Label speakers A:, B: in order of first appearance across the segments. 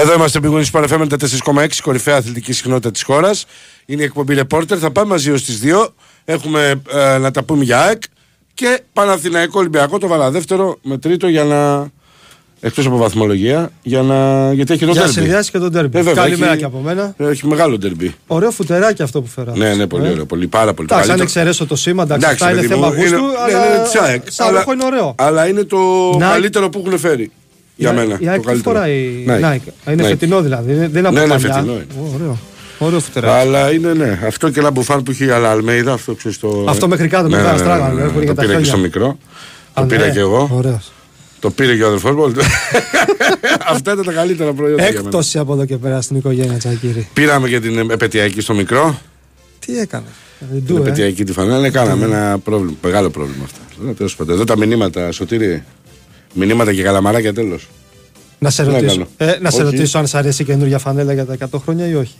A: Εδώ είμαστε πηγούνι Sport FM 4,6 κορυφαία αθλητική συχνότητα της χώρας. Είναι η εκπομπή Reporter. Θα πάμε μαζί ως τις 2. Έχουμε ε, να τα πούμε για ΑΕΚ και Παναθηναϊκό Ολυμπιακό. Το βάλα δεύτερο με τρίτο για να. Εκτός από βαθμολογία, για να... γιατί έχει το
B: Για να
A: τέρμπι.
B: συνδυάσει και τον τέρμπι.
A: Ε, βέβαια,
B: Καλημέρα
A: έχει-
B: και από μένα.
A: Έχει μεγάλο τερμπι.
B: Ωραίο φουτεράκι αυτό που φέρα.
A: Ναι, ναι, πολύ ωραίο. Πολύ, πάρα πολύ.
B: Εντάξει, αν
A: Καλύτερο-
B: εξαιρέσω το σήμα, εντάξει,
A: Εντάξει,
B: αυτά είναι
A: παιδί μου,
B: θέμα γούστου,
A: είναι-
B: αλλά
A: ναι, ναι, της ΑΕΚ.
B: σαν
A: Αλλά-
B: λόγο είναι ωραίο.
A: Αλλά είναι το
B: Nike-
A: καλύτερο που έχουν φέρει. Για
B: Η-
A: μένα.
B: Η
A: το
B: ΑΕΚ τι
A: καλύτερο.
B: φοράει η
A: Nike.
B: Nike. Είναι
A: Nike.
B: φετινό δηλαδή, δεν δεν είναι από
A: Ναι, ναι,
B: παλιά.
A: φετινό είναι.
B: Ω, Ωραίο. Ωραίο φουτεράκι.
A: Αλλά είναι ναι. Αυτό και ένα μπουφάν που έχει αλλά Αλμέιδα. Αυτό ξέρεις το.
B: Αυτό μέχρι κάτω,
A: ναι,
B: με
A: ναι,
B: τα
A: ναι,
B: στράγα,
A: ναι,
B: ναι,
A: ναι,
B: που είναι για
A: Το
B: τα
A: πήρα και
B: χέρια.
A: στο μικρό. Το
B: Α,
A: πήρα
B: ναι.
A: και εγώ.
B: Ωραίος.
A: Το πήρε και ο αδερφός μου. Αυτά ήταν τα καλύτερα προϊόντα. για μένα.
B: Έκπτωση από εδώ και πέρα στην οικογένεια Τσακύρη.
A: Πήραμε και την επαιτειακή στο μικρό.
B: Τι έκανε;
A: Την
B: Ντου, ε;
A: επαιτειακή τη φανέλα. Ναι, κάναμε ένα πρόβλημα. Μεγάλο πρόβλημα αυτά. Ε, τέλος πάντων. Εδώ τα μηνύματα, σωτήρι. Μηνύματα και καλαμαράκια τέλος.
B: Να σε
A: Τι να
B: ρωτήσω,
A: κάνω.
B: ε, να σε
A: Όχι.
B: ρωτήσω αν σ' αρέσει η καινούργια φανέλα για τα 100 χρόνια ή όχι.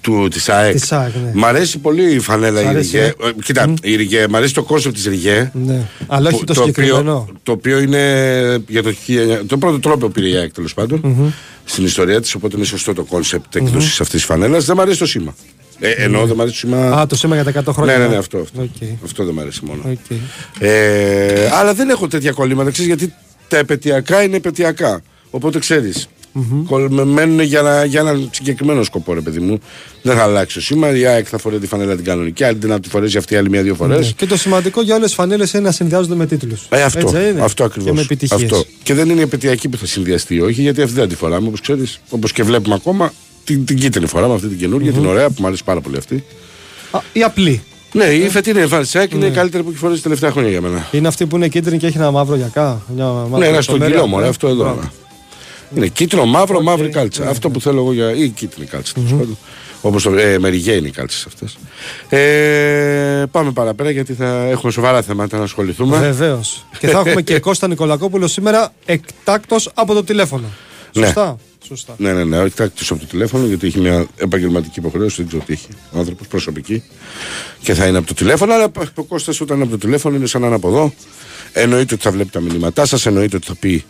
A: Του της ΑΕΚ.
B: Της ΑΕΚ, ναι.
A: Μ' αρέσει πολύ η φανέλα
B: Σ'
A: η
B: αρέσει,
A: Ριγέ.
B: ε;
A: Ε, Κοίτα, η Ριγέ, μ' αρέσει το κόνσεπτ της Ριγέ.
B: Ναι. Αλλά όχι
A: που-
B: το συγκεκριμένο.
A: οποίο, το οποίο είναι για το, 1900 το πρώτο τρόπαιο που πήρε η ΑΕΚ τέλος πάντων στην ιστορία της. Οπότε είναι σωστό το κόνσεπτ έκδοση αυτής της φανέλας. Δεν μ' αρέσει το σήμα. Ε, εννοώ δεν μ' αρέσει το σήμα.
B: Α, το σήμα για τα 100 χρόνια.
A: ναι, ναι, ναι, αυτό. Αυτό,
B: Οκ.
A: αυτό δεν μ' αρέσει μόνο.
B: Οκ.
A: Ε, αλλά δεν έχω τέτοια κολλήματα, ξέρεις, γιατί τα επετειακά είναι επετειακά. Οπότε ξέρεις, κολλ- μένουν για, να, για έναν συγκεκριμένο σκοπό, ρε παιδί μου. Δεν θα αλλάξει το σήμα. Η ΑΕΚ θα φοράει τη φανέλα την κανονική, άλλη να τη φορέσει αυτή άλλη μία-δύο φορές.
B: Ναι. Και το σημαντικό για όλες τις φανέλες είναι να συνδυάζονται με τίτλους.
A: Ε, αυτό, αυτό ακριβώς.
B: Και με επιτυχίες.
A: Και δεν είναι η επετειακή που θα συνδυαστεί, όχι, γιατί αυτή δεν τη φοράμε, όπως ξέρεις. Όπως και βλέπουμε ακόμα, την, την κίτρινη φοράμε, αυτή την καινούργια, την ωραία, που μου αρέσει πάρα πολύ αυτή.
B: Η απλή.
A: Ναι, η φετινή εμφάνιση είναι η καλύτερη που έχει φορέσει τα τελευταία χρόνια για μένα.
B: Είναι αυτή που είναι κίτρινη και έχει ένα μαύρο γιακά. Μια μαύρη
A: Ναι, ένα στον
B: λεπτομέρεια.
A: κιλό μου,
B: Ε,
A: αυτό εδώ.
B: μπράβο.
A: Είναι κίτρινο, μαύρο, μαύρη κάλτσα. Αυτό που θέλω εγώ για. ή κίτρινη κάλτσα. τέλος πάντων. Όπως το. Ε, μεριγέ είναι οι κάλτσες αυτές. Ε, πάμε παραπέρα γιατί θα έχουμε σοβαρά θέματα να ασχοληθούμε.
B: Βεβαίως. και θα έχουμε και Κώστα Νικολακόπουλο σήμερα εκτάκτος από το τηλέφωνο.
A: Ναι.
B: Σωστά. Σωστά.
A: Ναι, ναι, ναι, όχι τάκτης από το τηλέφωνο γιατί έχει μια επαγγελματική υποχρέωση, δεν ξέρω τι έχει ο άνθρωπος προσωπική και θα είναι από το τηλέφωνο. Αλλά ο Κώστας όταν είναι από το τηλέφωνο είναι σαν να είναι από εδώ. Εννοείται ότι θα βλέπει τα μηνύματά σας, εννοείται ότι θα πει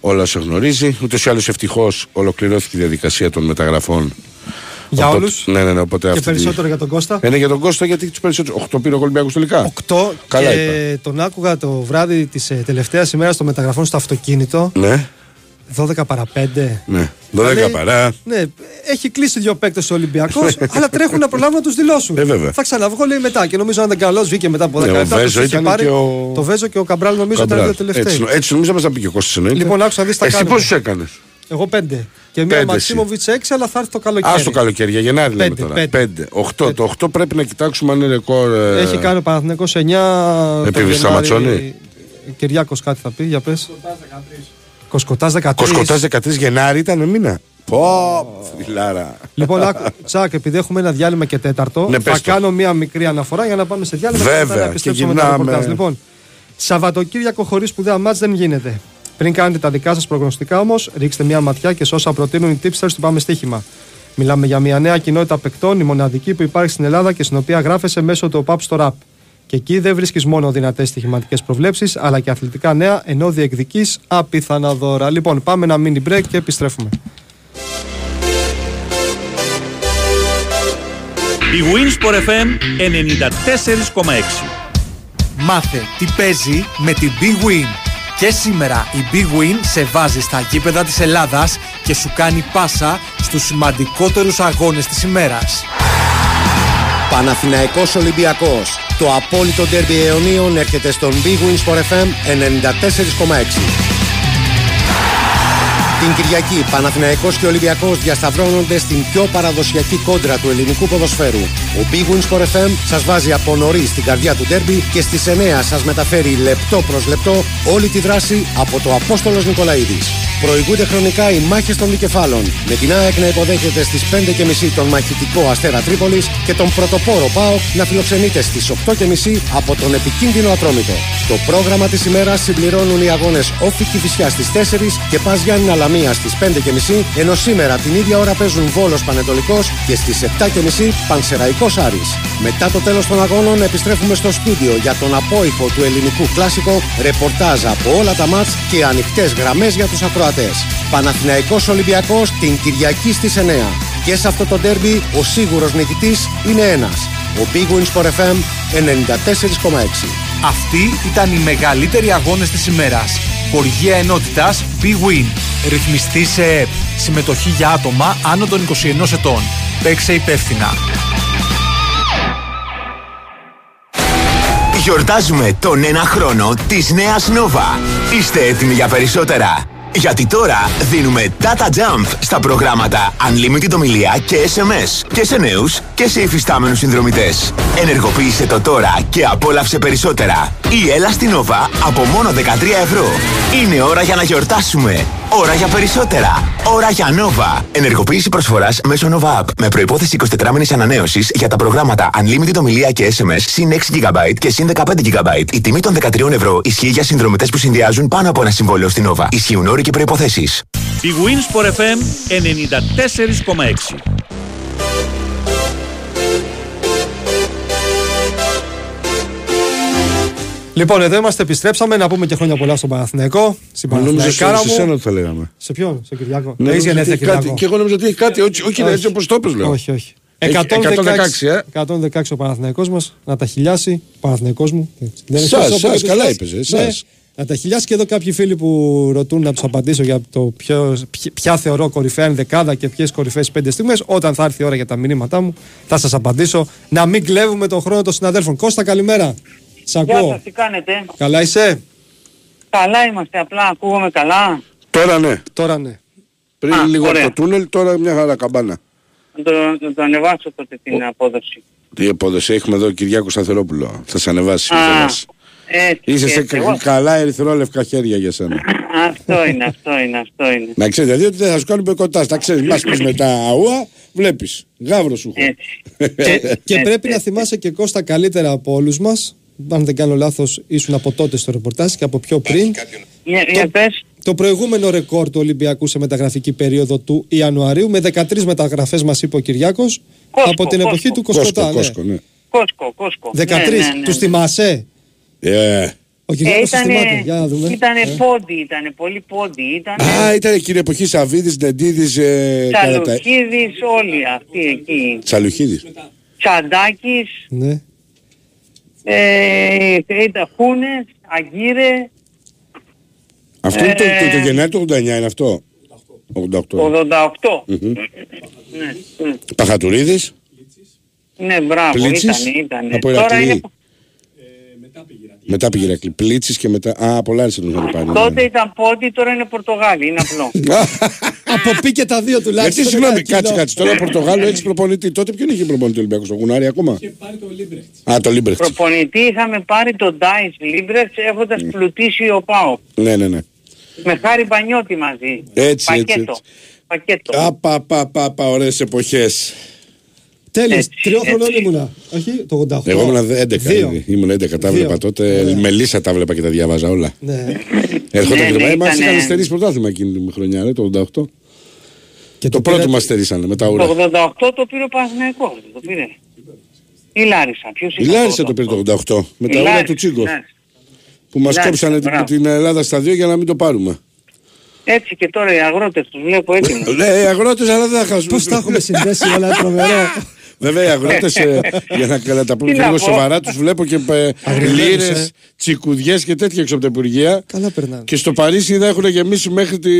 A: όλα όσα γνωρίζει. Ούτως ή άλλως ευτυχώς ολοκληρώθηκε η διαδικασία των μεταγραφών.
B: Για
A: Οπότε-
B: όλους;
A: Ναι, ναι, ναι, οπότε
B: Και
A: αυτή τη-
B: περισσότερο για τον Κώστα;
A: Είναι για τον Κώστα γιατί τους περισσότερου. 8 πήρε ο Ολυμπιακός τελικά.
B: 8
A: Καλά
B: και τον άκουγα το βράδυ της ε, τελευταίας ημέρας των μεταγραφών στο αυτοκίνητο.
A: Ναι,
B: 12 παρα 5.
A: ναι. 12
B: Δηλαδή,
A: παρά.
B: Ναι, έχει κλείσει δύο παίκτες ο Ολυμπιακός, αλλά τρέχουν να προλάβουν να τους δηλώσουν.
A: Ε, βέβαια.
B: Θα ξαναβγώ, λέει μετά. Και νομίζω αν δεν καλό βγήκε μετά από 10
A: Ναι, ο
B: λεπτά.
A: Βέζο
B: τους είχε
A: ήταν
B: πάρει.
A: και ο-
B: Το Βέζο και ο Καμπράλ νομίζω ήταν οι δύο
A: Καμπράλ.
B: τελευταίοι.
A: Έτσι, έτσι νομίζω μα να πει και ο Κώστας εννοείται.
B: Λοιπόν, άκουσα να δεις τα
A: Εσύ
B: κάνουμε.
A: πόσους έκανες;
B: Εγώ 5. Και μία
A: Πέντε
B: Μαξίμοβιτς 6, αλλά θα έρθει το καλοκαίρι.
A: Α το καλοκαίρι, για Γενάρη λέμε
B: Πέντε,
A: τώρα.
B: πέντε.
A: Πέντε. Οχτώ. Το 8 πρέπει να κοιτάξουμε αν είναι ρεκόρ. ε,
B: Έχει κάνει ο Παναθηναϊκός 9.
A: Επί Σταματσόνη.
B: Κυριάκος κάτι θα πει, για πες. Κοσκοτάς 13.
A: Κοσκοτάς 13 Γενάρη ήταν μήνα. Πω, φιλάρα.
B: Λοιπόν, άκου, τσακ, επειδή έχουμε ένα διάλειμμα και τέταρτο,
A: Ναι,
B: θα
A: πες το.
B: κάνω μία μικρή αναφορά για να πάμε σε διάλειμμα
A: Βέβαια,
B: και μετά να
A: και
B: επιστρέψουμε με τα
A: γυρνάμε.
B: ρεπορτάζ. Λοιπόν, Σαββατοκύριακο χωρίς σπουδαία μάτς δεν γίνεται. Πριν κάνετε τα δικά σας προγνωστικά όμως, ρίξτε μία ματιά και σε όσα προτείνουν οι tipsters του Πάμε Στοίχημα. Μιλάμε για μια νέα κοινότητα παικτών, η μοναδική που υπάρχει στην Ελλάδα και στην οποία γράφεσαι μέσω του OPAP στο RAP. Και εκεί δεν βρίσκεις μόνο δυνατές στοιχηματικές προβλέψεις, αλλά και αθλητικά νέα, ενώ διεκδικείς απίθανα δώρα. Λοιπόν, πάμε ένα mini break και επιστρέφουμε.
C: Η Winsport FM 94,6.
D: Μάθε τι παίζει με την Big Win. Και σήμερα η Big Win σε βάζει στα γήπεδα της Ελλάδας και σου κάνει πάσα στους σημαντικότερους αγώνες της ημέρας.
E: Παναθηναϊκός Ολυμπιακός. Το απόλυτο ντέρμπι αιωνίων έρχεται στον Big Win Sport FM 94,6. Την Κυριακή, Παναθηναϊκός και Ολυμπιακός διασταυρώνονται στην πιο παραδοσιακή κόντρα του ελληνικού ποδοσφαίρου. Ο Big Win Sport FM σας βάζει από νωρίς στην καρδιά του ντέρμπι και στις 9 σας μεταφέρει λεπτό προς λεπτό όλη τη δράση από το Απόστολος Νικολαίδης. Προηγούνται χρονικά οι μάχες των δικεφάλων, με την ΑΕΚ να υποδέχεται στις 5.30 τον μαχητικό Αστέρα Τρίπολης και τον πρωτοπόρο ΠΑΟΚ να φιλοξενείται στις 8.30 από τον επικίνδυνο Ατρόμητο. Το πρόγραμμα της ημέρας συμπληρώνουν οι αγώνες Όφη Κηφισιά στις 4 και Πας Γιάννη Αλαμία στις 5.30 ενώ σήμερα την ίδια ώρα παίζουν Βόλος Πανετολικός και στις 7.30 Πανσεραϊκός Άρης. Μετά το τέλος των αγώνων επιστρέφουμε στο στούντιο για τον απόϊχο του ελληνικού κλάσικο, ρεπορτάζ από όλα τα μάτς και ανοιχτές γραμμές για τους ακροατές. Ακροατές. Παναθηναϊκός Ολυμπιακός την Κυριακή στις 9. Και σε αυτό το ντέρμπι ο σίγουρος νικητής είναι ένας. Ο Big Wins for FM 94,6.
D: Αυτοί ήταν οι μεγαλύτεροι αγώνες της ημέρας. Χοργία ενότητας Big Win. Ρυθμιστή σε ΕΠ. Συμμετοχή για άτομα άνω των 21 ετών. Παίξε υπεύθυνα.
F: Γιορτάζουμε τον ένα χρόνο της νέας Nova. Είστε έτοιμοι για περισσότερα; Γιατί τώρα δίνουμε data jump στα προγράμματα Unlimited ομιλία και SMS και σε νέους και σε υφιστάμενους συνδρομητές. Ενεργοποίησε το τώρα και απόλαυσε περισσότερα. Ή έλα στην Nova από μόνο 13 ευρώ. Είναι ώρα για να γιορτάσουμε. Ώρα για περισσότερα. Ώρα για Nova. Ενεργοποίηση προσφοράς μέσω Nova App με προϋπόθεση 24 μήνες ανανέωσης για τα προγράμματα Unlimited ομιλία και SMS συν 6 GB και συν 15 GB. Η τιμή των 13 ευρώ ισχύει για συνδρομητές που συνδυάζουν πάνω από ένα συμβόλαιο στην Nova. Ισχύουν όροι και προϋποθέσεις.
C: Η Winsport FM 94,6.
B: Λοιπόν, εδώ είμαστε, επιστρέψαμε να πούμε και χρόνια πολλά στον Παναθηναϊκό. Στην
A: Νόμιζα
B: Παναθηναϊκάρα
A: σε
B: μου.
A: σένα θα λέγαμε.
B: Σε ποιον, σε Κυριάκο.
A: Ναι,
B: Έχεις
A: νόμιζα ότι
B: γενέθλια
A: έχει κάτι.
B: Κυριάκο.
A: Και εγώ νόμιζα ότι έχει κάτι, όχι, όχι
B: Όχι.
A: έτσι όπως το πες, λέω.
B: Όχι, όχι.
A: Έχει 116, ε.
B: 116 ο Παναθηναϊκός μας, να τα χιλιάσει, Παναθηναϊκός μου. Δεν είναι
A: Σας,
B: σωστό που
A: σας,
B: είπες,
A: καλά
B: σας.
A: είπες, ε,
B: Ναι,
A: σας.
B: Να τα χιλιάσει και εδώ κάποιοι φίλοι που ρωτούν να τους απαντήσω για το ποιο, ποια- ποια θεωρώ κορυφαία δεκάδα και ποιες κορυφαίες πέντε στιγμές Όταν θα έρθει η ώρα για τα μηνύματά μου, θα σας απαντήσω. Να μην κλέβουμε τον χρόνο των συναδέλφων. Κώστα, καλημέρα. Σ'
G: Γεια
B: ακούω.
G: σας, τι κάνετε;
B: Καλά είσαι;
G: Καλά είμαστε, απλά ακούγομαι καλά.
A: Τώρα ναι.
B: Τώρα ναι.
A: Πριν
G: Α,
A: λίγο από
G: ωραία.
A: το τούνελ, τώρα μια χαρά καμπάνα.
G: Να το, να το ανεβάσω τότε την απόδοση.
A: Τι απόδοση έχουμε εδώ, Κυριάκο Σταθερόπουλο. Θα σε ανεβάσει.
G: Α,
A: θα ανεβάσει.
G: Έτσι,
A: Είσαι σε
G: έτσι,
A: κα-
G: εγώ-
A: καλά ερυθρόλευκα χέρια για σένα.
G: Αυτό είναι, αυτό είναι, αυτό είναι.
A: Να ξέρεις, δηλαδή ότι δεν θα σου κάνει πεκοτά. Τα ξέρεις, μα πει με τα αούα, βλέπεις. Γάβρο σου έχω.
G: Έτσι.
B: Και
G: Έτσι,
B: πρέπει να
G: έτσι.
B: θυμάσαι και Κώστα καλύτερα από όλους μας. Αν δεν κάνω λάθος, ήσουν από τότε στο ρεπορτάζ και από πιο πριν.
G: Για, για πες,
B: Το προηγούμενο ρεκόρ του Ολυμπιακού σε μεταγραφική περίοδο του Ιανουαρίου με 13 μεταγραφές, μας είπε ο Κυριάκος,
G: Κόσκο,
B: από την εποχή
G: Κόσκο.
B: του Κοσκοτά.
A: Κόσκο,
B: ναι.
A: κόσκο, ναι.
G: Κόσκο, Κόσκο.
B: 13.
G: Ναι, ναι, ναι,
B: Τους
G: ναι.
B: θυμάσαι;
A: Ε.
B: Ο
G: Ε,
B: Κυριάκο του
G: ήτανε,
B: θυμάται. Για να δούμε.
G: ήτανε
B: Ε.
G: πόντι, ήτανε πολύ πόντι. Ήτανε
A: Α, ήταν εκείνη η εποχή Σαββίδης, Νεντίδη, ε, Καρατα...
G: Τσαλουχίδης, όλοι αυτοί εκεί.
A: Τσαλουχίδης.
G: Τσαντάκης,
B: Ναι.
G: ε, ήταν Χούνες, Αγκύρε,
A: Αυτό είναι το,
G: Ε.
A: το, το Γενάρη του 89 είναι αυτό; 88.
G: 88.
A: Μμμ.
G: Ναι, ναι.
A: Παχατουρίδης;
G: Ναι, μπράβο,
A: Πλήτσης,
G: ήταν, ήταν.
A: από
G: Τώρα
A: Ηρακλή.
G: είναι...
A: Μετά πήγε Ηρακλή. Πλίτση και μετά. Α, πολλά άρεσε να είχαν πάρει. ναι.
G: Τότε ήταν πόντι, τώρα είναι Πορτογάλοι, είναι απλό.
B: Από πει και τα δύο τουλάχιστον.
A: Γιατί συγγνώμη,
B: ένα κοινό.
A: κάτσε, κάτσε. Τώρα Πορτογάλο έτσι προπονητή. Τότε ποιον είχε προπονητή ο Ολυμπιακός, το Γουνάρι ακόμα; Α, το Λίμπρεχτς.
G: Προπονητή είχαμε πάρει τον Ντάις Λίμπρεξ έχοντας πλουτίσει ο ΠΑΟ.
A: Ναι, ναι, ναι.
G: Με χάρη Πανιώτη μαζί.
A: Έτσι, έτσι,
G: Πακέτο.
A: έτσι.
G: Πακέτο.
A: Α, πα, πα, πα, πα, ωραίες εποχές.
B: Τέλειος.
G: Έτσι,
B: Τριών χρονών
G: έτσι.
B: ήμουνα. Όχι, το 88.
A: Εγώ ήμουν 11.
B: Δύο.
A: ήδη. Ήμουν 11, τα
B: Δύο.
A: βλέπα τότε.
B: Ωραία.
A: Με λύσα τα βλέπα και τα διάβαζα όλα.
B: Ναι.
A: Έρχονταν
G: Ναι,
A: και
G: ναι,
A: τα Εμάς
G: ήτανε-
A: είχαν στερήσει πρωτάθλημα εκείνη τη χρονιά, ρε, το 88.
B: Και
A: Το πρώτο
B: πήρα-
A: μας στερήσανε με τα
G: Το
A: ουρά.
G: 88 το πήρε ο Παναθηναϊκός. Το πήρε. Η Λάρισα. Ποιος
A: Η
G: ήταν
A: Λάρισα το πήρε το 88 με
G: Η
A: τα ουρά
G: Λάρισα,
A: του Τσίγκος.
G: ναι.
A: Που μας
G: Λάρισα,
A: κόψανε την-
G: μπράβο.
A: την Ελλάδα στα δύο για να μην το πάρουμε.
G: Έτσι και τώρα οι αγρότες τους βλέπω έτοιμους.
A: Ναι, οι αγρότες αλλά δεν θα χάσουν.
B: Πώς τα έχουμε συνδέσει όλα τρομερό.
A: Βέβαια οι αγρότες ε, για να, να τα πούμε
G: Τι
A: και
G: να
A: λίγο
G: πω;
A: σοβαρά τους βλέπω και ε,
B: Αγριεμένους,
A: λύρες,
B: ε.
A: τσικουδιές και τέτοια έξω από τα Υπουργεία.
B: Καλά περνάνε.
A: Και στο Παρίσι δεν έχουν γεμίσει μέχρι, τη,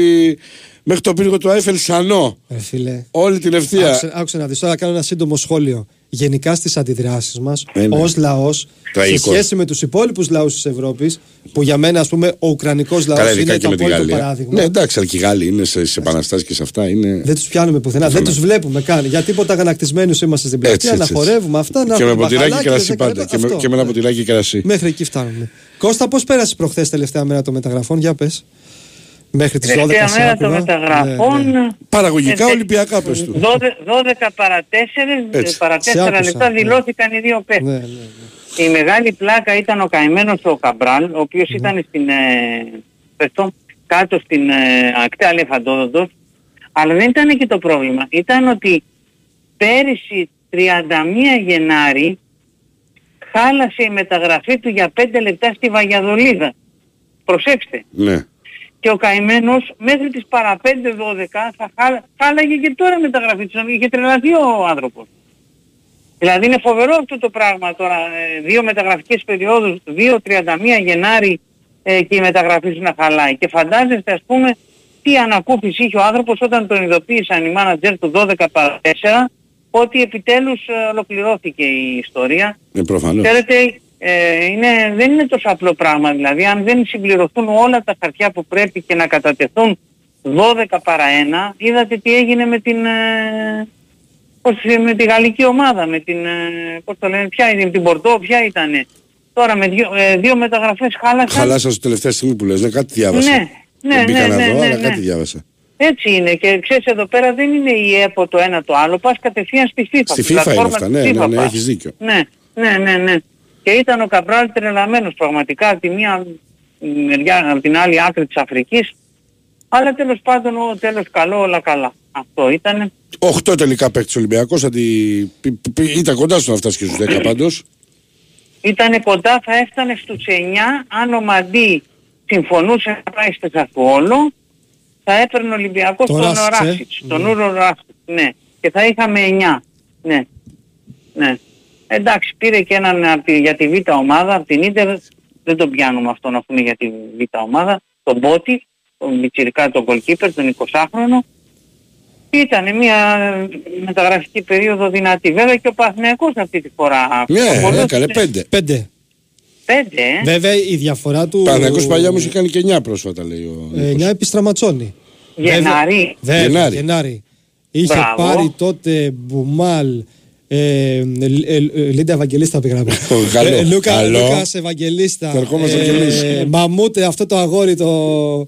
A: μέχρι το πύργο του Άιφελ σανό.
B: Ε, φίλε.
A: Όλη την ευθεία.
B: Άκουσε, άκουσε να δεις τώρα κάνω ένα σύντομο σχόλιο. Γενικά στις αντιδράσεις μας,
A: Ε, ναι.
B: ως λαός, σε
A: Τραγικός.
B: σχέση με τους υπόλοιπους λαούς της Ευρώπης, που για μένα ας πούμε ο Ουκρανικός λαός
A: Καλά,
B: είναι
A: ειδικά
B: το
A: και με τη
B: απόλυτο
A: Γαλλία.
B: παράδειγμα.
A: Ναι, εντάξει, αλλά και οι Γάλλοι είναι σε, σε επαναστάσεις και σε αυτά. Είναι...
B: Δεν τους πιάνουμε πουθενά, δεν τους βλέπουμε καν. Για τίποτα αγανακτισμένους είμαστε στην
A: Έτσι,
B: πλατεία, να
A: έτσι, έτσι.
B: χορεύουμε αυτά, να
A: και με
B: έχουμε
A: ποτηράκι
B: μπαχαλάκια,
A: κρασί
B: δέκα
A: πάντα.
B: λεπτά,
A: Και με,
B: αυτό.
A: και με ένα
B: Ναι.
A: ποτηράκι κρασί.
B: Μέχρι εκεί φτάνουμε. Κώστα, πώς πέρασες προχθές τελευταία μέρα των μεταγραφών, για πες. Μέχρι τις 12
G: Τελευταία
B: σε
G: μέρα των
B: άκουγα.
G: μεταγραφών.
B: Ναι, ναι.
A: Παραγωγικά
G: Ε,
A: Ολυμπιακά πες τους.
G: 12, 12 παρά 4,
A: Έτσι.
G: παρά
B: Σε
G: 4
B: άκουσα,
G: λεπτά
B: ναι.
G: δηλώθηκαν οι δύο παίκτες.
B: Ναι, ναι, ναι.
G: Η μεγάλη πλάκα ήταν ο καημένος ο Καμπράλ, ο οποίος ήταν στην, ε, πες το, κάτω στην ε, ακτή Αλεφαντόδοντος, αλλά δεν ήταν εκεί το πρόβλημα. Ήταν ότι πέρυσι 31 Γενάρη χάλασε η μεταγραφή του για 5 λεπτά στη Βαγιαδολίδα. Προσέξτε.
A: Ναι.
G: Και ο καημένος μέχρι τις παρα 5-12 θα χάλα- χάλαγε και τώρα μεταγραφή του. Είχε τρελαθεί ο άνθρωπος. Δηλαδή είναι φοβερό αυτό το πράγμα τώρα. ε, Δύο μεταγραφικές περιόδους, 2-31 Γενάρη ε, και η μεταγραφή σου να χαλάει. Και φαντάζεστε ας πούμε τι ανακούφιση είχε ο άνθρωπος όταν τον ειδοποίησαν οι μάνατζερ του 12 παρα 4 ότι επιτέλους ε, ολοκληρώθηκε η ιστορία.
A: Ε, προφανώς.
G: Ξέρετε, ε, είναι, δεν είναι τόσο απλό πράγμα. Δηλαδή, αν δεν συμπληρωθούν όλα τα χαρτιά που πρέπει και να κατατεθούν 12 παρα 1, είδατε τι έγινε με την, ε, πώς, με τη γαλλική ομάδα, με την, ε, πώς το λένε, ποια είναι, την Πορτό, ποια ήτανε. Τώρα με δύο, ε, δύο μεταγραφές χάλασαν.
A: Χαλάσα στο τελευταία στιγμή που λες. Ναι, κάτι διάβασα.
G: Ναι, ναι,
A: Δεν μπήκα
G: ναι,
A: να
G: ναι,
A: δω,
G: ναι,
A: αλλά
G: ναι.
A: κάτι διάβασα.
G: Έτσι είναι και ξέρεις εδώ πέρα δεν είναι η ΕΠΟ το ένα το άλλο, πας κατευθείαν στη FIFA.
A: Στη
G: στην
A: FIFA είναι
G: πλατφόρμα
A: αυτά,
G: της
A: ναι, ναι,
G: FIFA
A: ναι,
G: πας.
A: έχεις δίκιο.
G: Ναι, ναι, ναι, ναι. Και ήταν ο Καμπράλ τρελαμένος πραγματικά από τη μία μεριά, από την άλλη άκρη της Αφρικής. Αλλά τέλος πάντων, ο τέλος καλό, όλα καλά. Αυτό ήταν.
A: 8 τελικά παίκτης Ολυμπιακός. Αντι... πι- πι- Ήταν κοντά στο να φτάσει και στους 10 πάντως.
G: Ήτανε κοντά, θα έφτανε στους 9, αν ο Μαντί συμφωνούσε να πάει στο Σασουόλο, θα έπαιρνε ο Ολυμπιακός
B: Το
G: τον
B: Ράσιτς, ε.
G: Ράσιτς, τον Ούρο Ράσιτς, ναι. Και θα είχαμε 9, ναι. Ναι. Εντάξει, πήρε και έναν απ' τη- για τη β' ομάδα, από την Ίντερ, δεν τον πιάνουμε αυτόν αφού είναι για τη β' ομάδα, τον Μπότι, τον Μιτσιρικά, τον goalkeeper, τον 20χρονο. Ήταν μια μεταγραφική περίοδο δυνατή. Βέβαια και ο Παθηναϊκός αυτή τη φορά.
A: Ναι,
G: προχωρούσε.
A: έκανε 5.
B: Πέντε.
G: Πέντε, ε;
B: Βέβαια η διαφορά του.
A: Παναγιώτης παλιά μου είχε κάνει και 9 πρόσφατα λέει ο
B: Ε,
A: Νίκος.
B: 9 επιστραματσόνι.
G: Γενάρη.
B: Βέβαια,
A: Γενάρη.
B: Γενάρη. Είχε
G: Μπράβο.
B: πάρει τότε Μπουμάλ. Ε, ε, ε, ε, Λίντα Ευαγγελίστα πήγα να πω.
A: Καλό,
B: Ε, Λούκα,
A: καλό.
B: Λούκας Ευαγγελίστα.
A: Θα ερχόμαστε κι εμείς.
B: Μαμούτε αυτό το αγόρι το,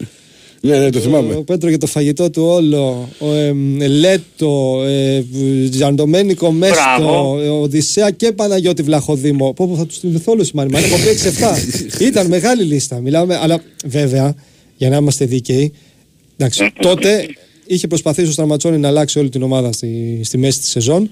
A: Ναι, ναι, το θυμάμαι.
B: ο Πέτρο για το φαγητό του όλο. Ο ε, Λέτο, ε, Τζαντομένικο Μέστο,
G: Μπράβο.
B: ε, Οδυσσέα και Παναγιώτη Βλαχοδήμο. Πω, πω, θα τους θυμηθώ όλους σημαίνει. Μα έχω πει 6-7. Ήταν μεγάλη λίστα. Μιλάμε, αλλά βέβαια, για να είμαστε δίκαιοι, εντάξει, τότε είχε προσπαθήσει ο Στραματσόνη να αλλάξει όλη την ομάδα στη, στη μέση της σεζόν.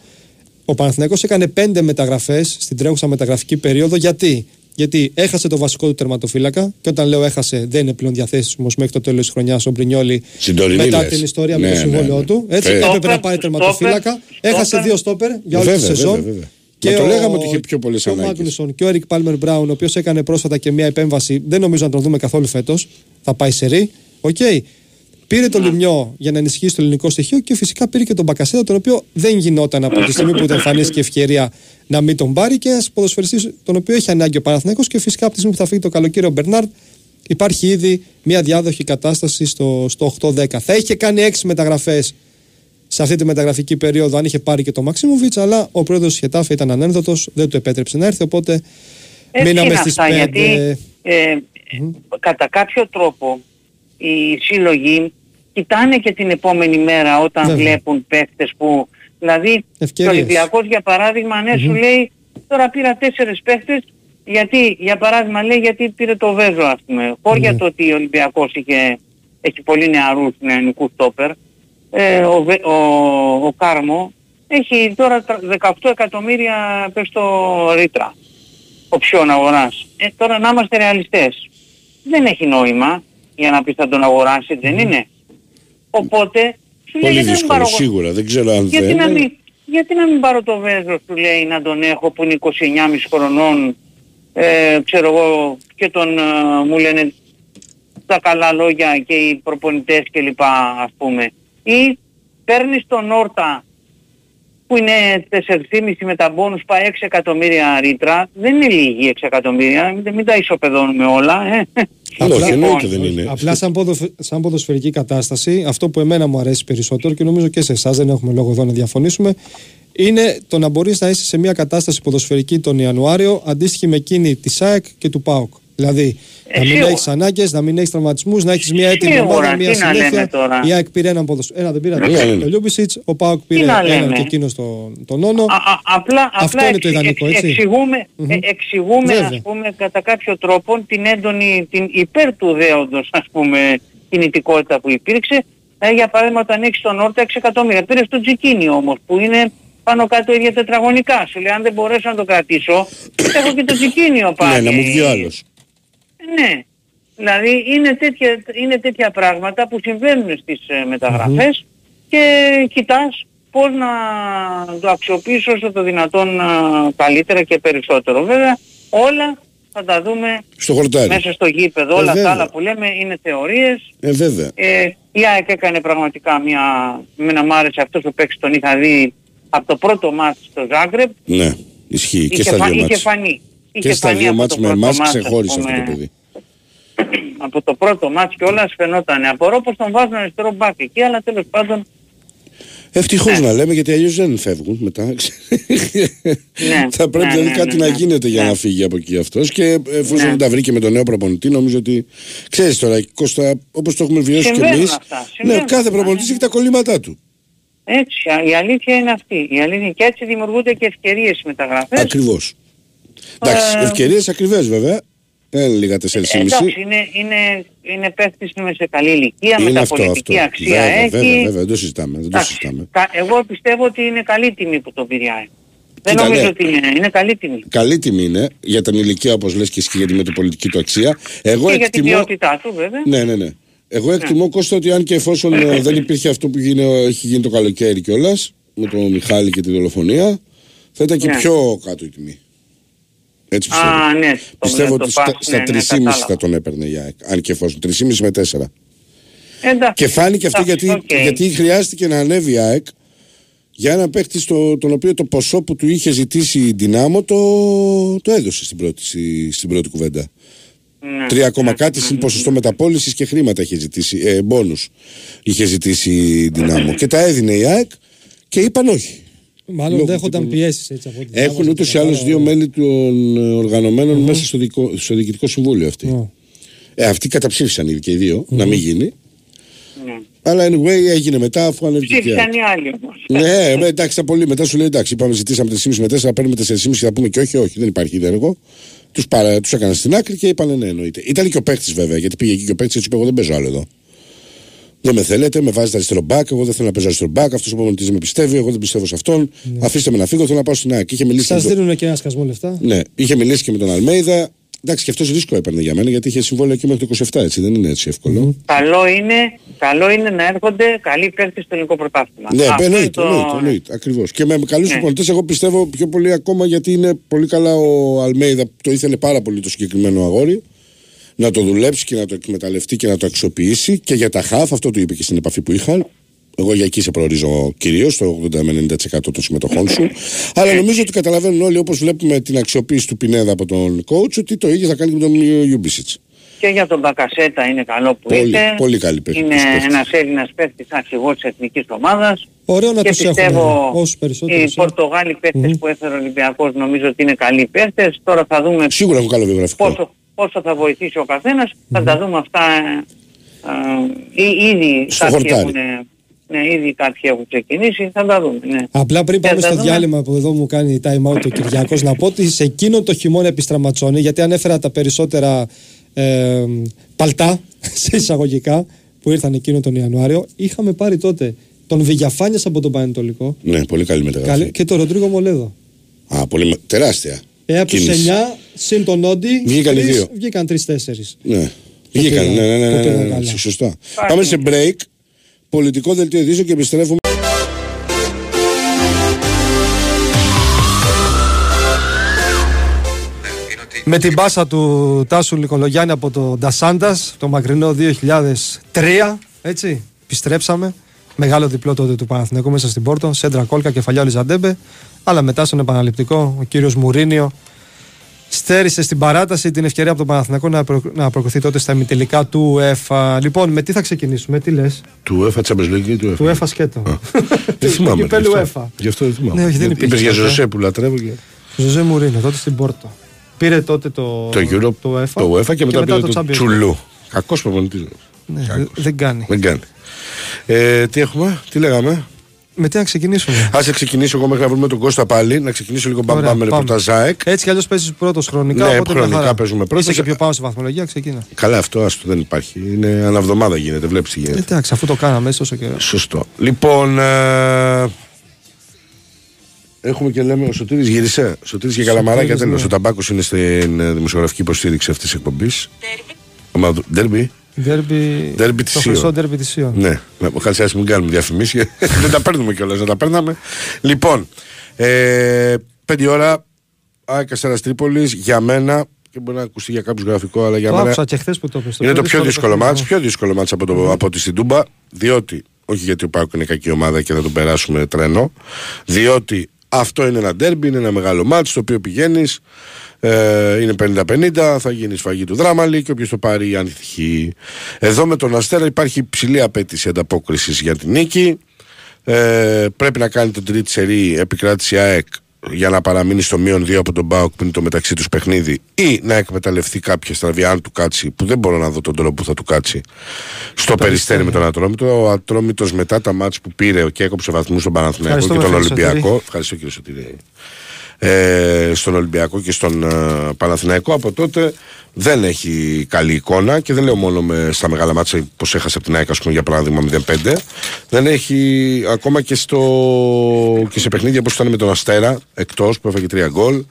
B: Ο Παναθηναϊκός έκανε πέντε μεταγραφές στην τρέχουσα μεταγραφική περίοδο. Γιατί; Γιατί έχασε το βασικό του τερματοφύλακα και όταν λέω έχασε δεν είναι πλέον διαθέσιμος μέχρι το τέλος της χρονιάς ο Μπρινιόλη
A: Στην τωρινή
B: μετά
A: λες.
B: την ιστορία
A: Ναι,
B: με το
A: ναι,
B: συμβόλαιό
A: ναι.
B: του. Έτσι
A: Ε,
B: έπρεπε
G: Στόπερ,
B: να πάρει τερματοφύλακα.
G: στόπερ,
B: Έχασε
G: στόπερ.
B: δύο στόπερ για όλη τη
A: Βέβαια,
B: σεζόν.
A: βέβαια, βέβαια. Μα το λέγαμε ότι είχε πιο πολλές
B: και ο
A: ανάγκες.
B: Μάγνουσον και ο Ερικ Πάλμερ Μπράουν, ο οποίος έκανε πρόσφατα και μια επέμβαση, δεν νομίζω να τον δούμε καθόλου φέτος. Θα πάει σε ρί. Οκ. Πήρε τον Λημνιό για να ενισχύσει το ελληνικό στοιχείο και φυσικά πήρε και τον Μπακασέτα, τον οποίο δεν γινόταν από τη στιγμή που του εμφανίστηκε ευκαιρία να μην τον πάρει και ένας ποδοσφαιριστής τον οποίο έχει ανάγκη ο Παναθηναϊκός και φυσικά από τη στιγμή που θα φύγει το καλοκαίρι ο Μπερνάρντ υπάρχει ήδη μια διάδοχη κατάσταση στο, στο 8-10. Θα είχε κάνει 6 μεταγραφές σε αυτή τη μεταγραφική περίοδο αν είχε πάρει και τον Μαξίμοβιτς, αλλά ο πρόεδρος της Χετάφε ήταν ανένδοτος, δεν του επέτρεψε να έρθει, οπότε
G: Έτσι
B: μείναμε
G: είναι
B: στι
G: αυτά,
B: 5.
G: γιατί ε, κατά κάποιο τρόπο οι σύλλογοι κοιτάνε και την επόμενη μέρα όταν
B: Βέβαια.
G: βλέπουν παίχτες που... Δηλαδή,
B: Ευκαιρίες.
G: ο Ολυμπιακός για παράδειγμα, ναι, σου λέει, τώρα πήρα τέσσερις παίχτες, γιατί, για παράδειγμα, λέει, γιατί πήρε το Βέζο, ας πούμε. Χώρια
B: Ναι.
G: το ότι ο Ολυμπιακός είχε, έχει πολύ νεαρούς νεανικούς στόπερ, ε, ο, Βε- ο, ο Κάρμο έχει τώρα τρα- 18 εκατομμύρια πες το ρήτρα οψιών αγοράς. Ε, τώρα να είμαστε ρεαλιστές. Δεν έχει νόημα για να πεις θα τον αγοράσει, δεν είναι. Οπότε σου λέει
A: Πολύ
G: γιατί να μην
A: δύσκολο,
G: πάρω εγώ-
A: σίγουρα. Δεν ξέρω αν
G: γιατί
A: δεν.
G: να, μην, γιατί να μην πάρω το Βέζο σου λέει να τον έχω που είναι 29,5 χρονών ε, ξέρω εγώ και τον ε, μου λένε τα καλά λόγια και οι προπονητές και λοιπά ας πούμε ή παίρνεις τον Όρτα που είναι 4,5 με τα μπόνους πάει 6 εκατομμύρια ρήτρα δεν είναι λίγοι 6 εκατομμύρια μην, μην τα ισοπεδώνουμε όλα ε.
A: Όχι,
B: Απλά-
A: εννοείται δεν είναι.
B: Απλά σαν, ποδοφ- σαν ποδοσφαιρική κατάσταση, αυτό που εμένα μου αρέσει περισσότερο και νομίζω και σε εσάς δεν έχουμε λόγο εδώ να διαφωνήσουμε, είναι το να μπορείς να είσαι σε μια κατάσταση ποδοσφαιρική τον Ιανουάριο αντίστοιχη με εκείνη της ΣΑΕΚ και του ΠΑΟΚ. Δηλαδή,
G: Ε,
B: να μην
G: σίγουρα.
B: έχεις ανάγκες, να μην έχεις τραυματισμούς, να έχεις μια έτοιμη
G: Σίγουρα,
B: ομάδα, μια
G: τι να λέμε
B: συνέχεια.
G: τώρα;
B: Η ΑΕΚ πήρε έναν ποδοσφαιριστή. Ένα δεν πήρε.
A: Ναι, ναι, ναι.
B: Το Λιούμπισιτ, ο ΠΑΟΚ πήρε
G: να
B: έναν
G: λέμε.
B: και εκείνος τον, τον Νόνο.
G: Α, α, απλά,
B: Αυτό
G: απλά
B: είναι το ιδανικό, έτσι.
G: εξηγούμε,
B: Μμμ.
G: ε, εξηγούμε
B: Βέβαια.
G: ας πούμε κατά κάποιο τρόπο την έντονη, την υπέρ του δέοντος ας πούμε κινητικότητα που υπήρξε. Ε, για παράδειγμα όταν έχεις τον Όρτα 6 εκατομμύρια. Πήρες το Τζικίνι όμως που είναι πάνω κάτω ίδια τετραγωνικά. Σου λέει αν δεν μπορέσω να το κρατήσω έχω και το Τζικίνιο πάλι.
A: Ναι, να μου βγει ο άλλος.
G: Ναι. Δηλαδή είναι τέτοια, είναι τέτοια πράγματα που συμβαίνουν στις ε, μεταγραφες και κοιτάς πώς να το αξιοποιήσω όσο το δυνατόν ε, καλύτερα και περισσότερο. Βέβαια όλα θα τα δούμε
A: Στο χορτάρι.
G: μέσα στο γήπεδο.
A: Ε,
G: όλα τα
A: βέβαια.
G: άλλα που λέμε είναι θεωρίες.
A: Ε, βέβαια.
G: Ε, η ΑΕΚ έκανε πραγματικά μια... Εμένα μ' άρεσε αυτός ο παίκτης τον είχα δει από το πρώτο μάτς στο Ζάγκρεπ.
A: Ναι, ισχύει. Και
G: Είχε,
A: στα
G: φα-
A: δύο
G: είχε
A: μάτς.
G: φανεί.
A: Και
G: Είχε
A: στα
G: φανεί
A: δύο
G: από
A: μάτς
G: το
A: με
G: πρώτο
A: εμάς
G: μάτς, ας
A: ξεχώρισε αυτό το
G: πούμε,
A: παιδί.
G: από το πρώτο μάτς και όλα φαινόταν. Απορώ πως τον βάζουν αριστερό μπακ εκεί, αλλά τέλος πάντων
A: Ευτυχώς
G: Ναι.
A: να λέμε γιατί αλλιώς δεν φεύγουν μετά. Θα πρέπει
G: ναι,
A: δηλαδή
G: ναι,
A: κάτι
G: ναι,
A: να
G: ναι.
A: γίνεται για
G: Ναι.
A: να φύγει από εκεί αυτός. Και εφόσον
G: Ναι.
A: δεν τα βρήκε με τον νέο προπονητή, νομίζω ότι. ξέρεις τώρα, Κώστα, όπως το έχουμε βιώσει κι
G: Συμβαίνουν
A: εμείς.
G: αυτά,
A: Ναι,
G: συμβαίνουν
A: κάθε
G: αυτά,
A: προπονητής
G: ναι.
A: έχει τα κολλήματά του.
G: έτσι, α- η αλήθεια είναι αυτή. Η αλήθεια και έτσι δημιουργούνται και ευκαιρίες στις μεταγραφές.
A: Ακριβώς. Εντάξει,
G: Ε,
A: ευκαιρίες ακριβές βέβαια. Δεν είναι λίγα 4,5.
G: Ε, εντάξει, είναι, είναι, είναι παίχτης είναι σε καλή ηλικία,
A: Είναι αυτό,
G: μεταπολιτική
A: αυτό.
G: αξία
A: Βέβαια,
G: έχει.
A: βέβαια, βέβαια, δεν το συζητάμε. Δεν το
G: Εντάξει,
A: συζητάμε.
G: κα- εγώ πιστεύω ότι είναι καλή τιμή που το πήρε η ΑΕΚ. Δεν
A: Κοίτα,
G: νομίζω
A: ναι.
G: ότι είναι, είναι καλή τιμή.
A: Καλή τιμή είναι για την ηλικία όπως λες και εσύ και για τη μεταπολιτική του αξία. Εγώ
G: και για την
A: εκτιμώ.
G: ποιότητά του βέβαια.
A: Ναι, ναι, ναι. Εγώ εκτιμώ Κώστα ότι αν και εφόσον ε, δεν υπήρχε αυτό που γίνει, έχει γίνει το καλοκαίρι κιόλας με τον Μιχάλη και τη δολοφονία, θα ήταν και
G: Ναι.
A: πιο κάτω η τιμή. Έτσι πιστεύω.
G: Α, ναι. το-
A: πιστεύω
G: το
A: ότι στα,
G: πας,
A: στα
G: ναι, ναι,
A: 3,5
G: κατάλαβα.
A: θα τον έπαιρνε η ΑΕΚ. Αν και εφόσον 3,5 με 4.
G: Εντάξει.
A: Και φάνηκε αυτό
G: Εντάξει,
A: γιατί,
G: οκ.
A: γιατί χρειάστηκε να ανέβει η ΑΕΚ για ένα παίχτη στο, τον οποίο το ποσό που του είχε ζητήσει η Δυνάμο το, το έδωσε στην πρώτη, στη- στην πρώτη κουβέντα.
G: Ναι.
A: Τρία ακόμα κάτι συν ποσοστό μεταπόλησης και χρήματα είχε ζητήσει. Ε, μπόνους είχε ζητήσει η Δυνάμο. και τα έδινε η ΑΕΚ και είπαν όχι.
B: Μάλλον
A: Λόγω
B: δέχονταν
A: του-
B: πιέσεις έτσι από ό,τι
A: Έχουν
B: διάβαζα
A: ούτως
B: και
A: ή άλλως
B: κατάλαβα.
A: δύο μέλη των ε, οργανωμένων μέσα στο, δικό, στο διοικητικό συμβούλιο αυτοί.
B: Ω.
A: Ε, αυτοί καταψήφισαν ήδη και οι δύο, να μην γίνει.
G: Ναι.
A: Αλλά anyway έγινε μετά αφού ανέβηκε η ΑΕΚ.
G: Ψήφισαν οι άλλοι όμως.
A: Ναι, ε, εντάξει, τα πολύ μετά σου λέει εντάξει, είπαμε, ζητήσαμε 3,5 με 4, παίρνουμε 4,5 και θα πούμε και όχι, όχι, δεν υπάρχει έργο. Τους τους έκαναν στην άκρη και είπαν ναι, εννοείται. Ήταν και ο παίκτης βέβαια, γιατί πήγε εκεί και ο παίκτης έτσι είπε: Εγώ δεν παίζω άλλο εδώ. Δεν με θέλετε, με βάζετε αριστερό μπακ, εγώ δεν θέλω να παίζω αριστερό μπακ, αυτός ο προπονητής δεν με πιστεύει, εγώ δεν πιστεύω σε αυτόν. Αφήστε με να φύγω, θέλω να πάω στην ΑΕΚ. Είχε μιλήσει,
B: Σας
A: και με τον...
B: δίνουν και ένα σκασμό λεφτά.
A: ναι, είχε μιλήσει και με τον Αλμέιδα. Εντάξει, και αυτός ρίσκο έπαιρνε για μένα γιατί είχε συμβόλαιο εκεί μέχρι το 27, έτσι δεν είναι έτσι εύκολο.
G: Καλό είναι, καλό είναι να έρχονται καλοί παίκτες στο ελληνικό πρωτάθλημα.
A: Ναι,
G: Αυτό είναι
A: εννοείται,
G: το-
A: εννοείται, εννοείται, ακριβώς. Και με καλούς
G: Ναι.
A: προπονητές εγώ πιστεύω πιο πολύ ακόμα γιατί είναι πολύ καλά ο Αλμέιδα, το ήθελε πάρα πολύ το συγκεκριμένο αγόρι, να το δουλέψει και να το εκμεταλλευτεί και να το αξιοποιήσει και για τα χαφ, αυτό του είπε και στην επαφή που είχαν. Εγώ για εκεί σε προορίζω κυρίως, το 80 με 90% των συμμετοχών σου. Αλλά νομίζω ότι καταλαβαίνουν όλοι, όπως βλέπουμε την αξιοποίηση του Πινέδα από τον coach, ότι το ίδιο θα κάνει και με τον Ιουμπίσιτ.
G: Και για τον Μπακασέτα είναι καλό που
A: Πολύ,
G: ήρθε.
A: πολύ καλή παίκτης,
G: Είναι
A: παίκτης.
G: ένας Έλληνας παίκτης αρχηγός της εθνικής ομάδας.
B: Ωραίο να
G: και
B: τους έχουμε
G: πιστεύω
B: όσου περισσότερους.
G: οι Πορτογάλοι παίκτες που έφερε ο Ολυμπιακός νομίζω ότι είναι καλοί παίκτες. Τώρα θα δούμε
A: Σίγουρα έχουν καλό βιογραφικό.
G: πόσο, πόσο θα βοηθήσει ο καθένας. Θα τα δούμε αυτά ε, ε, ήδη
A: Στο
G: κάποιοι
A: χορτάρι.
G: έχουν, ναι, ήδη κάποιοι έχουν ξεκινήσει. Θα τα δούμε. Ναι.
B: Απλά πριν πάμε
G: Για τα
B: στο
G: δούμε.
B: διάλειμμα που εδώ μου κάνει time out ο Κυριακός να πω ότι σε εκείνο το χειμώνα επιστραματσόνη γιατί ανέφερα τα περισσότερα ε, παλτά σε εισαγωγικά που ήρθαν εκείνο τον Ιανουάριο είχαμε πάρει τότε τον Βηγιαφάνιας από τον Πανετολικό
A: Ναι, πολύ καλή μεταγραφή.
B: και τον Ροντρίγο Μολέδο.
A: Α, πολύ με- τεράστια.
B: Ε, από τους
A: κίνηση.
B: 9 συν τον Νόντι
A: Βγήκαν οι
B: τρεις-
A: δύο.
B: βγήκαν τρεις-τέσσερις.
A: Ναι. Βγήκαν,
B: πήγα-
A: ναι, ναι, ναι,
B: το
A: ναι,
B: πήγα
A: ναι, ναι,
B: καλά.
A: σωστά. Πάμε σε break. Πολιτικό δελτίο ειδήσεων και επιστρέφουμε.
B: Με την πάσα του Τάσου Νικολογιάννη από το Ντασάντας, το μακρινό 2003, έτσι, επιστρέψαμε. Μεγάλο διπλό τότε του Παναθηναϊκού μέσα στην Πόρτο, Σέντρα Κόλκα, κεφαλιά Λιζαντέμπε. Αλλά μετά στον επαναληπτικό, ο κύριος Μουρίνιο στέρισε στην παράταση την ευκαιρία από τον Παναθηναϊκό να, προ... να προκριθεί τότε στα ημιτελικά του ΕΦΑ. Λοιπόν, με τι θα ξεκινήσουμε, τι λες,
A: Του ΕΦΑ Champions League ή του ΕΦΑ.
B: του ΕΦΑ σκέτο.
A: Δεν θυμάμαι.
B: Του κυπέλου
A: γι' αυτό.
B: ΕΦΑ.
A: Γι' αυτό δεν θυμάμαι.
B: Ναι, όχι, δεν
A: Είπες
B: υπήρχε
A: για
B: τότε.
A: Ζωσέ που λατρεύω. Και...
B: Ζωζέ Μουρίνιο, τότε στην Πόρτο. Πήρε τότε το,
A: Το Euro,
B: το ΕΦΑ,
A: το UEFA και μετά πήρε
B: το
A: το
B: Champions League.
A: Τσουλού. Κακός προπονητής.
B: Ναι, δεν κάνει.
A: Δεν κάνει. Ε, τι έχουμε, τι λέγαμε;
B: Με τι να ξεκινήσουμε.
A: Α ξεκινήσω εγώ μέχρι να βρούμε τον Κώστα πάλι. Να ξεκινήσω λίγο
B: Ωραία,
A: μπαμπά με
B: πάμε.
A: ρεπορταζάεκ.
B: Έτσι κι αλλιώς παίζεις πρώτος χρονικά.
A: Ναι,
B: οπότε μια
A: χρονικά
B: χαρά.
A: παίζουμε πρώτος.
B: Είσαι και πιο πάνω στη βαθμολογία, ξεκίνα.
A: Καλά, αυτό άστο δεν υπάρχει. Είναι αναβδομάδα γίνεται, βλέπεις τι γίνεται.
B: Εντάξει, αφού το κάναμε έτσι τόσο καιρό.
A: Σωστό. Λοιπόν, ε, έχουμε και λέμε ο Σωτήρης γύρισε. Ο Σωτήρης και Καλαμαράκια
B: Σωτήρης,
A: τέλος.
B: ναι.
A: Ο Ταμπάκος είναι στην ε, δημοσιογραφική υποστήριξη αυτής της εκπομπής. Ομάδα του- Ντέρμπι.
B: Ντέρμπι,
A: Ντέρμπι
B: το
A: της
B: χρυσό
A: Σίων.
B: ντέρμπι της Σίων.
A: Ναι, με χαλσιάσει μην κάνουμε διαφημίσεις. δεν τα παίρνουμε κιόλας, δεν τα παίρναμε. Λοιπόν, ε, πέντε ώρα Άκα Αστέρας Τρίπολης για μένα και μπορεί να ακουστεί για κάποιους γραφικό, αλλά για
B: Το
A: μένα
B: άκουσα και χθες που το είπες.
A: είναι το πιο δύσκολο
B: παιχνίδι.
A: μάτς, πιο δύσκολο μάτς από, το, από τη στην Τούμπα, διότι, όχι γιατί ο Πάκο είναι κακή ομάδα και θα τον περάσουμε τρένο, διότι αυτό είναι ένα ντέρμπι, είναι ένα μεγάλο μάτς, το οποίο πηγαίνεις, ε, είναι 50-50, θα γίνεις σφαγή του δράμαλη και όποιος το πάρει αν τυχεί. Εδώ με τον Αστέρα υπάρχει υψηλή απέτηση ανταπόκρισης για την νίκη, ε, πρέπει να κάνει την τρίτη σερή επικράτηση ΑΕΚ για να παραμείνει στο μείον 2 από τον Μπάουκ που είναι το μεταξύ τους παιχνίδι ή να εκμεταλλευτεί κάποια στραβή αν του κάτσει που δεν μπορώ να δω τον τρόπο που θα του κάτσει στο περιστέρι με τον Ατρόμητο. Ο Ατρόμητος μετά τα μάτς που πήρε και έκοψε βαθμούς στον Παναθηναϊκό και
B: Ευχαριστούμε,
A: τον
B: κύριε
A: Ολυμπιακό.
B: Σωτήρη.
A: Ευχαριστώ κύριε Σωτήρη. Ε, στον Ολυμπιακό και στον ε, Παναθηναϊκό. Από τότε δεν έχει καλή εικόνα και δεν λέω μόνο με, στα μεγάλα μάτσα πως έχασε από την ΑΕΚ ας πούμε, για παράδειγμα 0-5 δεν έχει ακόμα και, στο, και σε παιχνίδια όπως ήταν με τον Αστέρα εκτός που έφαγε τρία γκολ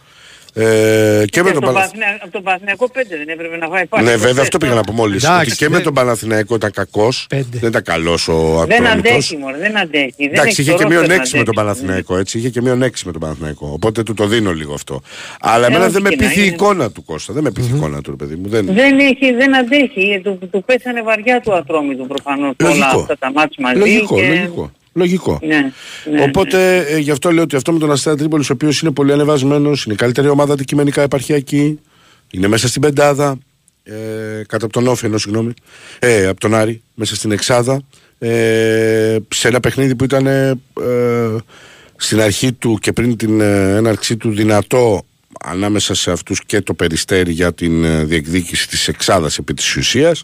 A: ε, και με τον Παναθηναϊκό
G: Από τον Παναθηναϊκό 5 δεν έπρεπε να φάει πάλι.
A: ναι,
G: προχθές,
A: βέβαια, αυτό πήγα
G: τώρα.
A: να πω μόλις.
B: Εντάξει,
A: Ότι και με
B: δεν-
A: τον Παναθηναϊκό ήταν κακός.
B: Πέντε.
A: Δεν ήταν καλός ο
G: Δεν
A: Ατρόμητος.
G: αντέχει μόνο, δεν αντέχει. Δεν
A: Εντάξει,
G: έχει
A: είχε
G: το
A: και μείον
G: ρόστερ να
A: 6 με τον
G: αντέξει.
A: Παναθηναϊκό, έτσι. Είχε και μείον 6 με τον Παναθηναϊκό. Οπότε του το δίνω λίγο αυτό. Αλλά εμένα
G: Ε, όχι
A: δεν με
G: και να
A: πείθει η
G: είναι.
A: εικόνα του Κώστα. Δεν με πείθει η εικόνα του, ρε παιδί μου. Δεν...
G: Δεν έχει, δεν αντέχει. Του, του πέσανε βαριά του ατρόμητου προφανώς όλα
A: Λογικό.
G: αυτά τα μάτς μαζί.
A: Λογικό,
G: και...
A: λογικό. Λογικό.
G: Ναι, ναι,
A: Οπότε ε, γι' αυτό λέω ότι αυτό με τον Αστέρα Τρίπολης ο οποίος είναι πολύ ανεβασμένος, είναι η καλύτερη ομάδα αντικειμενικά επαρχιακή, είναι μέσα στην πεντάδα, ε, κάτω από τον Όφη, ενώ συγγνώμη, ε, από τον Άρη, μέσα στην Εξάδα, ε, σε ένα παιχνίδι που ήταν ε, στην αρχή του και πριν την ε, έναρξή του δυνατό ανάμεσα σε αυτούς και το περιστέρι για την ε, διεκδίκηση της Εξάδας επί της ουσίας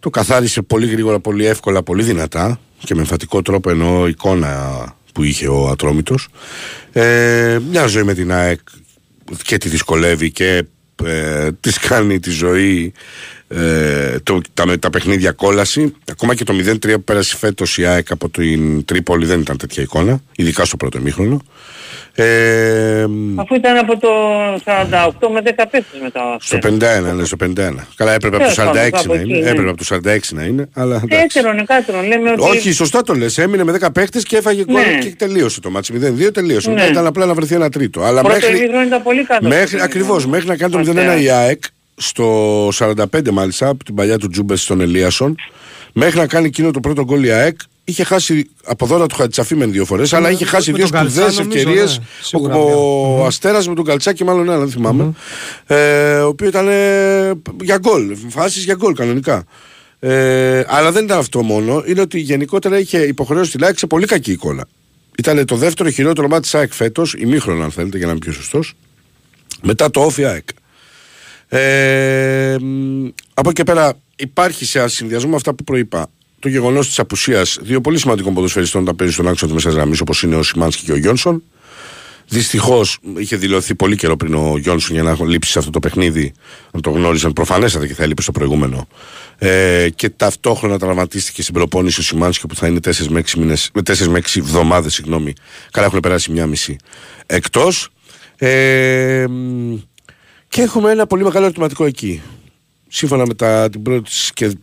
A: το καθάρισε πολύ γρήγορα, πολύ εύκολα, πολύ δυνατά και με εμφατικό τρόπο εννοώ εικόνα που είχε ο Ατρόμητος. Ε, μια ζωή με την ΑΕΚ και τη δυσκολεύει και ε, της κάνει τη ζωή ε, το, τα, τα παιχνίδια κόλαση. Ακόμα και το 0-3 που πέρασε φέτος η ΑΕΚ από την Τρίπολη δεν ήταν τέτοια εικόνα, ειδικά στο πρώτο ημίχρονο. Ε,
G: Αφού ήταν από το 48 με 10 παίχτες μετά.
A: στο 51, ναι, στο 51. Καλά, έπρεπε από το
G: Τέλος πάντων,
A: 46
G: κάπου
A: να
G: εκεί,
A: είναι.
G: ναι.
A: Έπρεπε από το 46 να είναι, αλλά εντάξει.
G: Τέτερον, εκάτερον. Λέμε ότι...
A: Όχι, σωστά το λες. Έμεινε με 10 παίχτες και έφαγε γκολ
G: Ναι.
A: και τελείωσε το ματς. 0-2 τελείωσε.
G: Ναι.
A: Μετά ήταν απλά να βρεθεί ένα τρίτο. Αλλά
G: Πρώτο
A: μέχρι,
G: ημίχρονο ήταν πολύ κάτω.
A: μέχρι, ακριβώς, μέχρι να κάνει το 0-1 η ΑΕΚ στο 45 μάλιστα από την μπαλιά του Τζούμπερ στον Ελίασον. Μέχρι να κάνει εκείνο το πρώτο γκολ η ΑΕΚ είχε χάσει από δώρα του Χατζησαφή με δύο φορές, αλλά είχε χάσει
B: με
A: δύο
B: τον Καλτσά,
A: σπουδαίες
B: νομίζω,
A: ευκαιρίες.
B: ναι. Σίγουρα
A: Ο,
B: μία.
A: Αστέρας με τον Καλτσάκη, μάλλον ένα, δεν θυμάμαι. Ε, ο οποίος ήταν ε, για γκολ. Φάσεις για γκολ κανονικά. Ε, αλλά δεν ήταν αυτό μόνο. Είναι ότι γενικότερα είχε υποχρέωση την ΑΕΚ σε πολύ κακή εικόνα. Ήταν το δεύτερο χειρότερο μάτι της ΑΕΚ φέτος, ημίχρονο αν θέλετε, για να είμαι πιο σωστός. Μετά το όφι ΑΕΚ. Ε, μ, από εκεί και πέρα υπάρχει σε συνδυασμό με αυτά που προείπα το γεγονός της απουσίας δύο πολύ σημαντικών ποδοσφαιριστών όταν παίζει στον άξονα της μέσας γραμμής όπως είναι ο Σιμάνσκι και ο Γιόνσον. Δυστυχώς είχε δηλωθεί πολύ καιρό πριν ο Γιόνσον για να λείψει σε αυτό το παιχνίδι. Να το γνώριζαν προφανέστατα και θα έλειπε στο προηγούμενο. Ε, και ταυτόχρονα τραυματίστηκε στην προπόνηση ο Σιμάνσκι που θα είναι 4 με 6, μήνες, με 4 με 6 εβδομάδες. Συγγνώμη. Καλά, έχουν περάσει μία μισή. Εκτός. Ε, μ, και έχουμε ένα πολύ μεγάλο ερωτηματικό εκεί. Σύμφωνα με τα, την πρώτη και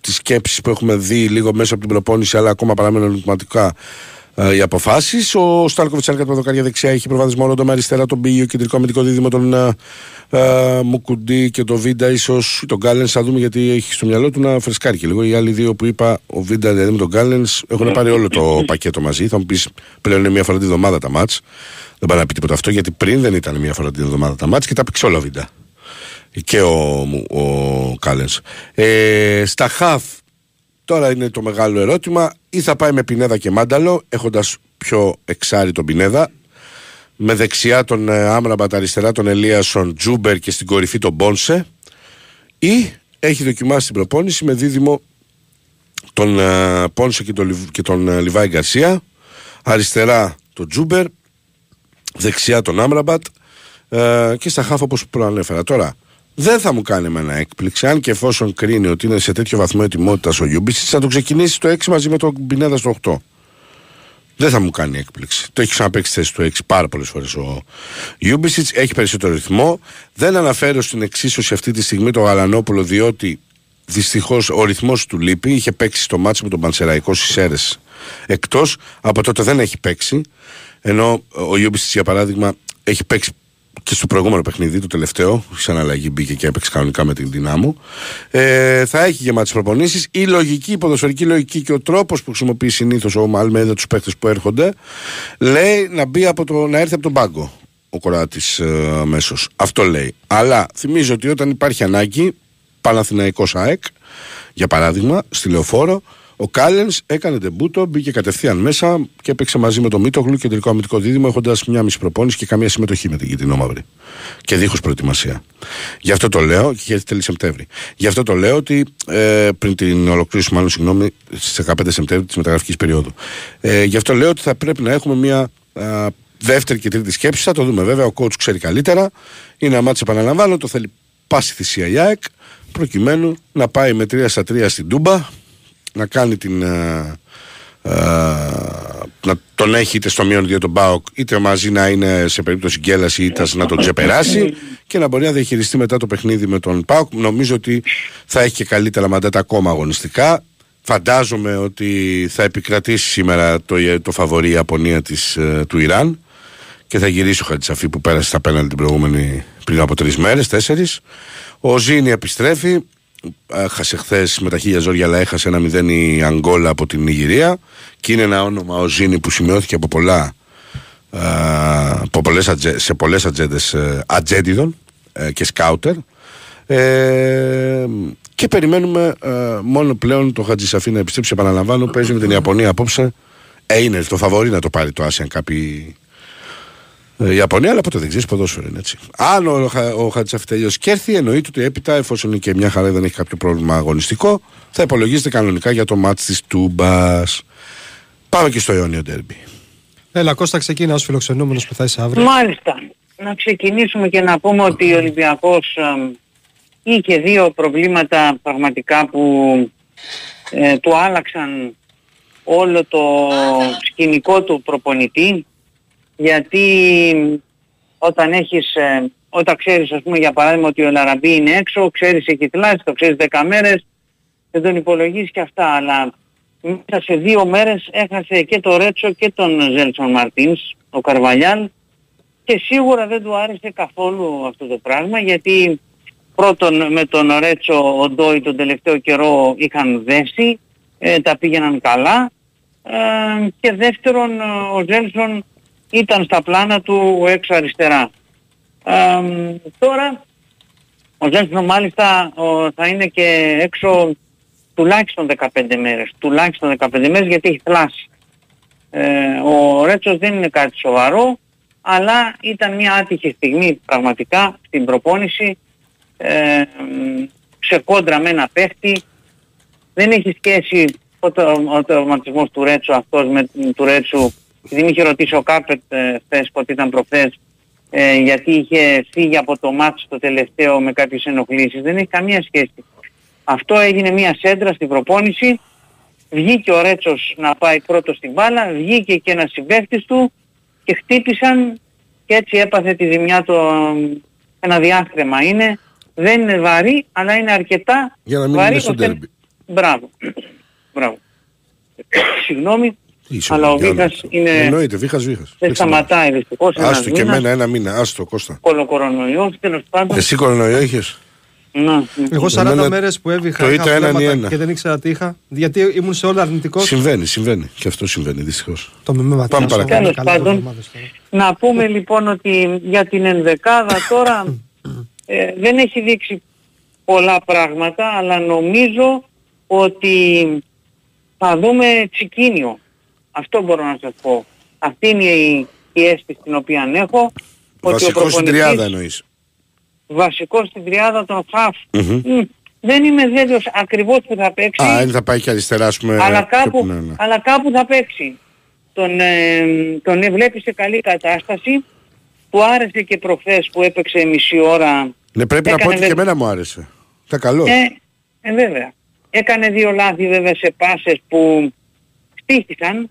A: τις σκέψεις που έχουμε δει λίγο μέσα από την προπόνηση, αλλά ακόμα παραμένουν ερωτηματικά ε, οι αποφάσεις. Ο Στάλκοβιτς, αν κάτω δοκάρια δεξιά, έχει προβάδισμα όλο το με αριστερά τον Μπίγιο, κεντρικό αμυντικό δίδυμο τον ε, ε, Μουκουντή και τον Βίντα, ίσως τον Γκάλεν. Θα δούμε γιατί έχει στο μυαλό του να φρεσκάρει και λίγο. Οι άλλοι δύο που είπα, ο Βίντα δηλαδή με τον Γκάλεν, έχουν πάρει όλο το πακέτο μαζί. Θα μου πεις πλέον είναι μία φορά τη βδομάδα τα μάτς. Δεν πάει να πει τίποτα αυτό γιατί πριν δεν ήταν μία φορά τη βδομάδα τα μάτς και τα 'παιξε όλα ο Βίντα και ο, ο Κάλενς. Ε, στα χαφ τώρα είναι το μεγάλο ερώτημα. Ή θα πάει με Πινέδα και Μάνταλο έχοντας πιο εξάρι τον Πινέδα με δεξιά τον ε, Άμραμπατ αριστερά τον Ελίασον Τζούμπερ και στην κορυφή τον Πόνσε. Ή έχει δοκιμάσει την προπόνηση με δίδυμο τον ε, Πόνσε και τον, Λιβ- και τον ε, Λιβάι Γκαρσία. Αριστερά τον Τζούμπερ δεξιά τον Άμραμπατ ε, και στα χάφ όπως προανέφερα. Τώρα, δεν θα μου κάνει εμένα έκπληξη, αν και εφόσον κρίνει ότι είναι σε τέτοιο βαθμό ετοιμότητας ο Λιούμπισιτς, θα τον ξεκινήσει στο 6 μαζί με τον Πινέδα στο 8. Δεν θα μου κάνει έκπληξη. Το έχει ξαναπαίξει θέση του 6 πάρα πολλές φορές ο Λιούμπισιτς. Έχει περισσότερο ρυθμό. Δεν αναφέρω στην εξίσωση αυτή τη στιγμή τον Γαλανόπουλο, διότι δυστυχώς ο ρυθμός του λείπει. Είχε παίξει στο μάτσο με τον Πανσεραϊκό στις αίρε εκτός. Από τότε δεν έχει παίξει. Ενώ ο Ιούμπι για παράδειγμα έχει παίξει και στο προηγούμενο παιχνίδι, το τελευταίο, σαν αλλαγή μπήκε και έπαιξε κανονικά με την δυνάμου. Ε, θα έχει γεμάτες προπονήσεις. Η λογική, η ποδοσφαιρική λογική και ο τρόπος που χρησιμοποιεί συνήθως ο Μαλμέδα τους παίχτες που έρχονται, λέει να, μπει από το, να έρθει από τον πάγκο ο κοράτης ε, αμέσως. Αυτό λέει. Αλλά θυμίζω ότι όταν υπάρχει ανάγκη, Παναθηναϊκός ΑΕΚ, για παράδειγμα, στη λεωφόρο, ο Κάλενς έκανε τεμπούτο, μπήκε κατευθείαν μέσα και έπαιξε μαζί με τον Μίτογλου κεντρικό αμυντικό δίδυμο, έχοντας μια μισή προπόνηση και καμία συμμετοχή με την Κιτρινό Μαύρη. Και δίχως προετοιμασία. Γι' αυτό το λέω, και είχε τέλη Σεπτέμβρη. Γι' αυτό το λέω ότι ε, πριν την ολοκλήρωση, μάλλον συγγνώμη, στις 15 Σεπτέμβρη της μεταγραφικής περίοδου. Ε, γι' αυτό λέω ότι θα πρέπει να έχουμε μια α, δεύτερη και τρίτη σκέψη. Θα το δούμε βέβαια. Ο coach ξέρει καλύτερα. Είναι ένα μάτσο, επαναλαμβάνω, το θέλει πάση θυσία η ΑΕΚ προκειμένου να πάει με 3 στα 3 στην Τούμπα να κάνει την. Ε, ε, να τον έχει είτε στο μείον 2 τον Μπάουκ, είτε μαζί να είναι σε περίπτωση γκέλαση είτε να τον ξεπεράσει και να μπορεί να διαχειριστεί μετά το παιχνίδι με τον Πάουκ. Νομίζω ότι θα έχει και καλύτερα μαντάτα ακόμα αγωνιστικά. Φαντάζομαι ότι θα επικρατήσει σήμερα το, το φαβορή Ιαπωνία της, ε, του Ιράν και θα γυρίσει ο Χατζησαφή που πέρασε στα πέναλ την προηγούμενη πριν από τρεις μέρες, τέσσερις. Ο Ζήνη επιστρέφει. Έχασε χθες με τα χίλια ζόρια, αλλά έχασε ένα μηδέν η Αγγόλα από την Νιγηρία. Και είναι ένα όνομα ο Ζήνη που σημειώθηκε από πολλά, από πολλές, σε πολλές ατζέντες ε, ατζέντιδων ε, και σκάουτερ. Ε, και περιμένουμε ε, μόνο πλέον το Χατζησαφή να επιστρέψει. Επαναλαμβάνω, παίζει με την Ιαπωνία απόψε. Ε, είναι το φαβορή να το πάρει το Άσιαν κάποιοι ε, η Ιαπωνία, αλλά ποτέ δεν ξέρεις ποδόσφαιρο είναι έτσι. Αν ο, ο Χατζησαφή τελειώσει και έρθει, εννοείται ότι έπειτα, εφόσον είναι και μια χαρά δεν έχει κάποιο πρόβλημα αγωνιστικό, θα υπολογίζεται κανονικά για το μάτι της Τούμπας. Πάμε και στο Ιόνιο Ντέρμπι.
B: Έλα, Κώστα, ξεκίνα ως φιλοξενούμενος που θα είσαι αύριο.
G: Μάλιστα. Να ξεκινήσουμε και να πούμε ότι ο Ολυμπιακός ε, είχε δύο προβλήματα πραγματικά που ε, του άλλαξαν όλο το σκηνικό του προπονητή γιατί όταν έχεις, ε, όταν ξέρεις ας πούμε για παράδειγμα ότι ο Λαραμπή είναι έξω, ξέρεις έχει θλάσει, το ξέρεις 10 μέρες, δεν τον υπολογίζεις και αυτά, αλλά μέσα σε δύο μέρες έχασε και το Ρέτσο και τον Ζέλσον Μαρτίνς, ο Καρβαλιάλ, και σίγουρα δεν του άρεσε καθόλου αυτό το πράγμα, γιατί πρώτον με τον Ρέτσο ο Ντόι τον τελευταίο καιρό είχαν δέσει, ε, τα πήγαιναν καλά, ε, και δεύτερον ο Ζέλσον ήταν στα πλάνα του έξω αριστερά. Ε, τώρα ο Ζένσον μάλιστα ο, θα είναι και έξω τουλάχιστον 15 μέρες. Τουλάχιστον 15 μέρες γιατί έχει θλάσει. Ε, ο Ρέτσος δεν είναι κάτι σοβαρό αλλά ήταν μια άτυχη στιγμή πραγματικά στην προπόνηση ε, σε κόντρα με ένα παίχτη. Δεν έχει σχέση ο, ο, τραυματισμός του Ρέτσου αυτός με του Ρέτσου επειδή με είχε ρωτήσει ο Κάρπετ ε, χθες πότε ήταν προχθές ε, γιατί είχε φύγει από το μάτσο το τελευταίο με κάποιες ενοχλήσεις. Δεν έχει καμία σχέση. Αυτό έγινε μια σέντρα στην προπόνηση. Βγήκε ο Ρέτσος να πάει πρώτος στην μπάλα, βγήκε και ένας συμπαίχτης του και χτύπησαν και έτσι έπαθε τη ζημιά το ένα διάστρεμα είναι. Δεν είναι βαρύ, αλλά είναι αρκετά
A: Για να μην
G: βαρύ.
A: είναι στο
G: ώστε-
A: τέρμπι.
G: Μπράβο. Μπράβο. Συγγνώμη,
A: Είσαι
G: αλλά ο
A: για όλα
G: Βίχας
A: αυτά.
G: είναι...
A: Εννοείται, Βίχας Βίχας.
G: Δεν σταματάει δυστυχώς ένας
A: Άστο και
G: μήνας.
A: εμένα ένα μήνα, άστο Κώστα.
G: Κολοκορονοϊός τέλος πάντων.
A: Εσύ κορονοϊό είχε.
G: Να, ναι.
B: Εγώ 40
A: Εμένα
B: μέρες που έβηχα
A: το
B: είχα
A: ήταν έναν ή
B: βλέμματα
A: ένα.
B: και δεν ήξερα τι είχα. Γιατί ήμουν σε όλα αρνητικός.
A: Συμβαίνει, συμβαίνει. Και αυτό συμβαίνει δυστυχώς.
B: Το με με
A: Πάμε παρακάτω.
G: Τέλος πάντων. Να πούμε λοιπόν ότι για την ενδεκάδα τώρα ε, δεν έχει δείξει πολλά πράγματα αλλά νομίζω ότι θα δούμε τσικίνιο. Αυτό μπορώ να σας πω. Αυτή είναι η, η αίσθηση την οποία έχω. Ότι
A: Βασικό
G: ο
A: στην
G: προπονητής
A: τριάδα εννοείς.
G: βασικός στην τριάδα των χαφ.
A: Μμμ.
G: Μμ, Δεν είμαι βέβαιος ακριβώς που θα παίξει.
A: Α, είναι θα πάει και αριστερά, ας πούμε.
G: αλλά,
A: πιο-
G: κάπου,
A: ναι, ναι.
G: αλλά κάπου θα παίξει. Τον, ε, τον ε, βλέπεις σε καλή κατάσταση. Του άρεσε και προχθές που έπαιξε μισή ώρα.
A: Ναι, πρέπει να πω
G: έκανε
A: ότι και
G: βε-
A: εμένα μου άρεσε. Ήταν καλό.
G: Ε, ε, βέβαια. Έκανε δύο λάθη βέβαια σε πάσες που στήχησαν.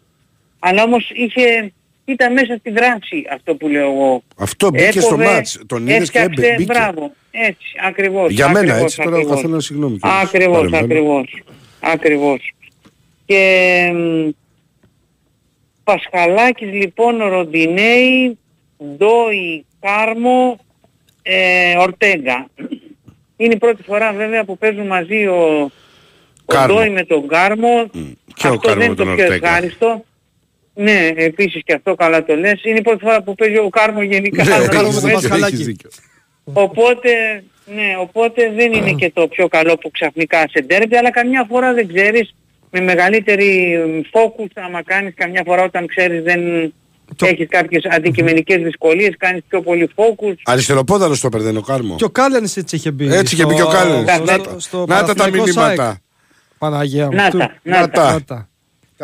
G: Αλλά όμως είχε, ήταν μέσα στη δράση αυτό που λέω εγώ.
A: Αυτό μπήκε στο
G: Έκοβε,
A: μάτς. Τον είδες και
G: έφτιαξε,
A: έμπαι- μπήκε.
G: Μπράβο. Έτσι, ακριβώς.
A: Για μένα,
G: ακριβώς,
A: έτσι, τώρα ο
G: ακριβώς.
A: καθένας συγγνώμη κιόλας.
G: Ακριβώς,
A: Παρεμβαίνω.
G: ακριβώς. Ακριβώς. Και μ, Πασχαλάκης λοιπόν, Ροντινέη, Ντόι, Κάρμο, ε, Ορτέγκα. Είναι η πρώτη φορά βέβαια που παίζουν μαζί ο, ο
A: Κάρμο.
G: Ντόι με τον Κάρμο.
A: Και ο
G: αυτό
A: Κάρμο
G: δεν
A: με
G: είναι το
A: τον
G: πιο
A: Ορτέγκα.
G: ευχάριστο. Ναι, επίσης και αυτό καλά το λες. Είναι η πρώτη φορά που παίζει ο Κάρμο γενικά.
A: Ναι,
G: να το
B: Κάρμος
A: έχεις
B: με τον
G: πούμε
A: δίκιο,
G: έτσι.
B: Πασχαλάκη.
A: έχεις δίκιο.
G: Οπότε, ναι, οπότε δεν είναι και το πιο καλό που ξαφνικά σε ντέρμπι, αλλά καμιά φορά δεν ξέρεις, με μεγαλύτερη focus, άμα κάνεις καμιά φορά όταν ξέρεις δεν
B: Το-
G: έχεις κάποιες αντικειμενικές δυσκολίες, κάνεις πιο πολύ focus.
A: Αριστεροπόδαρος το παίρνει ο Κάρμο.
B: Και ο Κάλενς έτσι είχε μπει.
A: Έτσι είχε
B: στο-
A: μπει και ο Κάλενς.
B: στο-
G: Να
B: στο-
A: τα-
B: στο
A: να τα τα
B: Παναθηναϊκό
A: μηνύματα.
B: ΣΑΕΚ. Παναγία μου.
G: Να
B: Του-
G: τα, να
A: τα.
B: τα.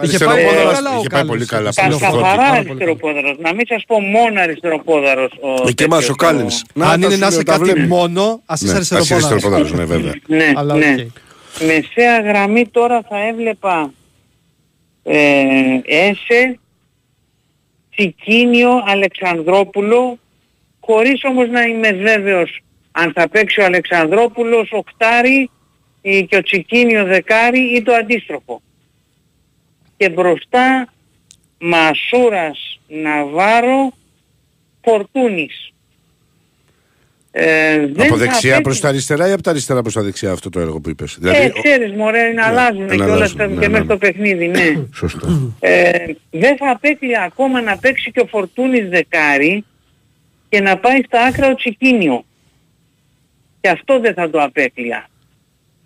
B: Είχε
A: Αριστεροπόδαρος,
B: πάει καλά ο
A: είχε πάει
B: Κάλενς.
A: πολύ καλά.
B: Στα
A: Πολύ
B: λεωφορεία.
A: στο
G: Καθαρά
B: πάρα πολύ
G: αριστεροπόδαρος, να μην σας πω μόνο αριστεροπόδαρος. Ο
A: Ε, Και εμάς
G: τέτοιος,
A: ο Κάλενς. Να
B: Αν
A: τα
B: είναι
A: σου
B: να
A: λέω,
B: είσαι
A: τα
B: κάτι
A: βλέπεις.
B: μόνο, ας
A: Ναι,
B: είσαι
A: ας
B: αριστεροπόδαρος.
A: αριστεροπόδαρος, ναι βέβαια.
G: Ναι,
B: Αλλά
G: ναι.
B: οκ.
G: Μεσαία γραμμή τώρα θα έβλεπα ε, Έσε, Τσικίνιο, Αλεξανδρόπουλο, χωρίς όμως να είμαι βέβαιος αν θα παίξει ο Αλεξανδρόπουλος οκτάρι ή και ο Τσικίνιο δεκάρι ή το αντίστροφο. Και μπροστά Μασούρας, Ναβάρο, Φορτούνης. Ε, δεν
A: Από
G: θα
A: δεξιά
G: παίξει-
A: προς τα αριστερά ή από τα αριστερά προς τα δεξιά αυτό το έργο που είπες;
G: ε,
A: Δηλαδή, ο-
G: ξέρεις μωρέ, να αλλάζουν
A: να
G: και όλα
A: αλλάζουν,
G: αυτά
A: ναι,
G: και
A: ναι,
G: μέσα
A: ναι.
G: στο παιχνίδι, ναι.
A: Σωστό.
G: ε, δεν θα απέκλει ακόμα να παίξει και ο Φορτούνης δεκάρι και να πάει στα άκρα ο Τσικίνιο. Και αυτό δεν θα το απέκλεια.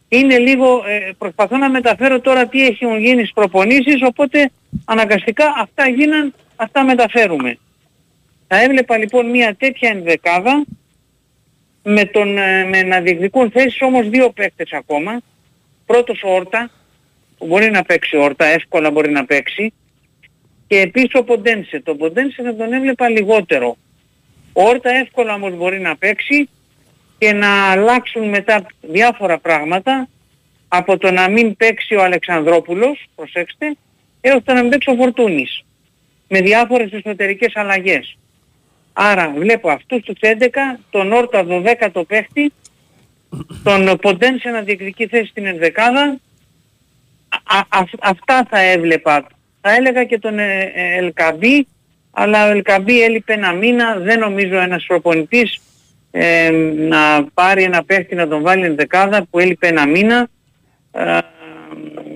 G: Είναι λίγο, ε, προσπαθώ να μεταφέρω τώρα τι έχουν γίνει στις προπονήσεις, οπότε αναγκαστικά αυτά γίναν, αυτά μεταφέρουμε. Θα έβλεπα λοιπόν μια τέτοια ενδεκάδα με, τον, ε, με να διεκδικούν θέσεις όμως δύο παίκτες ακόμα. Πρώτος ο Όρτα, που μπορεί να παίξει ο Όρτα, εύκολα μπορεί να παίξει. Και επίσης ο Ποντένσε. Το Ποντένσε θα τον έβλεπα λιγότερο. Ο Όρτα εύκολα όμως μπορεί να παίξει και να αλλάξουν μετά διάφορα πράγματα από το να μην παίξει ο Αλεξανδρόπουλος, προσέξτε, έως το να μην παίξει ο Φορτούνης. Με διάφορες εσωτερικές αλλαγές. Άρα βλέπω αυτούς τους 11, τον Όρτα 12ο παίχτη, τον Ποντένσε να διεκδικεί θέση στην ενδεκάδα. Α, α- αυτά θα έβλεπα. Θα έλεγα και τον ε, ε, Ελκαμπή, αλλά ο Ελκαμπή έλειπε ένα μήνα. Δεν νομίζω ένας προπονητής ε, να πάρει ένα παίχτη να τον βάλει ενδεκάδα που έλειπε ένα μήνα ε,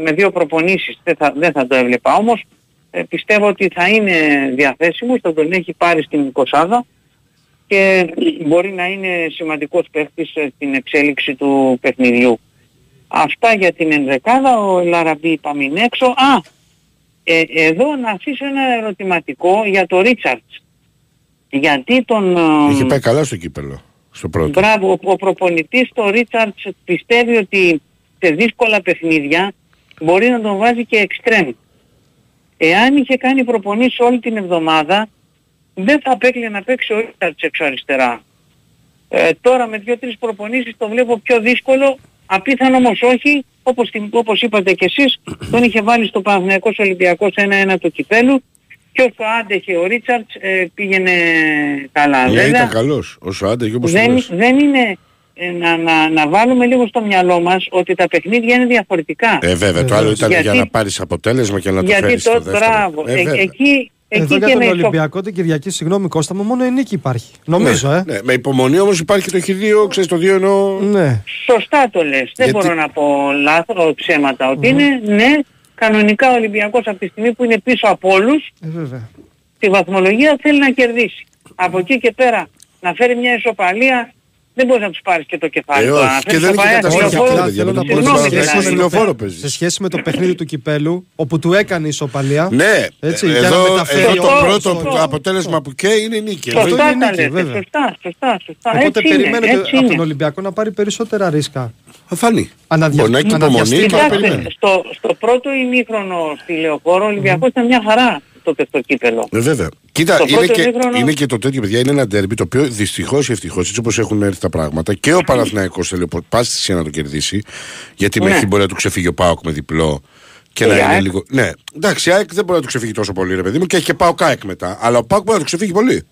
G: με δύο προπονήσεις. Δεν θα, δεν θα το έβλεπα. Όμως ε, πιστεύω ότι θα είναι διαθέσιμος, θα τον έχει πάρει στην 20 και μπορεί να είναι σημαντικός παίχτης ε, στην εξέλιξη του παιχνιδιού. Αυτά για την ενδεκάδα, ο Λαραμπή είπαμε είναι έξω. Α, ε, εδώ να αφήσω ένα ερωτηματικό για το Ρίτσαρτς. Γιατί τον... ε,
A: Είχε πάει καλά στο κύπελο. Στο πρώτο.
G: Μπράβο, ο, ο προπονητής το Ρίτσαρτς πιστεύει ότι σε δύσκολα παιχνίδια μπορεί να τον βάζει και εξτρέμ. Εάν είχε κάνει προπονήσεις όλη την εβδομάδα, δεν θα απέκλειε να παίξει ο Ρίτσαρτς έξω αριστερά. Ε, τώρα με δύο-τρεις προπονήσεις το βλέπω πιο δύσκολο, απίθανο όμως όχι, όπως, την- όπως είπατε και εσείς, τον είχε βάλει στο Παναθηναϊκός Ολυμπιακός 1-1 του κυπέλου και όσο άντεχε ο Ρίτσαρτς ε, πήγαινε καλά.
A: Ναι,
G: Βέβαια,
A: ήταν καλός. Όσο άντεγε όπως το
G: δεν,
A: λες.
G: δεν είναι ε, να, να, να βάλουμε λίγο στο μυαλό μας ότι τα παιχνίδια είναι διαφορετικά.
A: Ε, βέβαια, το άλλο ήταν
G: Γιατί-
A: για να πάρεις αποτέλεσμα και να το
G: Γιατί
A: φέρεις στο
G: το
A: δεύτερο.
G: μπράβο.
A: Ε,
G: Ε,
A: βέβαια.
G: εκεί εκεί
B: Εδώ
G: και
B: για τον
G: με ισο-
B: Ολυμπιακό την Κυριακή, συγγνώμη Κώστα μου, μόνο η νίκη υπάρχει. Νομίζω,
A: ναι,
B: ε.
A: ναι, με υπομονή όμως υπάρχει και το χ2, ξέρεις το 2 εννοώ.
B: Ναι.
G: Σωστά το λες. Δεν
A: Γιατί-
G: μπορώ να πω λάθος, ψέματα. Ότι είναι, ναι, κανονικά ο Ολυμπιακός από τη στιγμή που είναι πίσω από όλους,
B: Ε, βέβαια.
G: στη βαθμολογία θέλει να κερδίσει. Από εκεί και πέρα να φέρει μια ισοπαλία, δεν μπορείς να τους πάρεις και το κεφάλι.
A: Ε,
G: Τώρα,
A: όχι,
G: να
A: και
G: φέρεις
A: δεν είναι και
G: ισοπαλία στο
A: κατάσταση
G: λεωφόρο,
A: αυτή, παιδιά,
B: θέλω
A: με
B: να
A: το
B: πω
A: πρώτο
G: συγγνώμη,
A: Παναθηναϊκό
G: δηλαδή.
A: στο λεωφόρο παίζεις.
B: Σε σχέση με το παιχνίδι του κυπέλου, όπου του έκανε ισοπαλία.
A: Ναι,
B: Έτσι,
A: ε,
B: για να
A: εδώ,
B: μεταφέρει
A: εδώ το
G: όλο.
A: πρώτο
G: Σωστό.
A: αποτέλεσμα που καίει είναι η νίκη.
B: Αυτό
G: Σωστά
B: είναι
G: τα
B: νίκη,
G: λέτε.
B: βέβαια.
G: Σωστά, σωστά, σωστά.
B: Οπότε
G: έτσι είναι,
B: περιμένετε
G: έτσι
B: από τον
G: είναι.
B: Ολυμπιακό να πάρει περισσότερα ρίσκα.
A: Θα φανεί.
B: Αναδια-
A: Μπορεί να έχει
B: αναδιαστεί.
A: υπομονή και να
B: Κοιτάξτε,
A: περιμένει.
G: στο, στο πρώτο ημίχρονο στη Λεωφόρο ο Ολυμπιακός ήταν μια χαρά τότε στο κύπελο.
A: Ε, βέβαια. Κοίτα,
G: Το
A: είναι
G: πρώτο
A: και,
G: ημίχρονο-
A: είναι και το τέτοιο, παιδιά, είναι ένα ντέρμπι το οποίο δυστυχώς ή ευτυχώς, έτσι όπως έχουν έρθει τα πράγματα, και ο Παναθηναϊκός θέλει πάση θυσία να το κερδίσει, γιατί
G: Ναι.
A: μέχρι μπορεί να του ξεφύγει ο Πάοκ με διπλό Και
G: Η
A: να είναι
G: ΑΕΚ.
A: λίγο. Ναι, εντάξει, η ΑΕΚ δεν μπορεί να του ξεφύγει τόσο πολύ, ρε παιδί μου, και έχει και πάω ΚΑΕΚ μετά. Αλλά ο ΠΑΟΚ μπορεί να του ξεφύγει πολύ.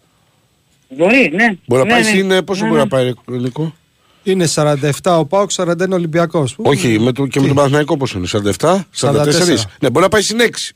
G: Μπορεί, ναι.
A: Μπορεί να
G: ναι,
A: πάει
G: ναι.
A: στην. Πόσο
G: Ναι,
A: μπορεί
G: ναι.
A: να πάει, Νικό.
B: Είναι 47 ο Πάουκ, 41 ο Ολυμπιακός.
A: Όχι, με το, και με τον Παναθηναϊκό πόσο είναι, 47, 44.
B: 44.
A: Ναι, μπορεί να πάει στην 6.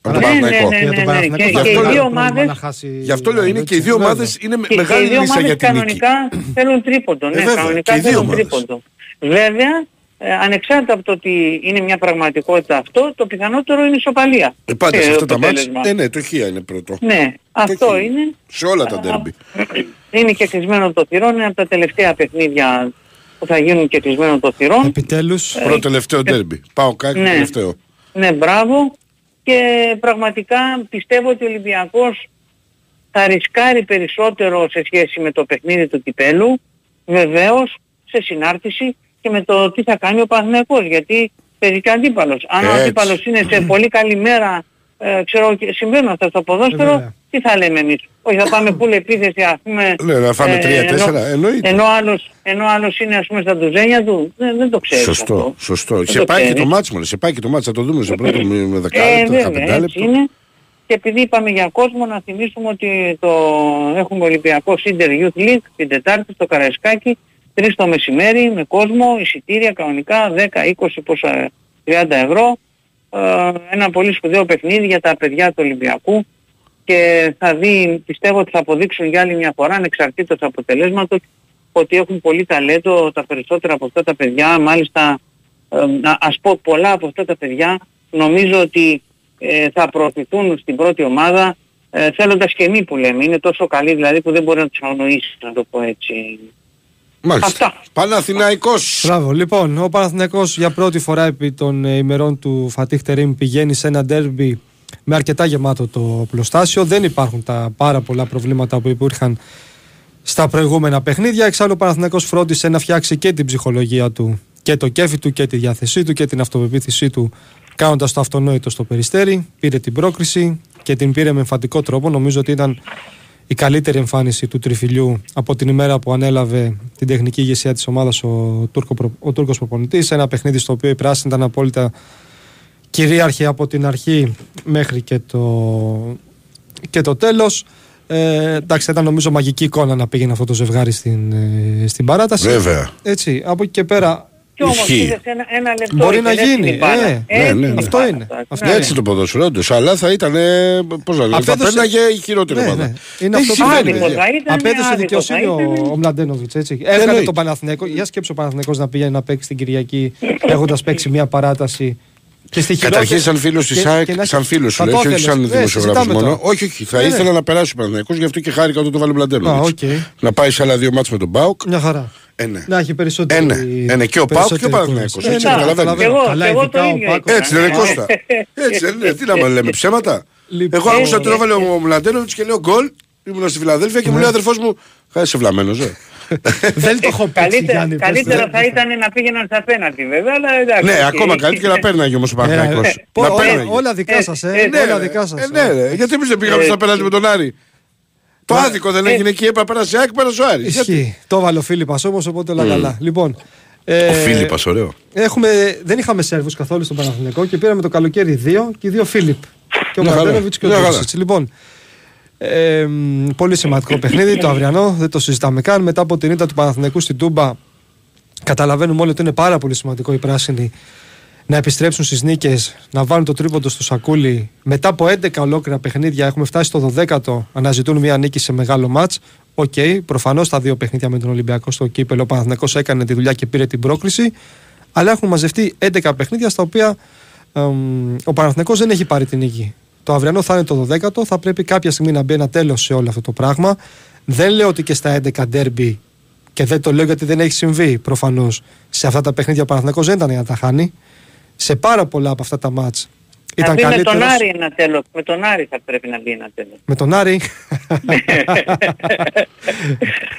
A: Από τον
G: Ναι, ναι,
A: Παναθηναϊκό.
G: ναι,
B: Για τον Παναθηναϊκό
G: και-
B: θα
G: και
B: έχει
G: οι
B: πάρα
G: δύο
B: πρόβλημα
G: ομάδες-
B: να χάσει-
A: Γι' αυτό λέω είναι και οι δύο
B: Βέβαια.
A: ομάδες είναι
G: Και,
A: μεγάλη
G: και οι δύο
A: λύσα
G: ομάδες
A: για την νίκη.
G: κανονικά θέλουν τρίποντο. Ναι,
A: Ε, βέβαια,
G: κανονικά
A: και οι δύο
G: θέλουν
A: ομάδες.
G: τρίποντο. Βέβαια, ε, ανεξάρτητα από το ότι είναι μια πραγματικότητα αυτό, το πιθανότερο είναι ισοπαλία.
A: Ε, πάντα
G: Ε,
A: σε αυτά τα μάτια.
G: αποτέλεσμα.
A: Ε, ναι, το χία είναι πρώτο.
G: Ναι, αυτό
A: έχει.
G: είναι.
A: Σε όλα τα ντέρμπι.
G: Είναι και κλεισμένο το θυρών, είναι από τα τελευταία παιχνίδια που θα γίνουν και κλεισμένο το θυρών.
B: Επιτέλους.
A: Πρώτο τελευταίο ντέρμπι. Πάω κάτι
G: Ναι.
A: τελευταίο.
G: Ναι, μπράβο. Και πραγματικά πιστεύω ότι ο Ολυμπιακός θα ρισκάρει περισσότερο σε σχέση με το παιχνίδι του κυπέλου, βεβαίως σε συνάρτηση και με το τι θα κάνει ο Παναθηναϊκός, γιατί παίζει και αντίπαλος. Αν ο
A: Έτσι.
G: αντίπαλος είναι σε πολύ καλή μέρα, ε, ξέρω, και συμβαίνουν αυτά στο
B: Ε,
G: ποδόσφαιρο,
B: βέβαια.
G: Τι θα λέμε εμείς; Όχι, θα πάμε full επίθεση, ας πούμε.
A: Ναι, να φάμε
G: ε,
A: τρία-τέσσερα,
G: ενώ-
A: εννοείται.
G: Ενώ άλλος, ενώ άλλος είναι ας πούμε στα ντουζένια του, δεν, δεν το ξέρεις
A: Σωστό,
G: αυτό.
A: σωστό.
G: Δεν
A: Σε
G: το
A: πάει και το
G: ξέρεις.
A: μάτς μου, σε πάει και το μάτς. Θα το δούμε στο πρώτο με
G: Ε,
A: δεκάλεπτο,
G: βέβαια,
A: δεκαπέντε
G: έτσι
A: λεπτό.
G: είναι. Και επειδή είπαμε για κόσμο, να θυμίσουμε ότι το έχουμε Ολυμπιακό Inter Youth League την Τετάρτη στο Καραϊσκάκι, 3 το μεσημέρι, με κόσμο, εισιτήρια κανονικά, 10, 20, πόσα, 30 ευρώ. Ε, ένα πολύ σπουδαίο παιχνίδι για τα παιδιά του Ολυμπιακού και θα δει, πιστεύω ότι θα αποδείξουν για άλλη μια φορά, ανεξαρτήτως αποτελέσματος, ότι έχουν πολύ ταλέντο τα περισσότερα από αυτά τα παιδιά, μάλιστα ε, να- ας πω πολλά από αυτά τα παιδιά νομίζω ότι ε, θα προωθηθούν στην πρώτη ομάδα ε, θέλοντας και μη που λέμε. Είναι τόσο καλοί δηλαδή που δεν μπορεί να τους αγνοήσεις να το πω έτσι.
A: Μάλιστα.
G: Αυτά.
A: Παναθηναϊκός.
B: Μπράβο. Λοιπόν, ο Παναθηναϊκός για πρώτη φορά επί των ε, ημερών του Φατίχ Τερίμ πηγαίνει σε ένα ντέρμπι με αρκετά γεμάτο το πλωστάσιο. Δεν υπάρχουν τα πάρα πολλά προβλήματα που υπήρχαν στα προηγούμενα παιχνίδια. Εξάλλου ο Παναθηναϊκός φρόντισε να φτιάξει και την ψυχολογία του και το κέφι του και τη διάθεσή του και την αυτοπεποίθησή του κάνοντας το αυτονόητο στο περιστέρι. Πήρε την πρόκριση και την πήρε με εμφαντικό τρόπο. Νομίζω ότι ήταν η καλύτερη εμφάνιση του τριφυλιού από την ημέρα που ανέλαβε την τεχνική ηγεσία της ομάδας ο, Τούρκο, προ- ο Τούρκος προπονητής. Ένα παιχνίδι στο οποίο η πράσινη ήταν απόλυτα κυρίαρχη από την αρχή μέχρι και το, και το τέλος. Ε, εντάξει, ήταν νομίζω μαγική εικόνα να πήγαινε αυτό το ζευγάρι στην, ε, στην παράταση.
A: Βέβαια.
B: Έτσι, από εκεί και πέρα
G: Και όμως
A: Ισχύει.
G: είδες ένα, ένα λεπτό
B: Μπορεί να
G: ήταν έτσι
B: γίνει,
G: η μπάλα.
B: ε,
G: Έτσι
A: ναι, ναι,
G: η
A: αυτό
G: μπάλα.
B: είναι.
G: Εντάξει,
B: Αυτό
G: ναι.
A: Έτσι το ποδόσφαιρο, όντως. Αλλά θα ήταν. Πώς να λέμε, θα
B: Απέδωσε-
A: πέρναγε η χειρότερη
B: Ναι,
A: ομάδα.
B: ναι. Είναι
A: Έχει
B: αυτό που
A: συμβαίνει,
G: Άδικο
A: παιδιά.
G: θα ήταν,
B: Απέδωσε
G: άδικο
B: δικαιοσύνη
G: θα
B: ο,
G: ήταν.
B: ο Μλαντένοβιτς. Έβγαλε
A: Εννοείται.
B: τον Παναθηναϊκό. Για σκέψω ο Παναθηναϊκός να πήγαινε να παίξει την Κυριακή έχοντας παίξει μια παράταση. Και στη χειρότερη-
A: Καταρχήν, σαν φίλος τη
B: και-
A: ΑΕΚ,
B: και να-
A: σαν φίλος σου
B: θα
A: λέει,
B: το
A: όχι
B: ήθελες.
A: σαν
B: Ναι,
A: δημοσιογράφος
B: συζητάμε
A: μόνο.
B: τώρα.
A: Όχι, όχι. Θα
B: Ναι, ναι.
A: ήθελα να περάσει ο Παναθηναϊκός, γι' αυτό και χάρηκα όταν το βάλε Μπλαντένοβιτ.
B: Α, οκ.
A: Να πάει σε άλλα δύο μάτς με τον Μπάουκ.
B: Μια χαρά.
A: Ε, ναι.
B: Να έχει περισσότερη.
A: Ε, ναι. Ε, ναι. Και ο Πάοκ και ο
B: περισσότερη
A: Παναθηναϊκός.
B: κούραση.
A: Έτσι,
B: Ε, ναι,
A: καταλαβαίνω.
B: καταλαβαίνω.
G: Και εγώ-
B: Καλά,
G: και εγώ
B: ειδικά
G: το
B: ο
G: ίδιο
B: Πάκος-
G: έκανα.
A: Έτσι δεν είναι Κώστα. Έτσι δεν είναι. Τι να μα λέμε ψέματα.
B: Λοιπόν,
A: Εγώ άκουσα
B: ε,
A: ότι έβαλε ο Μλαντένοβιτ και λέω γκολ. Ήμουν στη Φιλαδέλφια και μου λέει ο αδερφός μου. Χάσει βλαμμένο, ε.
B: Δεν το έχω πει.
G: Καλύτερα,
B: Γιάννη, πες
G: καλύτερα
B: το.
G: θα ήταν να πήγαιναν στα πέναλτι βέβαια, αλλά εντάξει.
A: Ναι,
G: οκ.
A: ακόμα καλύτερα να πέρναγε όμως ο Παναθηναϊκός.
B: Ε, πω,
A: Να
B: όλα-
A: πέρναγε.
B: Όλα δικά σας,
G: Ε,
B: ε.
G: ναι,
B: Όλα
A: ρε.
B: δικά σας.
A: Ε, ναι, ρε. Γιατί εμείς δεν πήγαμε
G: Ε,
A: στα πέναλτι με τον Άρη. Το
B: Μα-
A: άδικο δεν έγινε εκεί, έπρεπε να πέρασε η ΑΕΚ, πέρασε ο Άρης. Γιατί;
B: Ισχύει. Το βάλε ο Φίλιππας όμως, οπότε όλα καλά. Λοιπόν. ε,
A: Ο Φίλιππας, ωραίο.
B: Έχουμε, δεν είχαμε σερβους καθόλου στον Παναθηναϊκό και πήραμε το καλοκαίρι δύο και οι δύο Φίλιπ. Και ο
A: Μια χαρά.
B: Μαρτένοβιτ και ο
A: Μια χαρά.
B: Τούτσιτς. Λοιπόν, ε, μ, πολύ σημαντικό παιχνίδι το αυριανό, δεν το συζητάμε καν. Μετά από την ήττα του Παναθηναϊκού στην Τούμπα, καταλαβαίνουμε όλοι ότι είναι πάρα πολύ σημαντικό οι πράσινοι να επιστρέψουν στις νίκες, να βάλουν το τρίποντο στο σακούλι. Μετά από 11 ολόκληρα παιχνίδια, έχουμε φτάσει στο 12ο, αναζητούν μια νίκη σε μεγάλο μάτς. OK, okay, προφανώς τα δύο παιχνίδια με τον Ολυμπιακό στο κύπελο, ο Παναθηναϊκός έκανε τη δουλειά και πήρε την πρόκριση. Αλλά έχουν μαζευτεί 11 παιχνίδια στα οποία εμ, ο Παναθηναϊκός δεν έχει πάρει την νίκη. Το αυριανό θα είναι το 12ο, θα πρέπει κάποια στιγμή να μπει ένα τέλος σε όλο αυτό το πράγμα. Δεν λέω ότι και στα 11 ντέρμπι, και δεν το λέω γιατί δεν έχει συμβεί προφανώς σε αυτά τα παιχνίδια ο Παναθηναϊκός δεν ήταν για να τα χάνει. Σε πάρα πολλά από αυτά τα μάτς
G: Να
B: ήταν
G: μπει με τον
B: καλύτερος.
G: Άρη ένα τέλος. Με τον Άρη θα πρέπει να μπει ένα τέλος.
B: Με τον Άρη.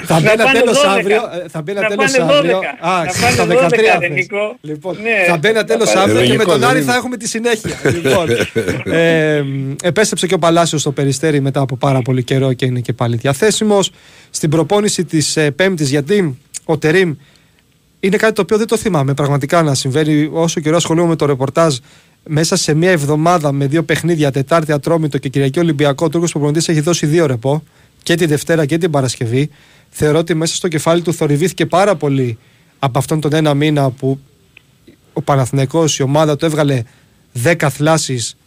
B: θα μπει
G: Να
B: ένα
G: πάνε
B: τέλος
G: 12.
B: αύριο. ε, Θα μπει ένα
G: Να
B: τέλος
G: πάνε 12.
B: αύριο. Α,
G: Να
B: στα
G: πάνε
B: 13
G: 12,
B: θες.
G: ρε, Νικό.
B: Λοιπόν,
G: Ναι.
B: θα μπει ένα τέλος
G: Να πάνε
B: αύριο και με
A: Λογικό,
B: τον
A: δεν
B: Άρη
A: είναι.
B: θα έχουμε τη συνέχεια. λοιπόν, ε, επέστρεψε και ο Παλάσιος στο περιστέρι μετά από πάρα πολύ καιρό και είναι και πάλι διαθέσιμος. Στην προπόνηση της ε, Πέμπτης, γιατί ο Τερήμ είναι κάτι το οποίο δεν το θυμάμαι πραγματικά να συμβαίνει. Όσο καιρό ασχολούμαι με το ρεπορτάζ, μέσα σε μία εβδομάδα με δύο παιχνίδια, Τετάρτη Ατρόμητο και Κυριακή Ολυμπιακό, ο Τούρκος προπονητής έχει δώσει δύο ρεπό και τη Δευτέρα και την Παρασκευή. Θεωρώ ότι μέσα στο κεφάλι του θορυβήθηκε πάρα πολύ από αυτόν τον ένα μήνα που ο Παναθηναϊκός, η ομάδα του έβγαλε 10 θλάσεις.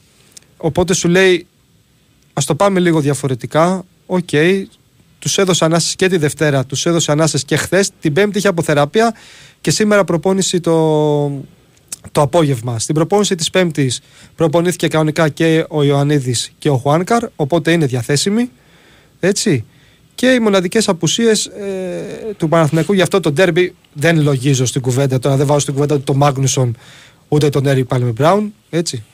B: Οπότε σου λέει, ας το πάμε λίγο διαφορετικά. OK, okay, τους έδωσε ανάσες και τη Δευτέρα, τους έδωσε ανάσες και χθες. Την Πέμπτη είχε αποθεραπεία και σήμερα προπόνηση το, το απόγευμα. Στην προπόνηση της Πέμπτης προπονήθηκε κανονικά και ο Ιωαννίδης και ο Χουάνκαρ, οπότε είναι διαθέσιμοι. Έτσι. Και οι μοναδικές απουσίες ε, του Παναθηναϊκού για αυτό το ντέρμπι δεν λογίζω στην κουβέντα. Τώρα δεν βάζω στην κουβέντα τον Μάγνουσον ούτε τον Έρι Πάλμε Μπράουν. Έτσι.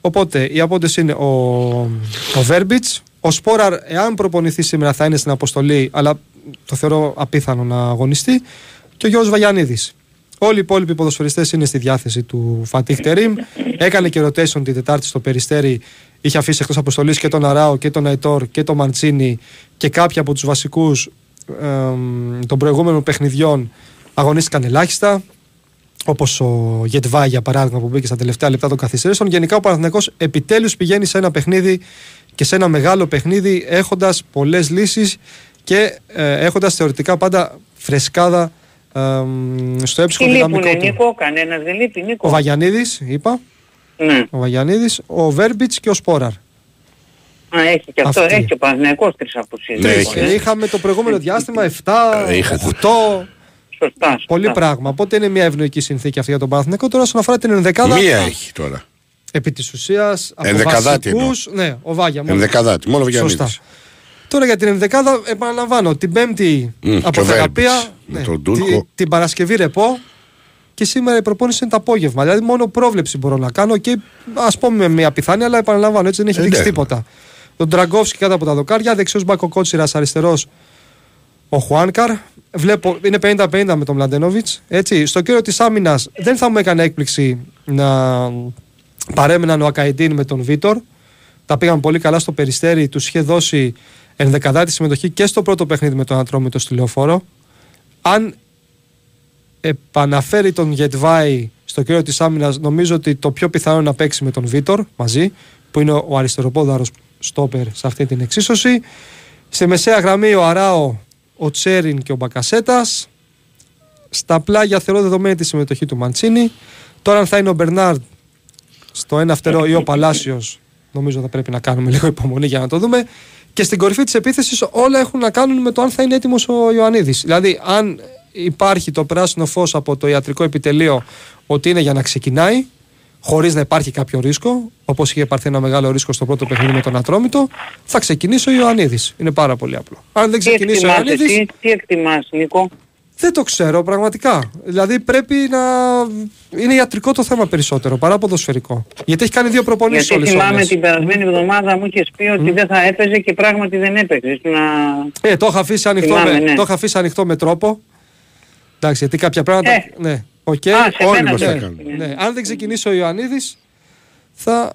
B: Οπότε οι απόντες είναι ο, ο Βέρμπιτς. Ο Σπόραρ, εάν προπονηθεί σήμερα, θα είναι στην αποστολή, αλλά το θεωρώ απίθανο να αγωνιστεί. Και ο Γιώργος Βαγιανίδης. Όλοι οι υπόλοιποι ποδοσφαιριστές είναι στη διάθεση του Φατίχ Τερήμ. Έκανε και rotation την Τετάρτη στο Περιστέρι. Είχε αφήσει εκτός αποστολής και τον Αράο και τον Αϊτόρ και τον Μαντσίνη και κάποιοι από τους βασικούς των προηγούμενων παιχνιδιών αγωνίστηκαν ελάχιστα. Όπως ο Γετβά για παράδειγμα που μπήκε στα τελευταία λεπτά των καθυστερήσεων. Γενικά ο Παναθυνακό επιτέλους πηγαίνει σε ένα παιχνίδι και σε ένα μεγάλο παιχνίδι έχοντας πολλές λύσεις και ε, έχοντας θεωρητικά πάντα φρεσκάδα στο έψυχο
G: δυναμικό του. Νίκο, κανένας δεν λείπει, Νίκο.
B: Ο Βαγιανίδης, είπα.
G: Ναι.
B: Ο Βαγιανίδης, ο Βέρμπιτς και ο Σπόραρ.
G: Α, έχει και αυτό, Αυτή. έχει και ο Παναθηναϊκός τρεις αποσύρες.
B: Ναι, έχει. Είχαμε το προηγούμενο διάστημα 7, 8...
G: Σωστά,
B: Πολύ πράγμα. Οπότε είναι μια ευνοϊκή συνθήκη αυτή για τον Παναθηναϊκό. Τώρα όσον αφορά την ενδεκάδα...
A: Μία έχει τώρα.
B: Επί της ουσίας, από
A: βασικούς...
B: Ναι, ο Βάγια.
A: Ενδεκαδάτη, μόνο ο Βαγιανίδης.
B: Τώρα για την ενδεκάδα, επαναλαμβάνω, την Πέμπτη mm, από θεραπεία, ναι, την, την Παρασκευή ρεπό και σήμερα η προπόνηση είναι το απόγευμα. Δηλαδή, μόνο πρόβλεψη μπορώ να κάνω και ας πούμε μια πιθανή, αλλά επαναλαμβάνω, έτσι δεν έχει ε, δείξει ναι. τίποτα. Τον Τραγκόφσκι κάτω από τα δοκάρια, δεξιός Μπάκο Κότσιρας, αριστερός ο Χουάνκαρ. Βλέπω, είναι 50-50 με τον Μλαντενόβιτ. Στο κύριο της άμυνας δεν θα μου έκανε έκπληξη να παρέμεναν ο Ακαϊντίν με τον Βίτορ. Τα πήγαν πολύ καλά στο περιστέρι, τους είχε δώσει ενδεκαδάτη συμμετοχή και στο πρώτο παιχνίδι με τον Ατρόμητο στη Λεωφόρο. Αν επαναφέρει τον Γετβάη στο κύριο της άμυνας, νομίζω ότι το πιο πιθανό είναι να παίξει με τον Βίτορ μαζί, που είναι ο αριστεροπόδαρος στόπερ σε αυτή την εξίσωση. Στη μεσαία γραμμή ο Αράο, ο Τσέριν και ο Μπακασέτας. Στα πλάγια θεωρώ δεδομένη τη συμμετοχή του Μαντσίνη. Τώρα, αν θα είναι ο Μπερνάρντ στο ένα φτερό ή ο Παλάσιος, νομίζω θα πρέπει να κάνουμε λίγο υπομονή για να το δούμε. Και στην κορυφή της επίθεσης όλα έχουν να κάνουν με το αν θα είναι έτοιμος ο Ιωαννίδης. Δηλαδή, αν υπάρχει το πράσινο φως από το ιατρικό επιτελείο ότι είναι για να ξεκινάει, χωρίς να υπάρχει κάποιο ρίσκο, όπως είχε πάρθει ένα μεγάλο ρίσκο στο πρώτο παιχνίδι με τον Ατρόμητο, θα ξεκινήσει ο Ιωαννίδης. Είναι πάρα πολύ απλό. Αν δεν ξεκινήσει ο Ιωαννίδη.
G: Τι, τι εκτιμάς, Νίκο;
B: Δεν το ξέρω πραγματικά. Δηλαδή πρέπει να. Είναι ιατρικό το θέμα περισσότερο παρά ποδοσφαιρικό. Γιατί έχει κάνει δύο προπονήσεις
G: όλες Γιατί θυμάμαι την περασμένη εβδομάδα μου είχες πει ότι mm. δεν θα έπαιζε και πράγματι δεν έπαιζε. Να...
B: Ε, το είχα αφήσει ανοιχτό, με, ναι. το αφήσει ανοιχτό με τρόπο. Εντάξει, γιατί κάποια πράγματα.
G: Ε.
B: Ναι, okay.
G: Α, όλοι μας
B: ναι, ναι. Αν δεν ξεκινήσει ο Ιωαννίδης, θα,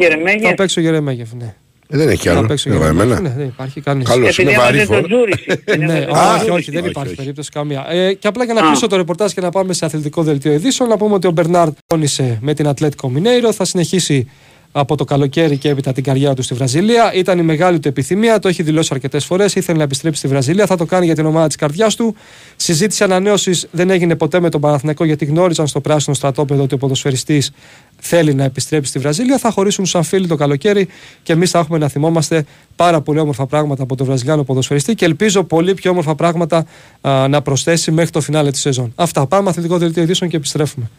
B: ε, θα παίξει ο Γερεμέγεφ. Ναι.
A: Ε, δεν έχει άλλο.
B: Δεν εμένα. Ναι, δεν υπάρχει κανείς.
A: Καλό είναι βαρύ
B: ναι, όχι, όχι, δεν υπάρχει περίπτωση καμία. Ε, και απλά για να κλείσω το ρεπορτάζ και να πάμε σε αθλητικό δελτίο ειδήσεων, να πούμε ότι ο Μπερνάρντ τόνισε με την Ατλέτικο Μινέιρο, θα συνεχίσει από το καλοκαίρι και έπειτα την καριέρα του στη Βραζιλία. Ήταν η μεγάλη του επιθυμία, το έχει δηλώσει αρκετές φορές. Ήθελε να επιστρέψει στη Βραζιλία, θα το κάνει για την ομάδα της καρδιάς του. Συζήτηση ανανέωση δεν έγινε ποτέ με τον Παναθηναϊκό γιατί γνώριζαν στο πράσινο στρατόπεδο ότι ο ποδοσφαιριστής θέλει να επιστρέψει στη Βραζιλία. Θα χωρίσουν σαν φίλοι το καλοκαίρι και εμείς θα έχουμε να θυμόμαστε πάρα πολύ όμορφα πράγματα από τον Βραζιλιάνο ποδοσφαιριστή και ελπίζω πολύ πιο όμορφα πράγματα α, να προσθέσει μέχρι το φινάλε της σεζόν. Αυτά. Πάμε αθλητικό δελτίο ειδήσεων και επιστρέφουμε.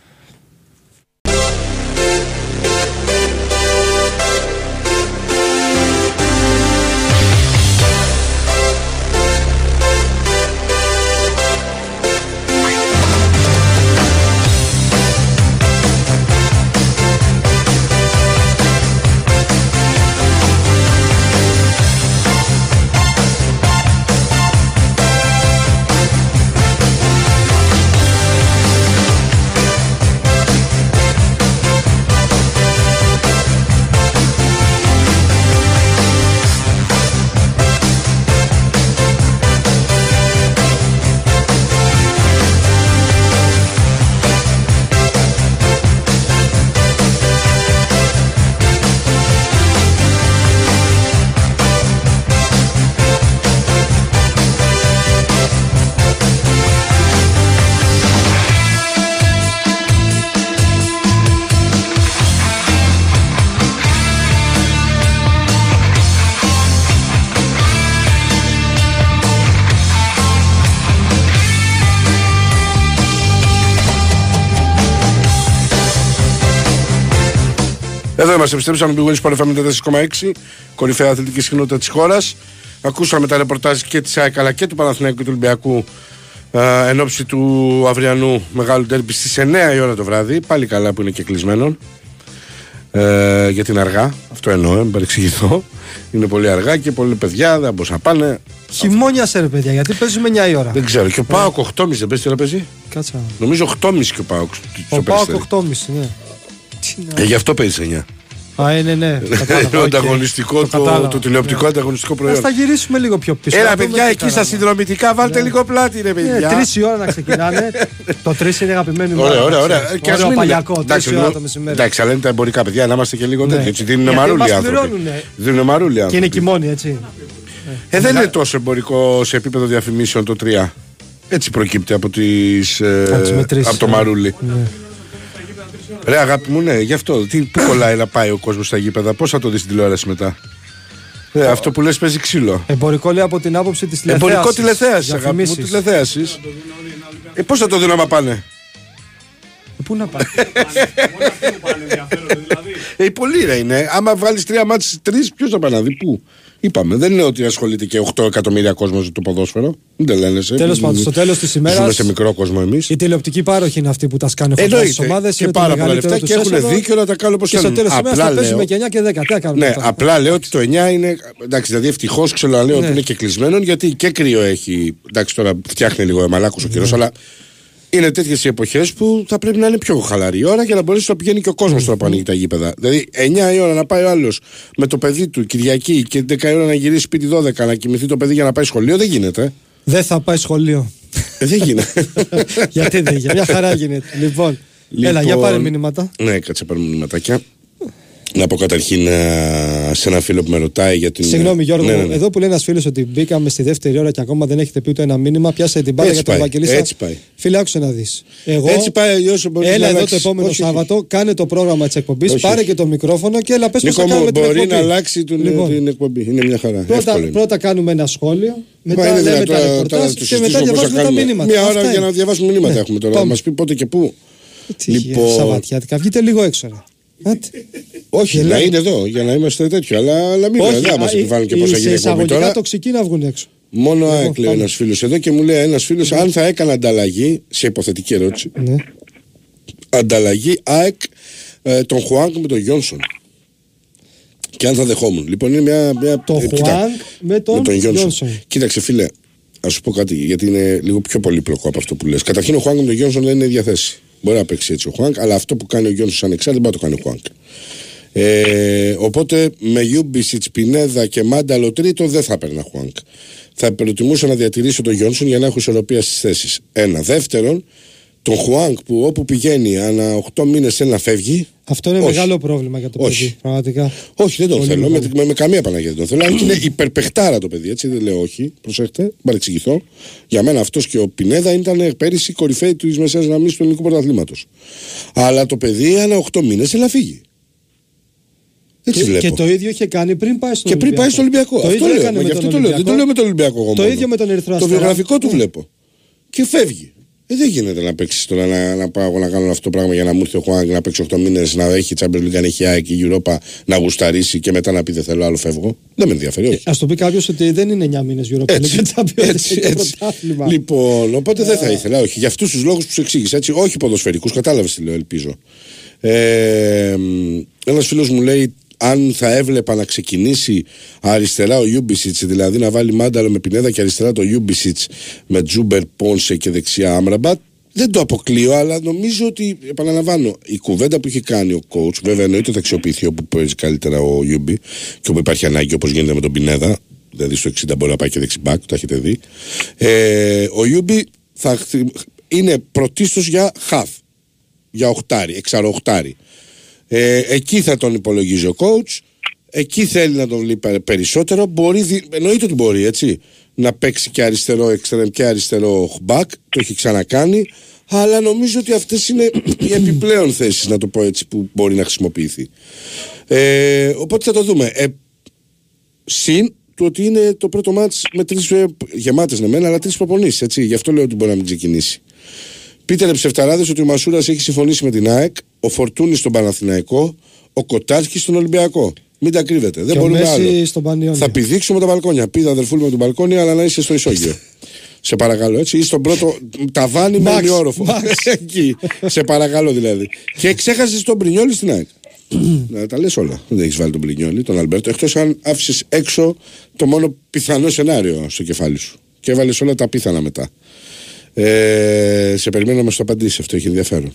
A: Εδώ είμαστε, επιστρέψαμε Big Wins Sport FM 4,6, κορυφαία αθλητική συχνότητα της χώρας. Ακούσαμε τα ρεπορτάζ και της ΑΕΚ αλλά και του Παναθηναϊκού και του Ολυμπιακού ε, εν ώψη του αυριανού μεγάλου τέρπι στις 9 η ώρα το βράδυ. Πάλι καλά που είναι και κλεισμένο. Ε, γιατί είναι αργά. Αυτό εννοώ, μην παρεξηγηθώ. Είναι πολύ αργά και πολλοί παιδιά δεν μπορούσαν να πάνε.
B: Χειμώνιας σε ρε παιδιά, γιατί παίζουμε 9 η ώρα.
A: Δεν ξέρω. Και ο Πάοκ 8.30 δεν παίζει τι ώρα παίζει.
B: Κάτσα.
A: Νομίζω 8.30 και ο Πάοκ. στο
B: Ο Πάοκ
A: Περιστέρι.
B: 8.30, ναι. Τι να-
A: Ε, γι' αυτό παίζει 9.
B: Α, είναι, ναι. Κατάλαβα,
A: το
B: οκ.
A: ανταγωνιστικό,
B: Το
A: το,
B: κατάλαβα.
A: το τηλεοπτικό ανταγωνιστικό
B: Ας
A: προϊόν.
B: τα γυρίσουμε λίγο πιο πίσω.
A: Έλα,
B: να δούμε
A: παιδιά,
B: τι
A: εκεί στα
B: κάναμε.
A: συνδρομητικά βάλτε λίγο πλάτη, ρε
B: Ε,
A: παιδιά.
B: τρεις η ώρα να ξεκινάνε. το τρεις είναι αγαπημένο μου.
A: Ωραία, ωραία, ωραία. Ε, Και ας
B: Ωραίο
A: μην είναι-
B: παλιακό,
A: Εντάξει,
B: τρεις η ώρα
A: λίγο-
B: το μεσημέρι.
A: Εντάξει, αλλά είναι τα εμπορικά παιδιά, να είμαστε και λίγο
B: Ναι.
A: τέτοιοι. Έτσι, δίνουν
B: Γιατί
A: μαρούλι
B: μας
A: οι άνθρωποι.
B: πληρώνουνε.
A: Δίνουν μαρούλι οι
B: Και είναι
A: άνθρωποι.
B: κοιμώνει, έτσι.
A: Ε, δεν είναι τόσο εμπορικό σε επίπεδο διαφημίσεων το 3. Έτσι προκύπτει από, τις, ε,
B: Από τις μετρήσεις,
A: από το
B: ναι.
A: μαρούλι. Ρε αγάπη μου, ναι, γι' αυτό. Τι, πού κολλάει να πάει ο κόσμο στα γήπεδα, πώ θα το δει στην τηλεόραση μετά. Ε, αυτό που λες παίζει ξύλο.
B: Εμπορικό λέει από την άποψη τη τηλεθέαση.
A: Εμπορικό τηλεθέαση, αγάπη μου, τηλεθέαση. Ε, πώ θα το δουν άμα πάνε.
B: Πού να πάει.
A: Ε, πολύ ρε είναι. Άμα βγάλει τρία μάτια στι τρει, ποιο θα πάει να δει, πού. Είπαμε, δεν είναι ότι ασχολείται και 8 εκατομμύρια κόσμος με το ποδόσφαιρο. Δεν τα λένε. σε.
B: Τέλος πάντων, στο τέλος της ημέρας.
A: Ζούμε σε μικρό κόσμο εμείς.
B: Οι τηλεοπτικοί πάροχοι είναι αυτοί που τα σκάνε φωτιά στις
A: Εννοείται.
B: ομάδες.
A: Και πάρα πολλά λεφτά και έχουν δίκιο να τα κάνουν όπως
B: Και στο
A: θέλουν.
B: τέλος της ημέρας
A: Απλά
B: θα παίζουμε
A: λέω.
B: και 9 και 10. Τι θα κάνουμε.
A: Ναι,
B: μετά.
A: απλά λέω ότι το 9 είναι. Εντάξει, δηλαδή ευτυχώς ξαναλέω
B: Ναι.
A: ότι είναι και κλεισμένο γιατί και κρύο έχει. Εντάξει, τώρα φτιάχνει λίγο εμαλάκο ο καιρός, αλλά είναι τέτοιες οι εποχές που θα πρέπει να είναι πιο χαλαρή η ώρα για να μπορέσει να πηγαίνει και ο κόσμος τώρα που ανοίγει τα γήπεδα. Δηλαδή, 9 η ώρα να πάει ο άλλος με το παιδί του Κυριακή και 10 η ώρα να γυρίσει σπίτι 12 να κοιμηθεί το παιδί για να πάει σχολείο, δεν γίνεται.
B: Δεν θα πάει σχολείο.
A: Ε, δεν γίνεται.
B: Γιατί δεν γίνεται. Μια χαρά γίνεται. Λοιπόν, έλα, για πάρε μηνύματα.
A: Ναι, κάτσε πάρουμε μηνύματάκια. Να πω καταρχήν ε, σε ένα φίλο που με ρωτάει για την.
B: Συγγνώμη Γιώργο,
A: Ναι, ναι, ναι.
B: εδώ που λέει ένας φίλος ότι μπήκαμε στη δεύτερη ώρα και ακόμα δεν έχετε πει ούτε ένα μήνυμα, πιάσε την μπάλα
A: Έτσι
B: για τον
A: πάει,
B: Ευαγγελίστα.
A: έτσι πάει.
B: Φίλε, άκουσε να δεις. Εγώ.
A: Έτσι πάει, αλλιώς μπορείς να
B: Έλα εδώ το
A: αλλάξεις.
B: επόμενο
A: Όχι, όχι.
B: Σάββατο, κάνε το πρόγραμμα της εκπομπής,
A: Όχι,
B: πάρε
A: όχι.
B: και το μικρόφωνο και έλα πες πώ
A: Νίκο
B: θα
A: μου,
B: κάνουμε την
A: μπορεί
B: εκπομπή.
A: να αλλάξει την,
B: Λοιπόν,
A: την εκπομπή. Είναι μια χαρά.
B: Πρώτα,
A: Εύκολο είναι.
B: πρώτα κάνουμε ένα σχόλιο,
A: Μα
B: μετά
A: είναι
B: λέμε
A: δυνατόν
B: τα
A: τώρα
B: ρεπορτάζ
A: να το
B: και μετά
A: συζητήσουμε πώς θα
B: διαβάζουμε τα
A: κάνουμε.
B: μηνύματα.
A: Μια ώρα
B: Αυτά
A: για
B: είναι.
A: να διαβάσουμε μηνύματα
B: Ναι,
A: έχουμε τώρα.
B: πάμε.
A: Να μας πει πότε και πού.
B: Τι
A: Λοιπόν-
B: Σαββατιάτικα, βγείτε λίγο έξω. Ρε. Άντε.
A: Όχι, να είναι εδώ για να είμαστε τέτοιο. Αλλά, αλλά μην
B: Όχι,
A: δεν μας
B: α,
A: επιβάλλουν και
B: οι-
A: πώ θα
B: σε
A: γίνει η εκπομπή
B: εισαγωγικά
A: τώρα.
B: τοξικοί να βγουν έξω.
A: Μόνο
B: Λοιπόν,
A: ΑΕΚ λέει
B: πάμε.
A: ένας φίλος εδώ και μου λέει ένας φίλος αν θα έκανα ανταλλαγή σε υποθετική ερώτηση.
B: Ναι.
A: Ανταλλαγή ΑΕΚ ε, τον Χουάνκ με τον Γιόνσον. Και αν θα δεχόμουν. Λοιπόν, είναι μια. μια
B: Το
A: ε, κοίτα,
B: Χουάνκ με τον
A: Γιόνσον.
B: Γιόνσον.
A: Κοίταξε, φίλε, ας σου πω κάτι, γιατί είναι λίγο πιο πολύπλοκο από αυτό που λες. Καταρχήν, ο Χουάνκ με τον Γιόνσον δεν είναι ίδια θέση. Μπορεί να παίξει έτσι ο Χουάνκ, αλλά αυτό που κάνει ο Γιόνσον σαν εξάρι το δεν μπορεί να το κάνει ο Χουάνκ. Ε, οπότε με Ιούμπισιτ, Πινέδα και Μάνταλο τρίτο δεν θα έπαιρνα Χουάνκ. Θα προτιμούσα να διατηρήσω τον Γιόνσον για να έχω ισορροπία στις θέσεις. Ένα. Δεύτερον, τον Χουάνκ που όπου πηγαίνει ανά 8 μήνες θέλει να φεύγει.
B: Αυτό είναι
A: Όχι.
B: μεγάλο πρόβλημα για το
A: Όχι.
B: παιδί. Πραγματικά.
A: Όχι, δεν τον
B: Πολύ
A: θέλω. Με,
B: μεγάλο.
A: με, με καμία Παναγία δεν τον θέλω. Αν και είναι υπερπεχτάρα το παιδί, έτσι δεν λέω όχι. Προσέχτε, μην παρεξηγηθώ. Για μένα αυτός και ο Πινέδα ήταν πέρυσι κορυφαίοι τη μεσαίας γραμμής του ελληνικού πρωταθλήματος. Αλλά το παιδί ανά 8 μήνες θέλει να φύγει. Έτσι
B: Και,
A: βλέπω.
B: και το ίδιο είχε κάνει πριν πάει στον
A: Και πριν πάει στο Ολυμπιακό.
B: Το
A: αυτό
B: ίδιο
A: λέω.
B: έκανε
A: Μα
B: με
A: γι'
B: τον
A: αυτό το λέω. Δεν το
B: Ολυμπιακό.
A: λέω με τον Ολυμπιακό εγώ
B: Το
A: μόνο.
B: ίδιο με τον Ερυθρό
A: Το
B: Αστέρα.
A: βιογραφικό του
B: Ναι.
A: βλέπω. Και φεύγει. Ε, δεν γίνεται να παίξεις τώρα να, να πάω εγώ να κάνω αυτό το πράγμα για να μου έρθει ο Χουάνγκ να παίξει 8 μήνες, να έχει Champions League, να έχει ΑΕΚ η Europa, να γουσταρίσει και μετά να πει δεν θέλω άλλο φεύγω. Δεν με ενδιαφέρει, όχι.
B: Α το πει κάποιος ότι δεν είναι 9 μήνες Europa League
A: Έτσι,
B: και Champions
A: έτσι,
B: League
A: έτσι.
B: πρωτάθλημα.
A: Λοιπόν, οπότε δεν θα ήθελα, όχι. Για αυτούς τους λόγους που σου εξήγησα, έτσι, όχι ποδοσφαιρικούς, κατάλαβες τι λέω, ελπίζω. Ε, Ένας φίλος μου λέει, αν θα έβλεπα να ξεκινήσει αριστερά ο Ιούμπισιτς, δηλαδή να βάλει μάνταλο με πινέδα και αριστερά το Ιούμπισιτς με Τζούμπερ Πόνσε και δεξιά Άμραμπατ, δεν το αποκλείω, αλλά νομίζω ότι, επαναλαμβάνω, η κουβέντα που έχει κάνει ο coach, βέβαια εννοείται ότι θα αξιοποιηθεί όπου παίζει καλύτερα ο Ιούμπι και όπου υπάρχει ανάγκη, όπως γίνεται με τον Πινέδα. Δηλαδή στο 60 μπορεί να πάει και δεξί μπακ, το έχετε δει. Ε, ο Ιούμπι θα χθι- είναι πρωτίστως για χαφ. Για οχτάρι, εξαροχτάρι. Ε, εκεί θα τον υπολογίζει ο coach. Εκεί θέλει να τον βλέπει πε- περισσότερο. Μπορεί, δι- εννοείται ότι μπορεί, έτσι. Να παίξει και αριστερό εξτρεμ και αριστερό back. Το έχει ξανακάνει. Αλλά νομίζω ότι αυτές είναι οι επιπλέον θέσεις, να το πω έτσι, που μπορεί να χρησιμοποιηθεί. Ε, οπότε θα το δούμε. Ε, συν του ότι είναι το πρώτο μάτς με τρεις ε, γεμάτες ναι μεν, αλλά τρεις προπονήσεις, έτσι. Γι' αυτό λέω ότι μπορεί να μην ξεκινήσει. Πείτε ρε ψευταράδες ότι ο Μασούρας έχει συμφωνήσει με την ΑΕΚ, ο Φορτούνης στον Παναθηναϊκό, ο Κοτάρσκι στον Ολυμπιακό. Μην τα κρύβετε. Δεν
B: Και ο
A: μπορούμε άλλο.
B: Μέση στον Πανιόνιο.
A: Θα πηδήξουμε τα μπαλκόνια. Πήδα αδερφούλη με τον μπαλκόνι, αλλά να είσαι στο ισόγειο. Σε παρακαλώ, έτσι. Ή στον πρώτο ταβάνι με
B: Max,
A: ημιόροφο.
B: Max.
A: Εκεί. Σε παρακαλώ δηλαδή. Και ξέχασες τον Πρινιόλη στην ΑΕΚ. να τα λες όλα. Δεν έχεις βάλει τον Πρινιόλη, τον Αλμπέρτο. Εκτός αν άφησες έξω το μόνο πιθανό σενάριο στο κεφάλι σου. Και έβαλες όλα τα πιθανά μετά. Ε, σε περιμένω να μας το απαντήσεις. Αυτό έχει ενδιαφέρον.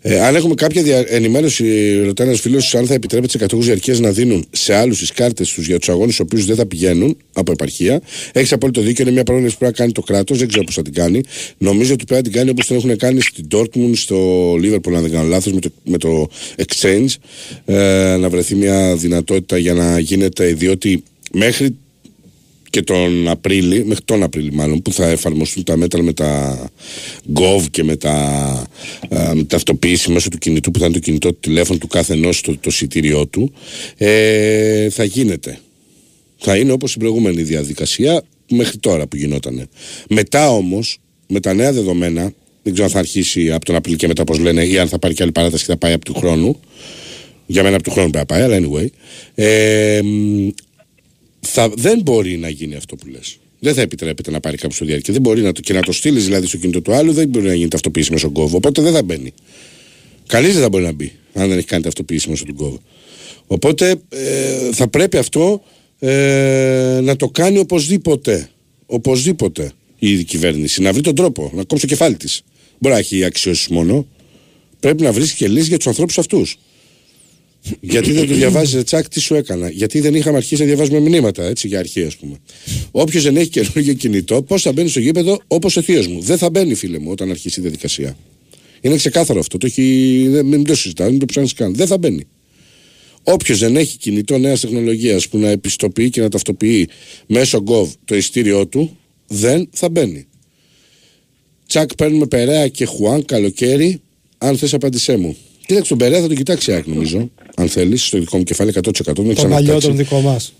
A: Ε, αν έχουμε κάποια δια... ενημέρωση, ρωτάει ένας φίλος, αν θα επιτρέπεται σε κατοίκου διαρκείας να δίνουν σε άλλους τις κάρτες τους για τους αγώνες, στους οποίους δεν θα πηγαίνουν από επαρχία. Έχεις απόλυτο δίκιο, είναι μια πρόγραμμα που πρέπει να κάνει το κράτος, δεν ξέρω πώς θα την κάνει. Νομίζω ότι πρέπει να την κάνει όπως την έχουν κάνει στην Dortmund, στο Liverpool, αν δεν κάνω λάθος, με το, με το Exchange. Ε, να βρεθεί μια δυνατότητα για να γίνεται, διότι μέχρι και τον Απρίλη, μέχρι τον Απρίλη μάλλον, που θα εφαρμοστούν τα μέτρα με τα Gov και με τα, α, με τα αυτοποίηση μέσω του κινητού που θα είναι το κινητό του τηλέφωνο του κάθε ενός το, το εισιτήριό του, ε, θα γίνεται. Θα είναι όπως η προηγούμενη διαδικασία μέχρι τώρα που γινότανε. Μετά όμως, με τα νέα δεδομένα, δεν ξέρω αν θα αρχίσει από τον Απρίλη και μετά όπως λένε ή αν θα πάρει και άλλη παράταση και θα πάει από του χρόνου, για μένα από του χρόνου πρέπει να πάει, αλλά anyway. Ε, μ, θα, δεν μπορεί να γίνει αυτό που λες. Δεν θα επιτρέπεται να πάρει κάποιος το διάρκεια. Δεν μπορεί να το, και να το στείλεις δηλαδή στο κινητό του άλλου, δεν μπορεί να γίνει ταυτοποίηση μέσω κόβο. Οπότε δεν θα μπαίνει. Κανείς δεν θα μπορεί να μπει, αν δεν έχει κάνει ταυτοποίηση μέσω του κόβο. Οπότε ε, θα πρέπει αυτό ε, να το κάνει οπωσδήποτε. Οπωσδήποτε η κυβέρνηση. Να βρει τον τρόπο, να κόψει το κεφάλι της. Μπορεί να έχει αξιώσεις μόνο. Πρέπει να βρει και λύση για τους ανθρώπους αυτούς. Γιατί δεν του διαβάζεις τσακ, τι σου έκανα; Γιατί δεν είχαμε αρχίσει να διαβάζουμε μηνύματα, έτσι για αρχή, ας πούμε. Όποιος δεν έχει καινούργιο κινητό, πώς θα μπαίνει στο γήπεδο όπως ο θείος μου; Δεν θα μπαίνει, φίλε μου, όταν αρχίσει η διαδικασία. Είναι ξεκάθαρο αυτό. Το έχει... δεν, μην το συζητάω, μην το ψάχνεις καν. Δεν θα μπαίνει. Όποιος δεν έχει κινητό νέας τεχνολογίας που να επιστοποιεί και να ταυτοποιεί μέσω Gov το ειστήριό του, δεν θα μπαίνει. Τσακ, παίρνουμε Περέα και Χουάν καλοκαίρι. Αν θες, απάντησέ μου. Κοίταξε τον Περέα, θα τον κοιτάξει ΑΕΚ νομίζω. Αν θέλεις, στο δικό μου κεφάλι 100%. Δεν
B: Το
A: ξανακοιτάξει.
B: παλιό τον δικό μας.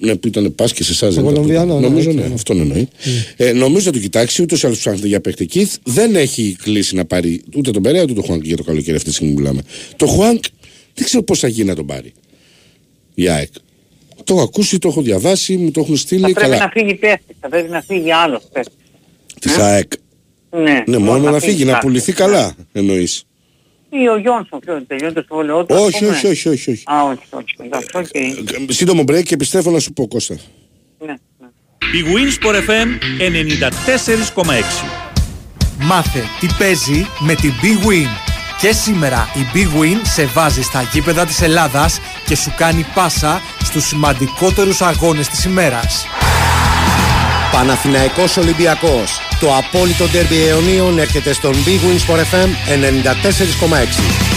A: Ναι, που ήταν πας και σε εσάς. δεν ήταν
B: Κολομβιανό,
A: αυτό.
B: ναι,
A: Νομίζω,
B: έτσι,
A: ναι,
B: ναι.
A: αυτόν εννοεί. Ε, νομίζω θα το κοιτάξει, ούτως ή άλλως ψάχνεται για παίχτη. Εκεί δεν έχει κλείσει να πάρει ούτε τον Περέα ούτε τον Χουάνκ για το καλοκαίρι αυτή τη στιγμή που μιλάμε. Το Χουάνκ δεν ξέρω πώς θα γίνει να τον πάρει. Η ΑΕΚ. Το έχω ακούσει, το έχω διαβάσει, μου το έχουν
G: Θα
A: στείλει.
G: πρέπει
A: Καλά.
G: να φύγει παίχτης, θα πρέπει να φύγει άλλος παίχτης.
A: Της ΑΕΚ.
G: Ναι,
A: Ναι, μόνο να φύγει, να
G: κάποιος.
A: πουληθεί καλά εννοείς.
G: Ή ο Γιόνσον, ποιος τελειώνει το συμβόλαιό του. ας
A: Όχι,
G: πούμε.
A: όχι, όχι, όχι, όχι.
G: Α, όχι, όχι. Εντάξει, οκ.
A: Ε, Σύντομο break και επιστρέφω να σου πω Κώστα.
G: Ναι, ναι.
C: Η Winsport FM 94,6.
D: Μάθε τι παίζει με την Big Win. Και σήμερα η Big Win σε βάζει στα γήπεδα της Ελλάδας και σου κάνει πάσα στους σημαντικότερους αγώνες της ημέρας.
E: Παναθηναϊκός Ολυμπιακός. Το απόλυτο ντέρμπι αιωνίων έρχεται στον Big Win Sport FM 94,6.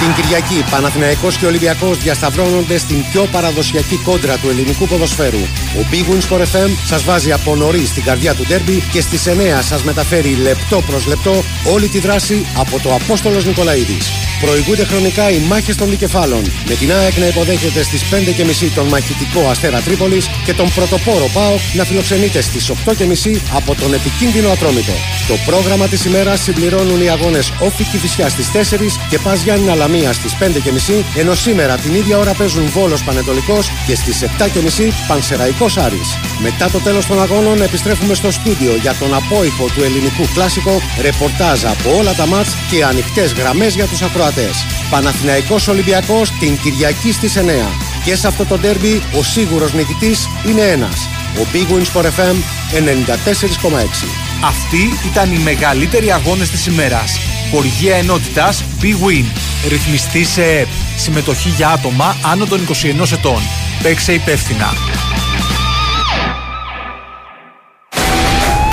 E: Την Κυριακή, Παναθηναϊκός και Ολυμπιακός διασταυρώνονται στην πιο παραδοσιακή κόντρα του ελληνικού ποδοσφαίρου. Ο Big Win Sport FM σας βάζει από νωρίς στην καρδιά του ντέρμπι και στις 9 σας μεταφέρει λεπτό προς λεπτό όλη τη δράση από το Απόστολος Νικολαίδης. Προηγούνται χρονικά οι μάχες των δικεφάλων, με την ΑΕΚ να υποδέχεται στις 5.30 τον μαχητικό Αστέρα Τρίπολης και τον πρωτοπόρο ΠΑΟΚ να φιλοξενείται στις 8.30 από τον επικίνδυνο Ατρόμητο. Το πρόγραμμα της ημέρας συμπληρώνουν οι αγώνες Όφη Κηφισιά στις 4 και Πας Γιάννη Αλαμία στις 5.30 ενώ σήμερα την ίδια ώρα παίζουν Βόλος Πανετολικός και στις 7.30 Πανσεραϊκός Άρης. Μετά το τέλος των αγώνων επιστρέφουμε στο στούντιο για τον απόϊχο του ελληνικού κλάσικο, ρεπορτάζ από όλα τα μάτς και ανοιχτές γραμμές για τους ακροατές. Παναθηναϊκός Ολυμπιακός την Κυριακή στις 9. Και σε αυτό το ντέρμπι ο σίγουρος νικητής είναι ένας. Ο Big Win Sport FM 94,6.
D: Αυτοί ήταν οι μεγαλύτεροι αγώνες της ημέρας. Χορηγία ενότητας Big Win. Ρυθμιστή σε ΕΠ. Συμμετοχή για άτομα άνω των 21 ετών. Παίξε υπεύθυνα.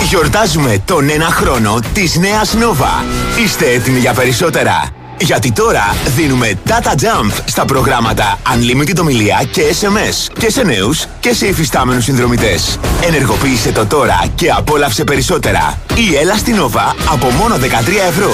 F: Γιορτάζουμε τον ένα χρόνο της νέας Nova. Είστε έτοιμοι για περισσότερα. Γιατί τώρα δίνουμε data jump στα προγράμματα Unlimited ομιλία και SMS και σε νέους και σε υφιστάμενους συνδρομητές. Ενεργοποίησε το τώρα και απόλαυσε περισσότερα. Ή έλα στην Nova από μόνο 13 ευρώ.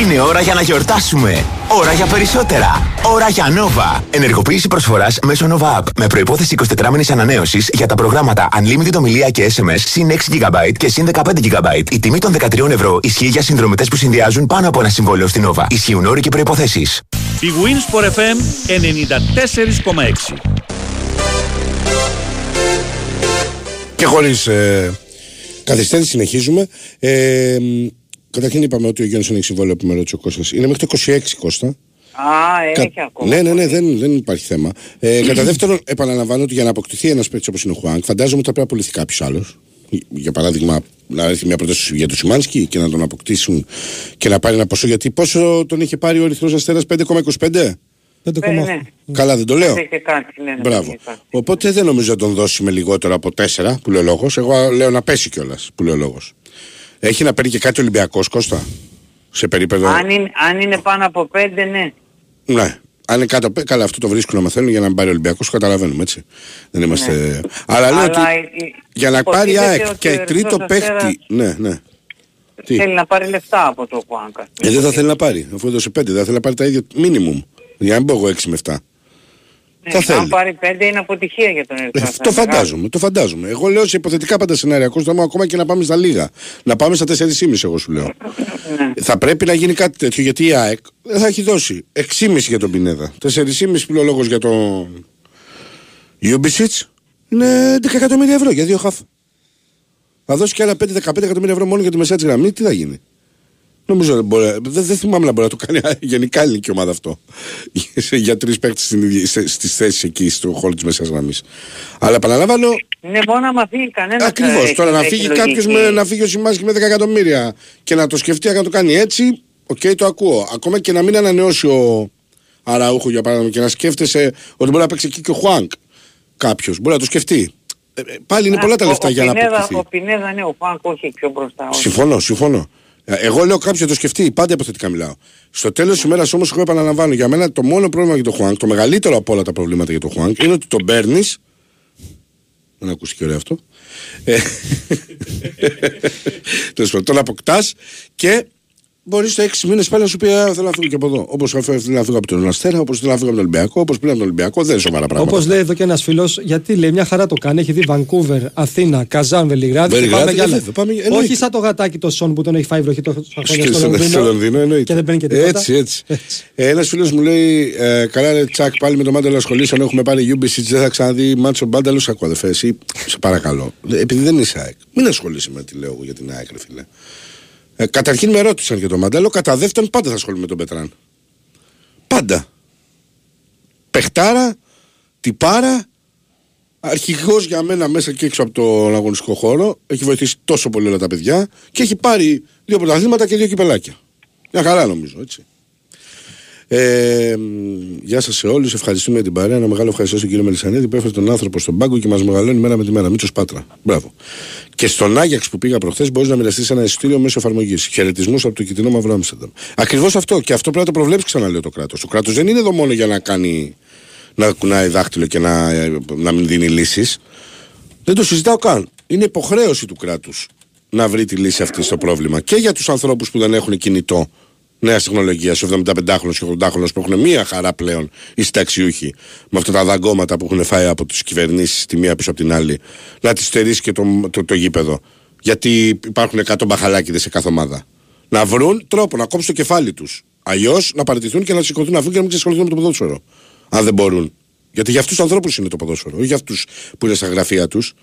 F: Είναι ώρα για να γιορτάσουμε. Ώρα για περισσότερα. Ώρα για Nova. Ενεργοποίηση προσφοράς μέσω Nova App. Με προπόθεση 24 μήνη ανανέωσης για τα προγράμματα Unlimited ομιλία και SMS συν 6 GB και συν 15 GB. Η τιμή των 13 ευρώ ισχύει για συνδρομητές που συνδυάζουν πάνω από ένα συμβόλαιο στην Nova. Ισχύουν όροι και προποθέσει.
C: Big Wins for FM 94,6.
A: Και χωρίς ε, καθυστέρηση συνεχίζουμε. Ε, μ, καταρχήν είπαμε ότι ο Γιώργος έχει συμβόλαιο που με ρώτησε ο Κώστας. Είναι μέχρι το 26 Κώστα.
G: Α, έχει
A: Κα-
G: ακόμα.
A: Ναι, ναι, ναι, δεν, δεν υπάρχει θέμα. Ε, κατά δεύτερον, επαναλαμβάνω ότι για να αποκτηθεί ένας παίκτης όπως είναι ο Χουάνκ, φαντάζομαι ότι θα πρέπει να απολυθεί κάποιος άλλος. Για παράδειγμα, να έρθει μια πρόταση για τον Σιμάνσκι και να τον αποκτήσουν και να πάρει ένα ποσό. Γιατί πόσο τον είχε πάρει ο Ερυθρός Αστέρας 5,25.
B: 5,8.
G: Ναι, ναι.
A: Καλά, δεν το λέω.
G: Είχε κάτι, ναι, ναι,
A: Μπράβο.
G: είχε κάτι.
A: Οπότε δεν νομίζω να τον δώσει με λιγότερο από 4 που λέει ο λόγος. Εγώ λέω να πέσει κιόλας που λέει ο λόγος. Έχει να παίρνει και κάτι Ολυμπιακός Κώστα. Σε περίπτωση.
G: Αν είναι, αν είναι πάνω από πέντε, ναι.
A: Ναι. Αν είναι κάτω, απ' καλά, αυτό το βρίσκουν να μαθαίνουν για να μην πάρει ο Ολυμπιακός, καταλαβαίνουμε έτσι. Δεν είμαστε. Αλλά λέω
G: Ναι. Αλλά
A: ότι
G: η- η-
A: για να πάρει
G: υποτίθεται
A: ΑΕΚ
G: ότι
A: και
G: ο Ερυθρός
A: τρίτο
G: Αστέρας
A: παίχτη. Ναι, ναι. Τι;
G: Θέλει να πάρει λεφτά από το Χουάνκα.
A: Ε, δεν θα θέλει να πάρει. Αφού έδωσε 5, δεν θα θέλει να πάρει τα ίδια minimum. Για να μην πω εγώ 6 με 7.
G: Ναι,
A: θα
G: Αν
A: θέλει.
G: πάρει πέντε είναι αποτυχία για τον
A: Ε,
G: Ερυθρό.
A: το φαντάζομαι, το φαντάζομαι. Εγώ λέω σε υποθετικά πάντα σενάρια. Κώστα μου ακόμα και να πάμε στα λίγα. Να πάμε στα 4,5 εγώ σου λέω.
G: Ναι.
A: Θα πρέπει να γίνει κάτι τέτοιο γιατί η ΑΕΚ δεν θα έχει δώσει 6,5 για τον Πινέδα. 4,5 που λέει ο λόγος για τον Ιούμπισιτς είναι 11 εκατομμύρια ευρώ για δύο χαφ. Θα δώσει και άλλα 5-15 εκατομμύρια ευρώ μόνο για τη μεσαία της γραμμή. Τι θα γίνει; Νομίζω δεν, μπορεί, δεν, δεν θυμάμαι να μπορεί να το κάνει γενικά η ελληνική ομάδα αυτό. για τρεις παίκτες στις θέσεις εκεί στο χώρο της μεσαία γραμμής. Αλλά επαναλαμβάνω,
G: Ναι, μόνο άμα φύγει κανένας.
A: Ακριβώς. Τώρα να φύγει κάποιος με, να φύγει ο Σιμάσκι με 10 εκατομμύρια και να το σκεφτεί να το κάνει έτσι, οκ, το ακούω. Ακόμα και να μην ανανεώσει ο Αραούχο για παράδειγμα και να σκέφτεσαι ότι μπορεί να παίξει εκεί και ο Χουάνκ. Κάποιος μπορεί να το σκεφτεί. Ε, ε, πάλι είναι πολλά τα λεφτά για να αποκτηθεί.
G: Ο Πινέδα, ναι, ο Φάνκ, όχι πιο μπροστά. όχι.
A: Συμφωνώ, συμφωνώ. Ε, Εγώ λέω κάποιο να το σκεφτεί, πάντα υποθετικά μιλάω. Στο τέλος της ημέρας όμως, εγώ επαναλαμβάνω, για μένα το μόνο πρόβλημα για τον Χουάνκ, το μεγαλύτερο από όλα τα προβλήματα για τον Χουάνκ, είναι ότι τον παίρνεις. Δεν ακούστηκε ωραίο αυτό. Ε, Τέλος πάντων, τον αποκτάς και μπορείς στο 6 μήνες πάλι να σου πει: «Α, Θέλω να φύγω και από εδώ. Όπως θέλω να φύγω από τον Αστέρα, όπως θέλω να φύγω από τον Ολυμπιακό, όπως πριν από τον Ολυμπιακό. Δεν είναι σοβαρά πράγματα.
B: Όπως λέει εδώ και ένας φίλος, γιατί λέει μια χαρά το κάνει. Έχει δει Βανκούβερ, Αθήνα, Καζάν, Βελιγράδι. και
A: Βελιγράδι,
B: πάμε για
A: ε,
B: άλλα.
A: βέβαια, πάμε για- εννοείται.
B: Όχι σαν το γατάκι το Σον που τον έχει φάει βροχή τόσα χρόνια
A: Και
B: στο
A: στο,
B: Λονδίνο.
A: στο Λονδίνο εννοείται.
B: Και δεν παίρνει και τίποτα.
A: Έτσι, έτσι. Ένας φίλος μου λέει: ε, Καλά, ρε Τσακ, πάλι με τον Μάνταλο ασχολήσαν. Έχουμε πάρει UBC, δεν θα ξαναδεί μάτσο Μπάνταλο. Ακούω, αδερφέ, εσύ, σε παρακαλώ. Ε, Επειδή δεν είσαι ΑΕΚ, μην ασχολείσαι με τι λέω εγώ για την ΑΕΚ, ρε φίλε. Ε, καταρχήν με ρώτησαν για τον Μάνταλο. Κατά δεύτερον, πάντα θα ασχολούμαι με τον Πετράν. Πάντα. Πεχτάρα, τυπάρα, αρχηγός για μένα μέσα και έξω από τον αγωνιστικό χώρο. Έχει βοηθήσει τόσο πολύ όλα τα παιδιά και έχει πάρει δύο πρωταθλήματα και δύο κυπελάκια. Μια χαρά νομίζω, έτσι. Ε, μ, γεια σας σε όλους. Ευχαριστούμε για την παρέα. Ένα μεγάλο ευχαριστώ στον κύριο Μελισανίδη που έφερε τον άνθρωπο στον πάγκο και μας μεγαλώνει μέρα με τη μέρα. Μίτσο Πάτρα. Μπράβο. Και στον Άγιαξ που πήγα προχθές μπορείς να μοιραστείς ένα εισιτήριο μέσω εφαρμογής. Χαιρετισμούς από το κοιτινό μαύρο Άμστερνταμ. Ακριβώς αυτό. Και αυτό πρέπει να το προβλέψεις, ξαναλέω το κράτος. Το κράτος δεν είναι εδώ μόνο για να κάνει. να κουνάει δάχτυλο και να, να μην δίνει λύσεις. Δεν το συζητάω καν. Είναι υποχρέωση του κράτους να βρει τη λύση αυτή στο πρόβλημα. Και για τους ανθρώπους που δεν έχουν κινητό νέας τεχνολογίας, στου 75χρονου και 80χρονου που έχουν μία χαρά πλέον οι συνταξιούχοι με αυτά τα δαγκώματα που έχουν φάει από τις κυβερνήσεις τη μία πίσω από την άλλη, να τη στερήσει και το, το, το γήπεδο. Γιατί υπάρχουν 100 μπαχαλάκιδες σε κάθε ομάδα. Να βρουν τρόπο να κόψουν το κεφάλι τους. Αλλιώς να παραιτηθούν και να σηκωθούν να φύγουν και να μην ξεσχοληθούν με το ποδόσφαιρο. Αν δεν μπορούν. Γιατί για αυτούς τους ανθρώπους είναι το ποδόσφαιρο, όχι για αυτούς που είναι στα γραφεία τους.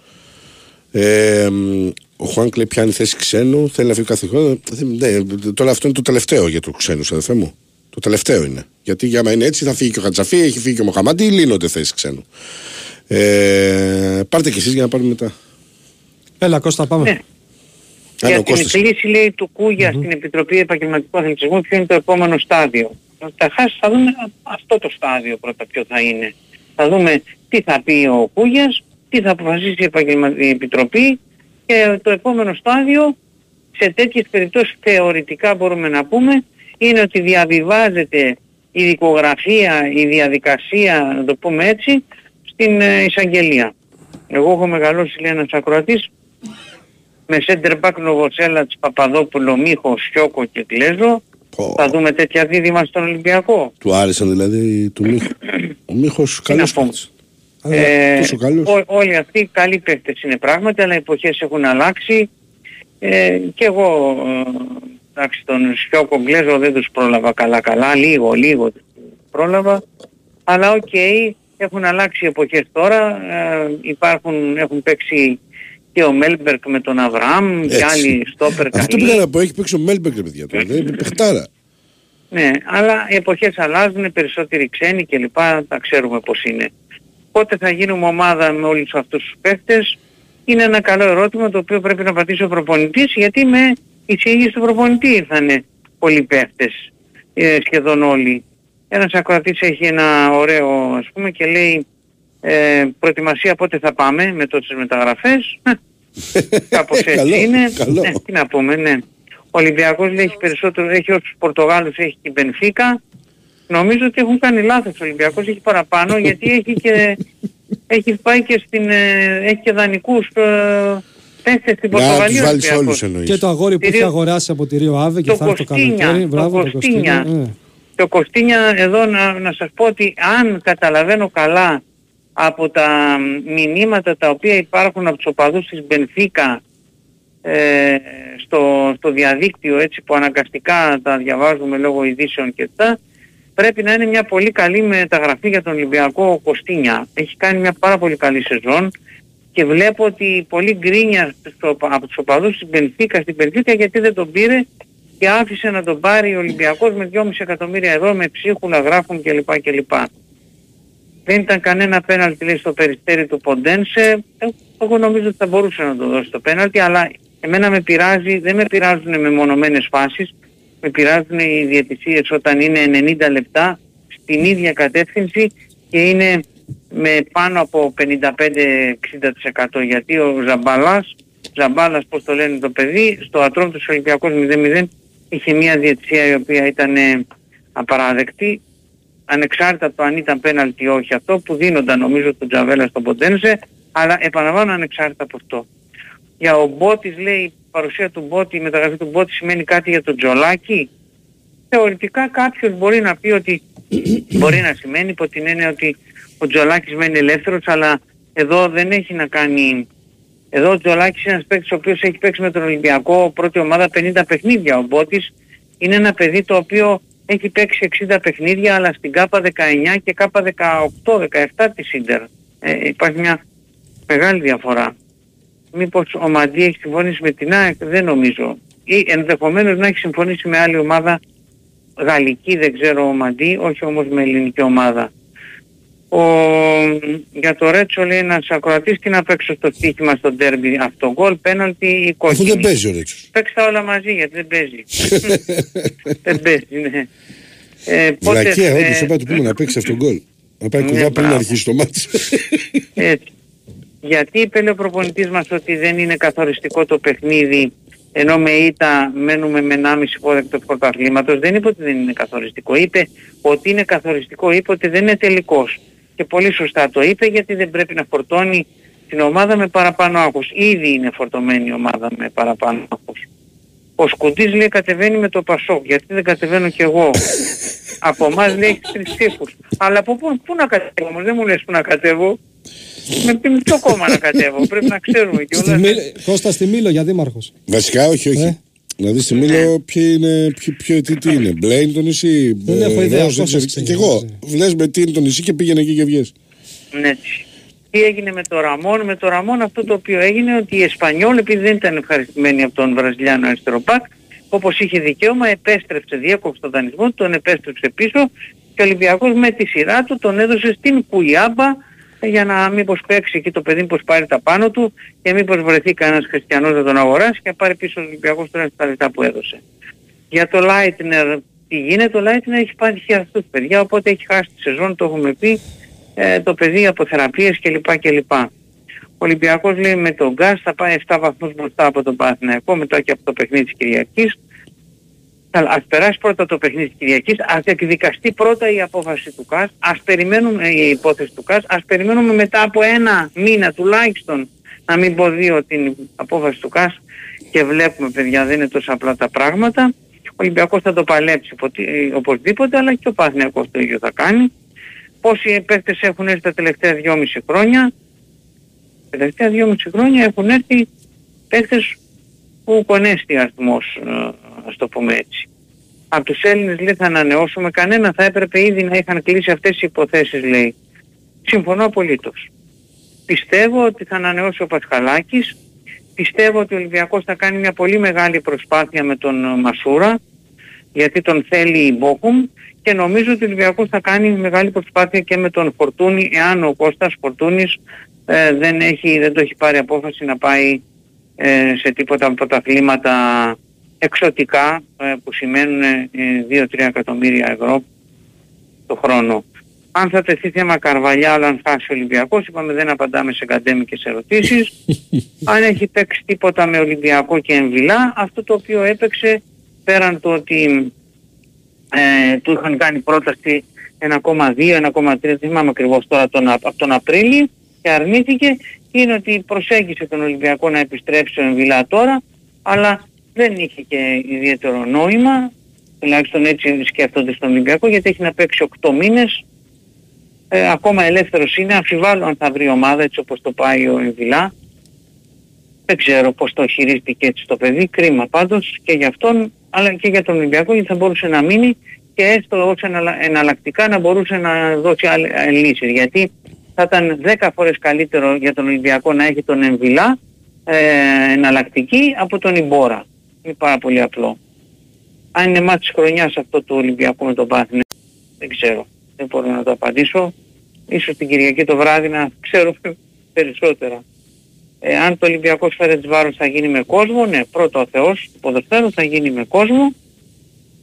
A: Ε, μ, ο Χουάνκ λέει πιάνει θέση ξένου, θέλει να φύγει κάθε χρόνο. Δεν- ναι, τώρα αυτό είναι το τελευταίο για τους ξένους, αδερφέ μου. Το τελευταίο είναι. Γιατί για να είναι έτσι θα φύγει και ο Χατζαφή, έχει φύγει και ο Μοχαμάντη, λύνονται θέσεις ξένου. Ε, πάρτε κι εσείς για να πάρουμε μετά.
B: Έλα, Κώστα, πάμε.
G: Ναι.
A: Α,
G: Για
A: ο
G: την
A: Κώστας.
G: κλίση λέει του Κούγια στην Επιτροπή Επαγγελματικού Αθλητισμού ποιο είναι το επόμενο στάδιο. Καταρχάς θα δούμε αυτό το στάδιο πρώτα ποιο θα είναι. Θα δούμε τι θα πει ο Κούγιας, τι θα αποφασίσει η, επαγγελμα... η Επιτροπή και το επόμενο στάδιο σε τέτοιες περιπτώσεις θεωρητικά μπορούμε να πούμε είναι ότι διαβιβάζεται η δικογραφία, η διαδικασία, να το πούμε έτσι, στην ε, εισαγγελία. Εγώ έχω μεγαλώσει λέει ένας ακροατής με center back Νοβοσέλατς, Παπαδόπουλο, Μίχο, Σιώκο και Κλέζο.
A: Πω.
G: Θα δούμε τέτοια δίδυμα στον Ολυμπιακό.
A: Του άρεσαν δηλαδή του Μίχο. Ο Μίχος καλό
G: να πω.
A: παίκτης.
G: Ε,
A: τόσο καλός.
G: ό- όλοι αυτοί καλοί παίκτες είναι πράγματι, αλλά οι εποχές έχουν αλλάξει. Ε, και εγώ, ε, εντάξει, τον Σιώκο Κλέζο δεν τους πρόλαβα καλά καλά, λίγο, λίγο πρόλαβα. Αλλά οκ, έχουν αλλάξει οι εποχές τώρα. Ε, υπάρχουν, έχουν παίξει και ο Μέλμπερκ με τον Αβραάμ και
A: Έτσι.
G: άλλοι στόπερ
A: Αυτό
G: καλοί.
A: πήγα να πω, έχει παίξει ο Μέλμπεκ ρε παιδιά τώρα. Δεν είναι παιχτάρα.
G: Ναι, αλλά οι εποχές αλλάζουν, περισσότεροι ξένοι κλπ. Τα ξέρουμε πώς είναι. Πότε θα γίνουμε ομάδα με όλους αυτούς τους παίχτες είναι ένα καλό ερώτημα το οποίο πρέπει να πατήσει ο προπονητής γιατί με εισήγηση του προπονητή ήρθανε πολλοί παίχτες, ε, σχεδόν όλοι. Ένας ακροατής έχει ένα ωραίο ας πούμε και λέει ε, προετοιμασία πότε θα πάμε με τόσες μεταγραφές. Κάπως έτσι
A: Καλό,
G: είναι.
A: καλό.
G: Ναι, τι να πούμε, ναι. Ο Ολυμπιακός λέει έχει περισσότερο, έχει όσους Πορτογάλους, έχει την Μπενφίκα. Νομίζω ότι έχουν κάνει λάθος ο Ολυμπιακός, έχει παραπάνω γιατί έχει και έχει πάει και στην, ε, έχει και δανεικούς ε, παίχτες στην
A: Να τους
G: Πορτογαλία. ο
A: βάλεις
G: Ολυμπιακός.
A: όλους εννοείς.
B: Και το αγόρι που
G: Τη
B: έχει
G: Ρίο-
B: αγοράσει από τη Ρίο Άβε και
G: Το
B: θα έρθει το
G: Κωστίνια,
B: καλοκαίρι.
G: το
B: Μπράβο, το
G: Κωστίνια.
B: Κωστίνια. Ε.
G: Και ο Κωστίνια εδώ να, να σας πω ότι αν καταλαβαίνω καλά από τα μηνύματα τα οποία υπάρχουν από τους οπαδούς της Μπενφίκα ε, στο, στο διαδίκτυο έτσι που αναγκαστικά τα διαβάζουμε λόγω ειδήσεων και αυτά πρέπει να είναι μια πολύ καλή μεταγραφή για τον Ολυμπιακό ο Κωστίνια. Έχει κάνει μια πάρα πολύ καλή σεζόν και βλέπω ότι πολύ γκρίνια στο, από τους οπαδούς της Μπενφίκα στην Μπενφίκα γιατί δεν τον πήρε και άφησε να τον πάρει ο Ολυμπιακός με 2,5 εκατομμύρια ευρώ με ψίχουλα γράφουν κλπ. κλπ. Δεν ήταν κανένα πέναλτι λέει στο περιστέρι του Ποντένσε. Ε, Εγώ νομίζω ότι θα μπορούσε να το δώσει το πέναλτι, αλλά εμένα με πειράζει, δεν με πειράζουν με μονομένες φάσεις, με πειράζουν οι διαιτησίες όταν είναι 90 λεπτά στην ίδια κατεύθυνση και είναι με πάνω από 55-60% γιατί ο Ζαμπαλάς, Ζαμπάλας πώς το λένε το παιδί, στο ατρόμητος Ολυμπιακός 0-0 είχε μια διαιτησία η οποία ήταν ε, απαράδεκτη ανεξάρτητα από το αν ήταν πέναλτι ή όχι αυτό που δίνονταν νομίζω τον Τζαβέλα στον Ποντένσε αλλά επαναλαμβάνω ανεξάρτητα από αυτό. Για ο Μπότης λέει η παρουσία του Μπότη, η μεταγραφή του Μπότη σημαίνει κάτι για τον Τζολάκη; Θεωρητικά κάποιος μπορεί να πει ότι μπορεί να σημαίνει υπό την έννοια ότι ο Τζολάκης μένει ελεύθερος αλλά εδώ δεν έχει να κάνει εδώ ο Τζολάκης είναι ένας παίκτης ο οποίος έχει παίξει με τον Ολυμπιακό πρώτη ομάδα 50 παιχνίδια. Ο Μπότης είναι ένα παιδί το οποίο έχει παίξει 60 παιχνίδια αλλά στην ΚΑΠΑ 19 και ΚΑΠΑ 18-17 της Ίντερ. Ε, υπάρχει μια μεγάλη διαφορά. Μήπως ο Μαντί έχει συμφωνήσει με την ΑΕΚ, δεν νομίζω. Ή ενδεχομένως να έχει συμφωνήσει με άλλη ομάδα γαλλική, δεν ξέρω ο Μαντί, όχι όμως με ελληνική ομάδα. Ο, για το Ρέτσο λέει ένας ακροατής τι να παίξω στο στοίχημα στο ντέρμπι αυτό γκολ, πέναλτι ή
A: Αφού
G: κόκκινη.
A: δεν παίζει ο Ρέτσος.
G: Παίξει τα όλα μαζί γιατί δεν παίζει. δεν παίζει, ναι. Ε, πότε,
A: Βλακία,
G: ε,
A: όντως είπα του πούμε να παίξει αυτόν τον γκολ. Να πάει
G: Ναι,
A: κουβά πριν
G: μπράβο.
A: αρχίσει το μάτς.
G: Έτσι. Γιατί είπε λέει, ο προπονητής μας ότι δεν είναι καθοριστικό το παιχνίδι ενώ με ήττα μένουμε με 1,5 πόδεκτο πρωταθλήματος. Δεν είπε ότι δεν είναι καθοριστικό. Είπε ότι είναι καθοριστικό. Είπε ότι δεν είναι τελικός. Και πολύ σωστά το είπε γιατί δεν πρέπει να φορτώνει την ομάδα με παραπάνω άκους. Ήδη είναι φορτωμένη η ομάδα με παραπάνω άκους. Ο Σκουντής λέει κατεβαίνει με το Πασόκ. Γιατί δεν κατεβαίνω κι εγώ. από εμάς λέει έχεις τρεις ψήφους. Αλλά από πού, πού να κατέβω όμως. Δεν μου λες πού να κατέβω. Με με ποιο κόμμα να κατέβω. Πρέπει να ξέρουμε
B: Στη
G: κιόλας.
B: Μήλ- Κώστα στη Μήλο για δήμαρχος.
A: Βασικά, όχι, όχι.
B: Ε;
A: Να δεις στη Μήλο ποιο είναι, ποιο, ποιο, τι, τι είναι. Μπλέιν το νησί.
B: Δεν έχω
A: ε,
B: ιδέα,
A: Ρώσος,
B: πώς
A: δεν
B: θα
A: ξέρω.
B: ξέρει,
A: Κι εγώ.
B: δεν
A: Βλες με τι είναι το νησί και πήγαινε εκεί και βγες.
G: Ναι. Τι έγινε με το Ραμόν. Με το Ραμόν αυτό το οποίο έγινε ότι η Εσπανιόλ επειδή δεν ήταν ευχαριστημένη από τον Βραζιλιάνο αριστερό μπακ όπως είχε δικαίωμα επέστρεψε, διέκοψε τον δανεισμό, τον επέστρεψε πίσω και ο Ολυμπιακός με τη σειρά του τον έδωσε στην Κουιάμπα για να μήπως παίξει εκεί το παιδί πως πάρει τα πάνω του και μήπως βρεθεί κανένας χριστιανός να τον αγοράσει και να πάρει πίσω ο Ολυμπιακός τώρα στα λεφτά που έδωσε. Για το Λάιτνερ τι γίνεται, ο Λάιτνερ έχει πάθει αυτούς παιδιά οπότε έχει χάσει τη σεζόν, το έχουμε πει, ε, το παιδί από θεραπείες κλπ. κλπ. Ο Ολυμπιακός λέει με τον Γκάς θα πάει 7 βαθμούς μπροστά από τον Παναθηναϊκό μετά και από το παιχνίδι της Κυριακής. Αλλά ας περάσει πρώτα το παιχνίδι της Κυριακής, ας εκδικαστεί πρώτα η απόφαση του ΚΑΣ, ας περιμένουμε η υπόθεση του ΚΑΣ, ας περιμένουμε μετά από ένα μήνα τουλάχιστον, να μην πω δύο την απόφαση του ΚΑΣ και βλέπουμε παιδιά δεν είναι τόσο απλά τα πράγματα. Ο Ολυμπιακός θα το παλέψει ποτε- οπωσδήποτε, αλλά και ο Παναθηναϊκός το ίδιο θα κάνει. Πόσοι παίκτες έχουν έρθει τα τελευταία δυόμιση χρόνια, τα τελευταία δυόμιση χρόνια έχουν έρθει παίκτες που κονέστη αριθμός, ε, ας το πούμε έτσι. από τους Έλληνες λέει θα ανανεώσουμε κανένα, θα έπρεπε ήδη να είχαν κλείσει αυτές οι υποθέσεις λέει. Συμφωνώ απολύτως. Πιστεύω ότι θα ανανεώσει ο Πασχαλάκης, πιστεύω ότι ο Ολυμπιακός θα κάνει μια πολύ μεγάλη προσπάθεια με τον Μασούρα, γιατί τον θέλει η Μπόκουμ και νομίζω ότι ο Ολυμπιακός θα κάνει μεγάλη προσπάθεια και με τον Φορτούνη, εάν ο Κώστας Φορτούνης ε, δεν, έχει, δεν το έχει πάρει απόφαση να πάει ε, σε τίποτα από τα αθλήματα εξωτικά ε, που σημαίνουν 2-3 εκατομμύρια ευρώ το χρόνο. Αν θα τεθεί θέμα Καρβαλιά, αλλά αν χάσει ο Ολυμπιακός, είπαμε δεν απαντάμε σε κατέμικες ερωτήσεις. αν έχει παίξει τίποτα με Ολυμπιακό και Εμβιλά, αυτό το οποίο έπαιξε πέραν του ότι ε, του είχαν κάνει πρόταση 1,2, 1,3, δεν θυμάμαι ακριβώς τώρα τον, από τον Απρίλιο και αρνήθηκε. Είναι ότι προσέγγισε τον Ολυμπιακό να επιστρέψει ο Εμβιλά τώρα αλλά δεν είχε και ιδιαίτερο νόημα. Τουλάχιστον έτσι σκέφτονται στον Ολυμπιακό γιατί έχει να παίξει 8 μήνες. Ε, ακόμα ελεύθερος είναι αμφιβάλλω αν θα βρει ομάδα έτσι όπως το πάει ο Εμβιλά δεν ξέρω πώς το χειρίστηκε έτσι το παιδί, κρίμα πάντως και για αυτόν αλλά και για τον Ολυμπιακό γιατί θα μπορούσε να μείνει και έστω ως εναλλακτικά να μπορούσε να δώσει άλλες λύσεις. Γιατί θα ήταν 10 φορές καλύτερο για τον Ολυμπιακό να έχει τον Εμβιλά ε, εναλλακτική από τον Ιμπόρα. Είναι πάρα πολύ απλό. Αν είναι μάτι της χρονιάς αυτό το Ολυμπιακό με τον Πάθηνε, δεν ξέρω. Δεν μπορώ να το απαντήσω. Ίσως την Κυριακή το βράδυ να ξέρω περισσότερα. Ε, αν το Ολυμπιακός Φερετσβάρος θα γίνει με κόσμο, ναι, πρώτο ο Θεός του ποδοσφαίρου θα γίνει με κόσμο.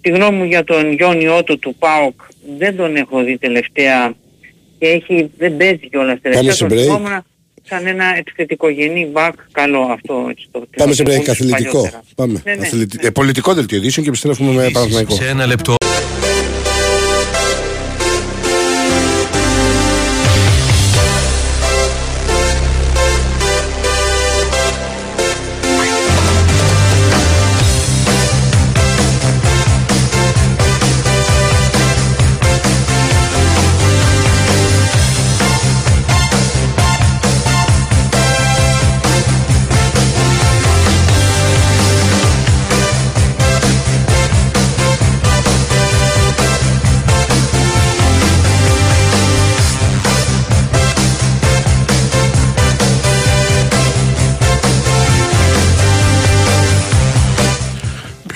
G: Τη γνώμη μου για τον Γιόνι Ότο του ΠΑΟΚ δεν τον έχω δει τελευταία και έχει, δεν παίζει κιόλας τελευταία. Πάμε σε σαν ένα επιθετικογενή μπακ καλό αυτό. Έτσι, το,
A: Πάμε σε break αθλητικό. Πάμε. Ναι, ναι. Αθλητι... Ε, πολιτικό δελτίο και επιστρέφουμε με Παναθηναϊκό.
H: Σε ένα λεπτό.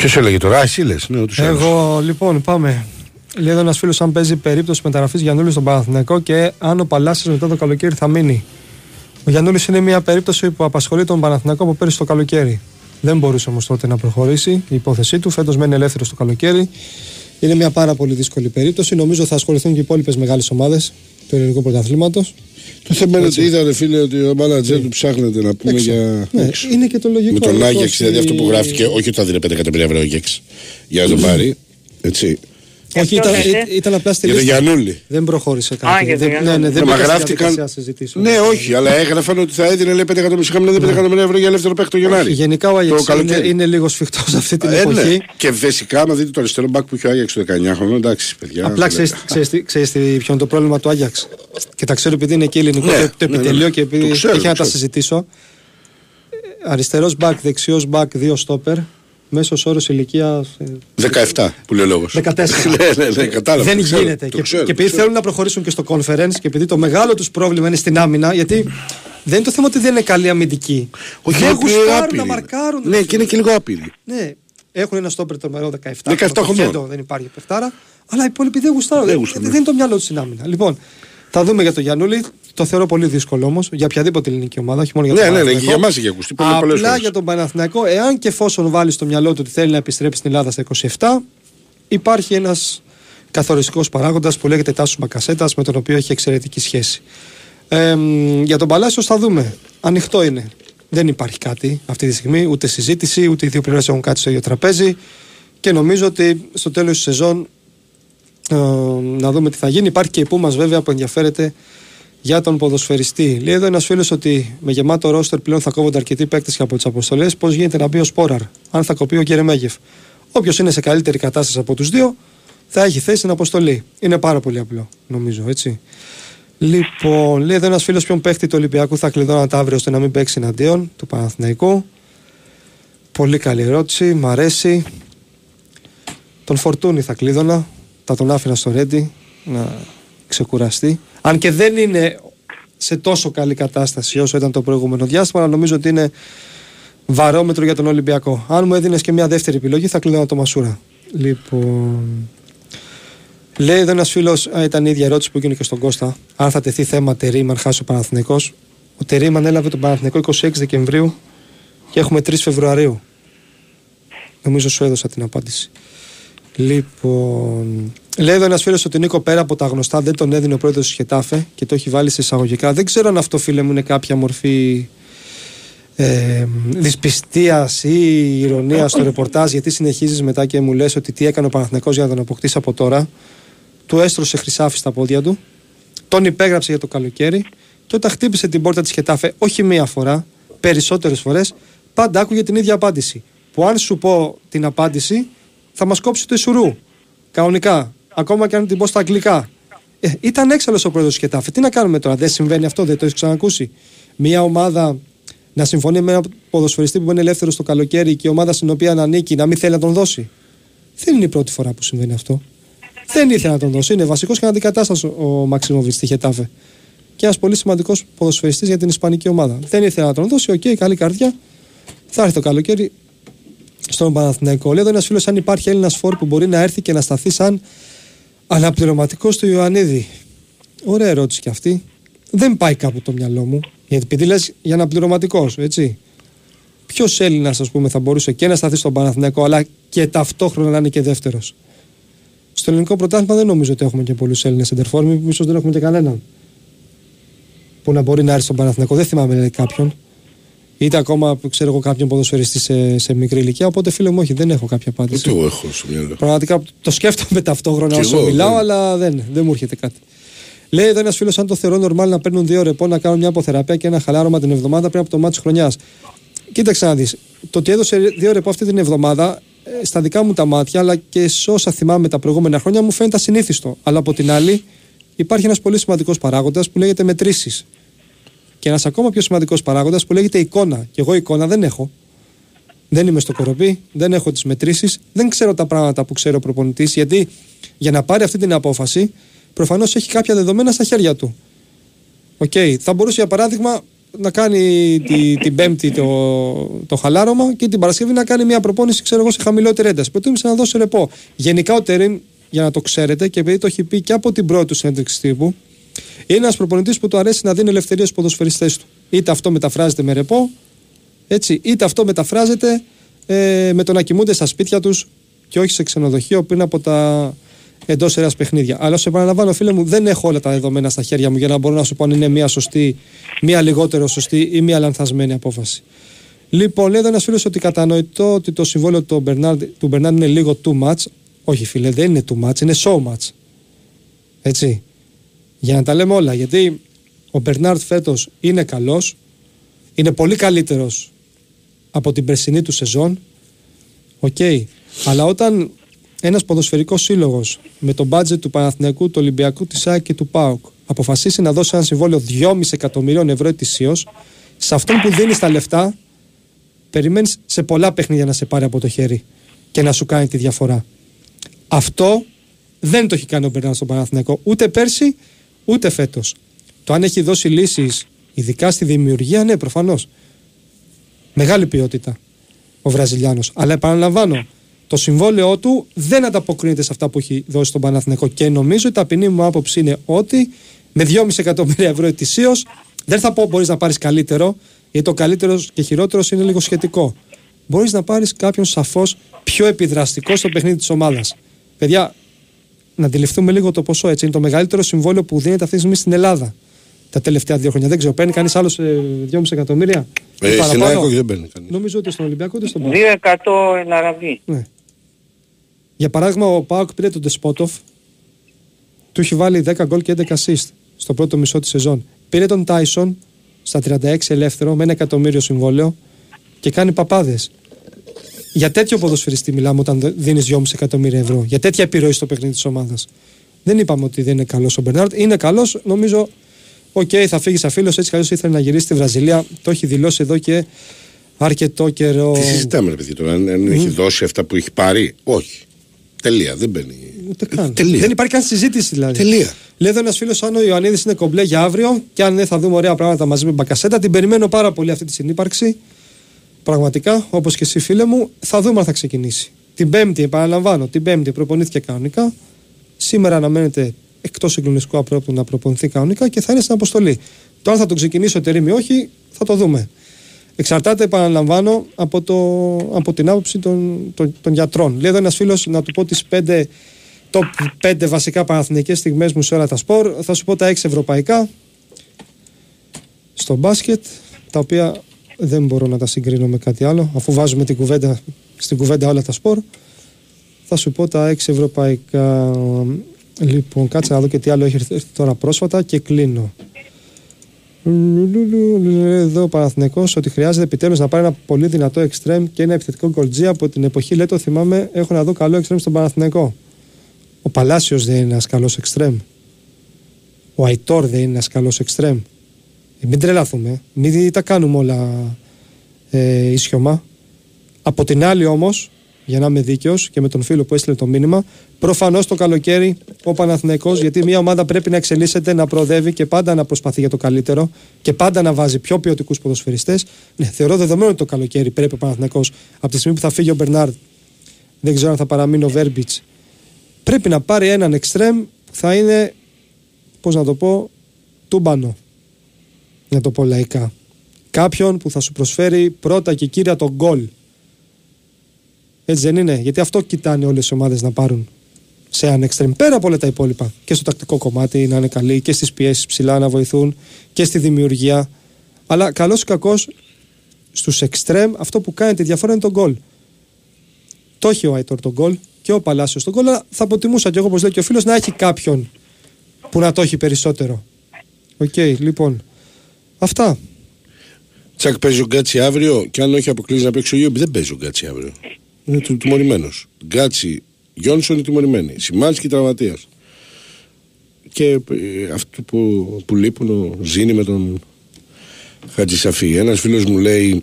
A: Ποιος έλεγε τώρα, εσύ λες. Ναι,
B: Εγώ λοιπόν πάμε. Λέει εδώ ένας φίλος αν παίζει περίπτωση μεταγραφής Γιαννούλη στον Παναθηναϊκό και αν ο Παλάσιος μετά το καλοκαίρι θα μείνει. Ο Γιαννούλη είναι μια περίπτωση που απασχολεί τον Παναθηναϊκό από πέρυσι το καλοκαίρι. Δεν μπορούσε όμως τότε να προχωρήσει η υπόθεσή του. Φέτος μένει ελεύθερος το καλοκαίρι. Είναι μια πάρα πολύ δύσκολη περίπτωση. Νομίζω θα ασχοληθούν και οι υπόλοιπες μεγάλες ομάδες του ελληνικού πρωταθλήματος.
A: Το θέμα είναι ότι είδατε φίλε ότι ο μάνατζερ του ψάχνεται να πούμε για.
B: Ναι, είναι και το λογικό.
A: Με τον Άγιαξ, δηλαδή αυτό που γράφτηκε, όχι ότι θα δίνει 5 εκατομμύρια ευρώ Άγιαξ για να τον πάρει. Έτσι.
B: Όχι, ήταν, ήταν απλά στη
A: λίστα. Για Γιανούλη.
B: Δεν προχώρησε κάτι.
G: Α,
B: δεν, ναι, ναι, δεν
A: γράφτηκαν. Ναι, όχι, αλλά έγραφαν ότι θα έδινε λέει, 5 εκατομμύρια, είχαμε 5 εκατομμύρια ευρώ για ελεύθερο παίχτη το Γενάρη.
B: Γενικά ο Άγιαξ είναι, είναι λίγο σφιχτός αυτή την ε, ναι. εποχή.
A: Και φυσικά, άμα δείτε το αριστερό μπακ που είχε ο Άγιαξ το 19 χρόνο, εντάξει, παιδιά.
B: Απλά ξέρει ποιο είναι το πρόβλημα του Άγιαξ. Και τα ξέρω επειδή είναι και ελληνικό ναι, το ναι, επιτελείο και επειδή έχει να τα συζητήσω. Αριστερός μπακ, δεξιός μπακ, δύο στόπερ μέσος όρος ηλικία.
A: 17 που λέει ο λόγος.
B: 14.
A: ναι, ναι, ναι, κατάλαβα.
B: Δεν γίνεται. και, και επειδή θέλουν να προχωρήσουν και στο conference και επειδή το μεγάλο τους πρόβλημα είναι στην άμυνα, γιατί δεν είναι το θέμα ότι δεν είναι καλή αμυντική.
A: Όχι,
B: δεν γουστάρουν να μαρκάρουν.
A: Ναι, και είναι και λίγο άπειροι.
B: Ναι, έχουν ένα στόπερ το μερό 17.
A: 17 χρονών.
B: Δεν υπάρχει παιχτάρα. Αλλά οι υπόλοιποι δεν γουστάρουν. Δεν, δεν, δεν είναι το μυαλό τους στην άμυνα. Λοιπόν, θα δούμε για τον Γιανούλη. Το θεωρώ πολύ δύσκολο όμως για οποιαδήποτε ελληνική ομάδα, όχι μόνο για τον
A: Ναι, ναι, ναι, για εμάς έχει ακουστεί
B: πολύ Απλά για τον Παναθηναϊκό, εάν και εφόσον βάλει στο μυαλό του ότι θέλει να επιστρέψει στην Ελλάδα στα 27, υπάρχει ένας καθοριστικός παράγοντας που λέγεται Τάσος Μακασέτα, με τον οποίο έχει εξαιρετική σχέση. Ε, για τον Παλάσιος θα δούμε. Ανοιχτό είναι. Δεν υπάρχει κάτι αυτή τη στιγμή, ούτε συζήτηση, ούτε οι δύο πλευρές έχουν κάτι στο ίδιο τραπέζι. Και νομίζω ότι στο τέλος της σεζόν ε, να δούμε τι θα γίνει. Υπάρχει και η Πούμας βέβαια που ενδιαφέρεται για τον ποδοσφαιριστή. Λέει εδώ ένας φίλος ότι με γεμάτο ρόστερ πλέον θα κόβονται αρκετοί παίκτες από τις αποστολές. Πώς γίνεται να μπει ο Σπόραρ, αν θα κοπεί ο Κερεμέγεφ. Όποιος είναι σε καλύτερη κατάσταση από τους δύο, θα έχει θέση στην αποστολή. Είναι πάρα πολύ απλό, νομίζω, έτσι. Λοιπόν, λέει εδώ ένας φίλος ποιον παίχτη του Ολυμπιακού θα κλειδώνατε αύριο ώστε να μην παίξει εναντίον του Παναθηναϊκού. Πολύ καλή ερώτηση, μ' αρέσει. Τον Φορτούνη θα κλείδωνα, θα τον άφηνα στο Ρέντι να ξεκουραστεί. Αν και δεν είναι σε τόσο καλή κατάσταση όσο ήταν το προηγούμενο διάστημα, αλλά νομίζω ότι είναι βαρόμετρο για τον Ολυμπιακό. Αν μου έδινες και μια δεύτερη επιλογή, θα κλείδωνα το Μασούρα. Λοιπόν. Λέει εδώ ένας φίλος, ήταν η ίδια ερώτηση που έγινε και στον Κώστα, αν θα τεθεί θέμα Τερήμαν χάσει ο Παναθηνικό. Ο Τερήμαν έλαβε τον Παναθηνικό 26 Δεκεμβρίου και έχουμε 3 Φεβρουαρίου. Νομίζω σου έδωσα την απάντηση. Λοιπόν. Λέει εδώ ένας φίλος ότι Νίκο πέρα από τα γνωστά δεν τον έδινε ο πρόεδρος του Χετάφε και το έχει βάλει σε εισαγωγικά. Δεν ξέρω αν αυτό φίλε μου είναι κάποια μορφή ε, δυσπιστίας ή ηρωνίας στο ρεπορτάζ, γιατί συνεχίζεις μετά και μου λες ότι τι έκανε ο Παναθηναϊκός για να τον αποκτήσει από τώρα. Του έστρωσε χρυσάφι στα πόδια του, τον υπέγραψε για το καλοκαίρι και όταν χτύπησε την πόρτα της Χετάφε, όχι μία φορά, περισσότερες φορές, πάντα άκουγε την ίδια απάντηση. Που αν σου πω την απάντηση, θα μας κόψει το Ισουρού. Κανονικά. Ακόμα και αν την πω στα αγγλικά. Ε, ήταν έξαλλος ο πρόεδρος Χετάφε. Τι να κάνουμε τώρα, δεν συμβαίνει αυτό, δεν το έχεις ξανακούσει. Μια ομάδα να συμφωνεί με ένα ποδοσφαιριστή που είναι ελεύθερος το καλοκαίρι και η ομάδα στην οποία ανήκει να μην θέλει να τον δώσει. Δεν είναι η πρώτη φορά που συμβαίνει αυτό. Δεν ήθελε να τον δώσει. Είναι βασικός και αναντικατάστατος ο Μαξιμοβιτ στη Χετάφε. Και ένας πολύ σημαντικός ποδοσφαιριστής για την Ισπανική ομάδα. Δεν ήθελε να τον δώσει. Ok, okay, καλή καρδιά. Θα έρθει το καλοκαίρι στον Παναθηναϊκό. Λέει εδώ ένας φίλος αν υπάρχει Έλληνας φορ που μπορεί να έρθει και να σταθεί σαν αναπληρωματικός του Ιωαννίδη. Ωραία ερώτηση κι αυτή. Δεν πάει κάπου το μυαλό μου. Γιατί επειδή λες για αναπληρωματικός, έτσι. Ποιος Έλληνας, ας πούμε, θα μπορούσε και να σταθεί στον Παναθηναϊκό, αλλά και ταυτόχρονα να είναι και δεύτερος; Στο ελληνικό πρωτάθλημα δεν νομίζω ότι έχουμε και πολλούς Έλληνες εντερφόρ, ίσως δεν έχουμε και κανέναν που να μπορεί να έρθει στον Παναθηναϊκό. Δεν θυμάμαι λέει, κάποιον. Είτε ακόμα ξέρω εγώ κάποιον ποδοσφαιριστή σε, σε μικρή ηλικία. Οπότε φίλε μου, όχι, δεν έχω κάποια απάντηση.
A: Ούτε εγώ έχω στο μυαλό.
B: Πραγματικά το σκέφτομαι ταυτόχρονα όσο μιλάω, αλλά δεν, δεν μου έρχεται κάτι. Λέει εδώ ένας φίλος, αν το θεωρώ νορμάλ να παίρνουν δύο ρεπό να κάνουν μια αποθεραπεία και ένα χαλάρωμα την εβδομάδα πριν από το μάτι τη χρονιάς. Κοίταξε να δεις. Το ότι έδωσε δύο ρεπό αυτή την εβδομάδα, ε, στα δικά μου τα μάτια, αλλά και σε όσα θυμάμαι τα προηγούμενα χρόνια, μου φαίνεται ασυνήθιστο. Αλλά από την άλλη, υπάρχει ένας πολύ σημαντικός παράγοντας που λέγεται μετρήσεις. Και ένας ακόμα πιο σημαντικός παράγοντας που λέγεται εικόνα. Και εγώ εικόνα δεν έχω. Δεν είμαι στο Κορωπί, δεν έχω τις μετρήσεις, δεν ξέρω τα πράγματα που ξέρει ο προπονητής, γιατί για να πάρει αυτή την απόφαση προφανώς έχει κάποια δεδομένα στα χέρια του. Ok, okay. θα μπορούσε για παράδειγμα να κάνει τη, την Πέμπτη το, το χαλάρωμα και την Παρασκευή να κάνει μια προπόνηση ξέρω εγώ, σε χαμηλότερη ένταση. Προτίμησε να δώσει ρεπό. Γενικά ο Τερίν, για να το ξέρετε και επειδή το έχει πει και από την πρώτη του συνέντευξη τύπου, είναι ένας προπονητής που του αρέσει να δίνει ελευθερία στους ποδοσφαιριστές του. Είτε αυτό μεταφράζεται με ρεπό, έτσι, είτε αυτό μεταφράζεται ε, με το να κοιμούνται στα σπίτια τους και όχι σε ξενοδοχείο πριν από τα εντός ένα παιχνίδια. Αλλά σε επαναλαμβάνω, φίλε μου, δεν έχω όλα τα δεδομένα στα χέρια μου για να μπορώ να σου πω αν είναι μία σωστή, μία λιγότερο σωστή ή μία λανθασμένη απόφαση. Λοιπόν, λέει εδώ ένας φίλος ότι κατανοητό ότι το συμβόλαιο του Μπερνάρντ, του Μπερνάρντ είναι λίγο too much. Όχι, φίλε, δεν είναι too much, είναι so much. Έτσι. Για να τα λέμε όλα. Γιατί ο Μπερνάρντ φέτος είναι καλός, είναι πολύ καλύτερος από την περσινή του σεζόν. Ok. Okay. Αλλά όταν ένας ποδοσφαιρικός σύλλογος με το μπάτζετ του Παναθηναϊκού, του Ολυμπιακού, της ΑΕΚ και του ΠΑΟΚ αποφασίσει να δώσει ένα συμβόλαιο 2,5 εκατομμυρίων ευρώ ετησίως, σε αυτόν που δίνεις τα λεφτά, περιμένεις σε πολλά παιχνίδια να σε πάρει από το χέρι και να σου κάνει τη διαφορά. Αυτό δεν το έχει κάνει ο Μπερνάρ στον Παναθηναϊκό ούτε πέρσι ούτε φέτος. Το αν έχει δώσει λύσεις, ειδικά στη δημιουργία, ναι, προφανώς. Μεγάλη ποιότητα ο Βραζιλιάνος. Αλλά επαναλαμβάνω, το συμβόλαιό του δεν ανταποκρίνεται σε αυτά που έχει δώσει στον Παναθηναϊκό. Και νομίζω η ταπεινή μου άποψη είναι ότι με 2,5 εκατομμύρια ευρώ ετησίως δεν θα πω μπορείς να πάρεις καλύτερο, γιατί το καλύτερος και χειρότερος είναι λίγο σχετικό. Μπορείς να πάρεις κάποιον σαφώς πιο επιδραστικό στο παιχνίδι της ομάδας. Παιδιά, να αντιληφθούμε λίγο το ποσό έτσι. Είναι το μεγαλύτερο συμβόλαιο που δίνεται αυτή τη στιγμή στην Ελλάδα τα τελευταία δύο χρόνια. Δεν ξέρω, παίρνει κανείς άλλος 2,5 εκατομμύρια.
A: Ε, στην ΑΕΚ δεν παίρνει κανείς.
B: Νομίζω ότι στον Ολυμπιακό ούτε στον
G: Πάο. 2% Ελαραβή.
B: Ναι. Για παράδειγμα, ο ΠΑΟΚ πήρε τον Ντεσπόντοφ, του έχει βάλει 10 γκολ και 11 assist στο πρώτο μισό της σεζόν. Πήρε τον Τάισον στα 36 ελεύθερο με ένα εκατομμύριο συμβόλαιο και κάνει παπάδες. Για τέτοιο ποδοσφαιριστή μιλάμε όταν δίνεις 2,5 εκατομμύρια ευρώ. Για τέτοια επιρροή στο παιχνίδι της ομάδας. Δεν είπαμε ότι δεν είναι καλός ο Μπερνάρτ. Είναι καλός, νομίζω. Ok, okay, θα φύγει σαν φίλος. Έτσι καλώ ήθελε να γυρίσει στη Βραζιλία. Το έχει δηλώσει εδώ και αρκετό καιρό.
A: Τι συζητάμε, ρε παιδί, τώρα, αν, αν mm. έχει δώσει αυτά που έχει πάρει. Όχι. Τελεία. Δεν μπαίνει.
B: Ούτε καν.
A: Τελεία.
B: Δεν υπάρχει καν συζήτηση δηλαδή.
A: Τελεία.
B: Λέει εδώ ένας φίλος αν ο Ιωαννίδης είναι κομπλέ για αύριο και αν ναι, θα δούμε ωραία πράγματα μαζί με Μπακασέτα. Την περιμένω πάρα πολύ αυτή τη συνύπαρξη. Πραγματικά, όπως και εσύ φίλε μου, θα δούμε αν θα ξεκινήσει. Την Πέμπτη, επαναλαμβάνω, την Πέμπτη προπονήθηκε κανονικά. Σήμερα αναμένεται εκτός συγκλονιστικού απρόπτου να προπονηθεί κανονικά και θα είναι στην αποστολή. Το αν θα τον ξεκινήσει ο Τερήμι όχι, θα το δούμε. Εξαρτάται, επαναλαμβάνω, από, το, από την άποψη των, των, των γιατρών. Λέει εδώ ένας φίλος να του πω τις πέντε top 5 βασικά παραθυνικέ στιγμές μου σε όλα τα σπορ. Θα σου πω τα 6 ευρωπαϊκά στο μπάσκετ, τα οποία δεν μπορώ να τα συγκρίνω με κάτι άλλο, αφού βάζουμε την κουβέντα, στην κουβέντα όλα τα σπορ. Θα σου πω τα 6 ευρωπαϊκά. Λοιπόν, κάτσε να δω και τι άλλο έχει έρθει τώρα πρόσφατα και κλείνω. Εδώ ο Παναθυνικό ότι χρειάζεται επιτέλους να πάρει ένα πολύ δυνατό εξτρέμ και ένα επιθετικό γκολτζί από την εποχή. Λέει το θυμάμαι, έχω να δω καλό εξτρέμ στον Παναθυνικό. Ο Παλάσιος δεν είναι ένας καλός εξτρέμ. Ο Αϊτόρ δεν είναι ένας καλός εξτρέμ. Ε, μην τρελαθούμε. Μην τα κάνουμε όλα ε, ισιωμά. Από την άλλη όμως, για να είμαι δίκαιος και με τον φίλο που έστειλε το μήνυμα, προφανώς το καλοκαίρι ο Παναθηναϊκός γιατί μια ομάδα πρέπει να εξελίσσεται, να προοδεύει και πάντα να προσπαθεί για το καλύτερο και πάντα να βάζει πιο ποιοτικούς ποδοσφαιριστές. Ναι, θεωρώ δεδομένο ότι το καλοκαίρι πρέπει ο Παναθηναϊκός από τη στιγμή που θα φύγει ο Μπερνάρντ, δεν ξέρω αν θα παραμείνει ο Βέρμπιτς, πρέπει να πάρει έναν εξτρέμ που θα είναι, πώς να το πω, τούμπανο. Να το πω λαϊκά. Κάποιον που θα σου προσφέρει πρώτα και κύρια τον γκολ. Έτσι δεν είναι; Γιατί αυτό κοιτάνε όλες οι ομάδες να πάρουν σε έναν εξτρέμ. Πέρα από όλα τα υπόλοιπα. Και στο τακτικό κομμάτι να είναι καλοί και στις πιέσεις ψηλά να βοηθούν και στη δημιουργία. Αλλά καλός ή κακός στους εξτρέμ αυτό που κάνει τη διαφορά είναι τον γκολ. Το έχει ο Άιτορ τον γκολ και ο Παλάσιος τον γκολ. Αλλά θα αποτιμούσα και εγώ, όπως λέει και ο φίλος, να έχει κάποιον που να το έχει περισσότερο. Οκ, λοιπόν. Αυτά.
A: Τσακ παίζει ο Γκάτσι αύριο και αν όχι αποκλείζει να παίξει ο Ιώμπη, δεν παίζει ο Γκάτσι αύριο. Είναι του- τιμωρημένος. Γκάτσι, Γιόνσον είναι τιμωρημένοι. Σιμάνσκι τραυματίας. Και ε, αυτοί που, που λείπουν ο Ζήνη με τον Χατζησαφή. Ένας φίλος μου λέει,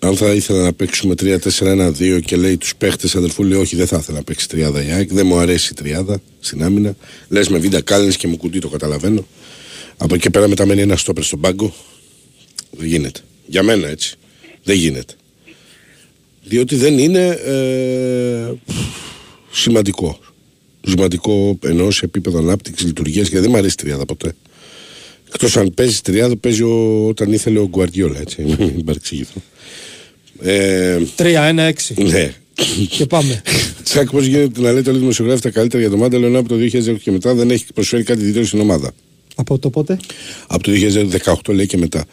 A: αν θα ήθελα να παίξουμε 3-4-1-2 και λέει τους παίχτες αδερφού, λέει όχι, δεν θα ήθελα να παίξει τριάδα η ΑΕΚ. Δεν μου αρέσει η τριάδα στην άμυνα. Λες με βίντα κάλενε και μου κουτί, το καταλαβαίνω. Από εκεί και πέρα μετά μένει ένας στόπερ στον πάγκο. Δεν γίνεται. Για μένα έτσι. Δεν γίνεται. Διότι δεν είναι ε, σημαντικό. Σημαντικό ενώ σε επίπεδο ανάπτυξης, λειτουργίας και δεν μου αρέσει η τριάδα ποτέ. Εκτός αν παίζεις τριάδα, παίζει ο, όταν ήθελε ο Γκουαρδιόλα, έτσι. Μην παρεξηγηθώ. Ε,
B: 3-1-6.
A: ναι.
B: και πάμε.
A: Τσακ, πώς γίνεται να λέτε όλοι οι δημοσιογράφοι τα καλύτερα για το Μάνταλο ενώ από το 2010 και μετά δεν έχει προσφέρει κάτι ιδιαίτερο στην ομάδα.
B: Από το πότε;
A: Από το 2018 λέει και μετά.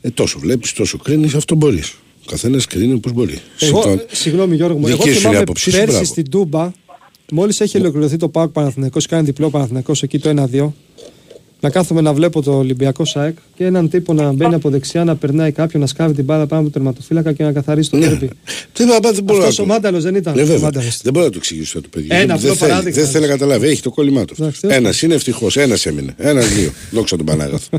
A: Ε, τόσο βλέπεις, τόσο κρίνεις, αυτό μπορείς. Ο καθένας κρίνει όπως μπορεί.
B: Εγώ,
A: Συμφωνώ.
B: συγγνώμη Γιώργο μου, εγώ
A: Δική σου είναι η
B: θυμάμαι
A: άποψή σου,
B: πέρσι
A: μπράβο.
B: στην Τούμπα, μόλις έχει ολοκληρωθεί το ΠΑΟΚ Παναθηναϊκός, κάνει διπλό Παναθηναϊκός εκεί το 1-2, να κάθομαι να βλέπω το Ολυμπιακό ΣΑΕΚ και έναν τύπο να μπαίνει από δεξιά, να περνάει κάποιον, να σκάβει την μπάλα πάνω από το τερματοφύλακα και να καθαρίσει το
A: Ναι.
B: τέρπι.
A: Δεν, δεν, δεν μπορώ
B: Αυτός
A: να
B: ο
A: το-
B: Μάνταλος δεν ήταν.
A: Ναι,
B: ο
A: βέβαια.
B: Μάνταλος.
A: Δεν μπορώ να το εξηγήσω το παιδί.
B: Ένα
A: δεν,
B: απλό
A: δεν θέλει,
B: παράδειγμα.
A: δεν θέλει να καταλάβει. Έχει το κόλλημά του.
B: Εντάξει, τέλος
A: Ένας είναι ευτυχώς. Ένας έμεινε. Ένα-δύο. Δόξα τον Πανάγαθο.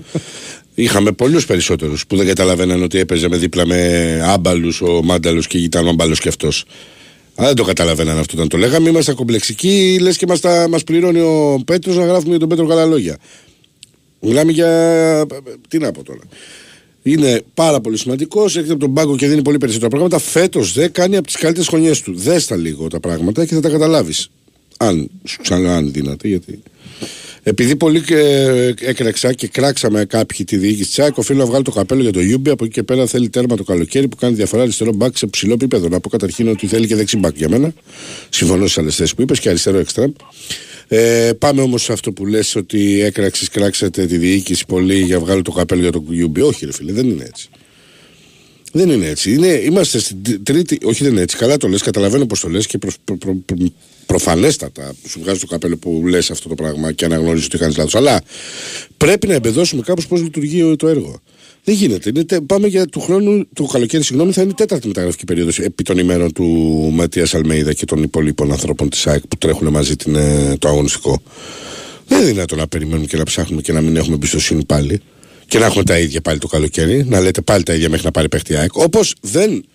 A: Είχαμε πολλούς περισσότερους που δεν καταλαβαίναν ότι έπαιζε με δίπλα με άμπαλους ο Μάνταλος και ήταν άμπαλος κι αυτός. Αλλά δεν το καταλαβαίναν αυτό όταν το λέγαμε. Είμαστε κομπλεξικοί, λες και μας πληρώνει ο Πέτρος να γράφουμε για τον Πέτρο καλά λόγια. Μιλάμε για. Τι να πω τώρα. Είναι πάρα πολύ σημαντικός. Έρχεται από τον πάγκο και δίνει πολύ περισσότερα πράγματα. Φέτος δε κάνει από τις καλύτερες χρονιές του. Δες τα λίγο τα πράγματα και θα τα καταλάβεις. Αν σου ξαναλέω, αν δύναται, γιατί. Επειδή πολύ ε, έκραξα και κράξαμε κάποιοι τη διοίκηση της ΑΕΚ, οφείλω να βγάλω το καπέλο για το Ιούμπι. Από εκεί και πέρα θέλει τέρμα το καλοκαίρι που κάνει διαφορά αριστερό μπακ σε ψηλό επίπεδο. Να πω καταρχήν ότι θέλει και δεξί μπακ για μένα. Συμφωνώ στις άλλες θέσεις που είπες και αριστερό εξτρέμ. Ε, πάμε όμως σε αυτό που λες ότι έκραξες, κράξατε τη διοίκηση πολύ για βγάλω το καπέλο για το Ιούμπι. Όχι, ρε φίλε, δεν είναι έτσι. Δεν είναι έτσι. Είναι, είμαστε στην τρι- τρίτη. Όχι, δεν είναι έτσι. Καλά το λες, καταλαβαίνω πώ το λες και προ, προ, προ, προ, προφανέστατα σου βγάζει το καπέλο που λες αυτό το πράγμα και αναγνωρίζεις ότι κάνεις λάθος. Αλλά πρέπει να εμπεδώσουμε κάπως πώς λειτουργεί το έργο. Δεν γίνεται. Είναι, τε- πάμε για του χρόνου, το καλοκαίρι, συγγνώμη, θα είναι η τέταρτη μεταγραφική περίοδος επί των ημέρων του Ματίας Αλμέιδα και των υπολείπων ανθρώπων της ΑΕΚ που τρέχουν μαζί την, ε, το αγωνιστικό. Δεν είναι δυνατόν να περιμένουμε και να ψάχνουμε και να μην έχουμε εμπιστοσύνη πάλι. Και να έχουμε τα ίδια πάλι το καλοκαίρι. Να λέτε πάλι τα ίδια μέχρι να πάρει παίχτη η ΑΕΚ. Όπως δεν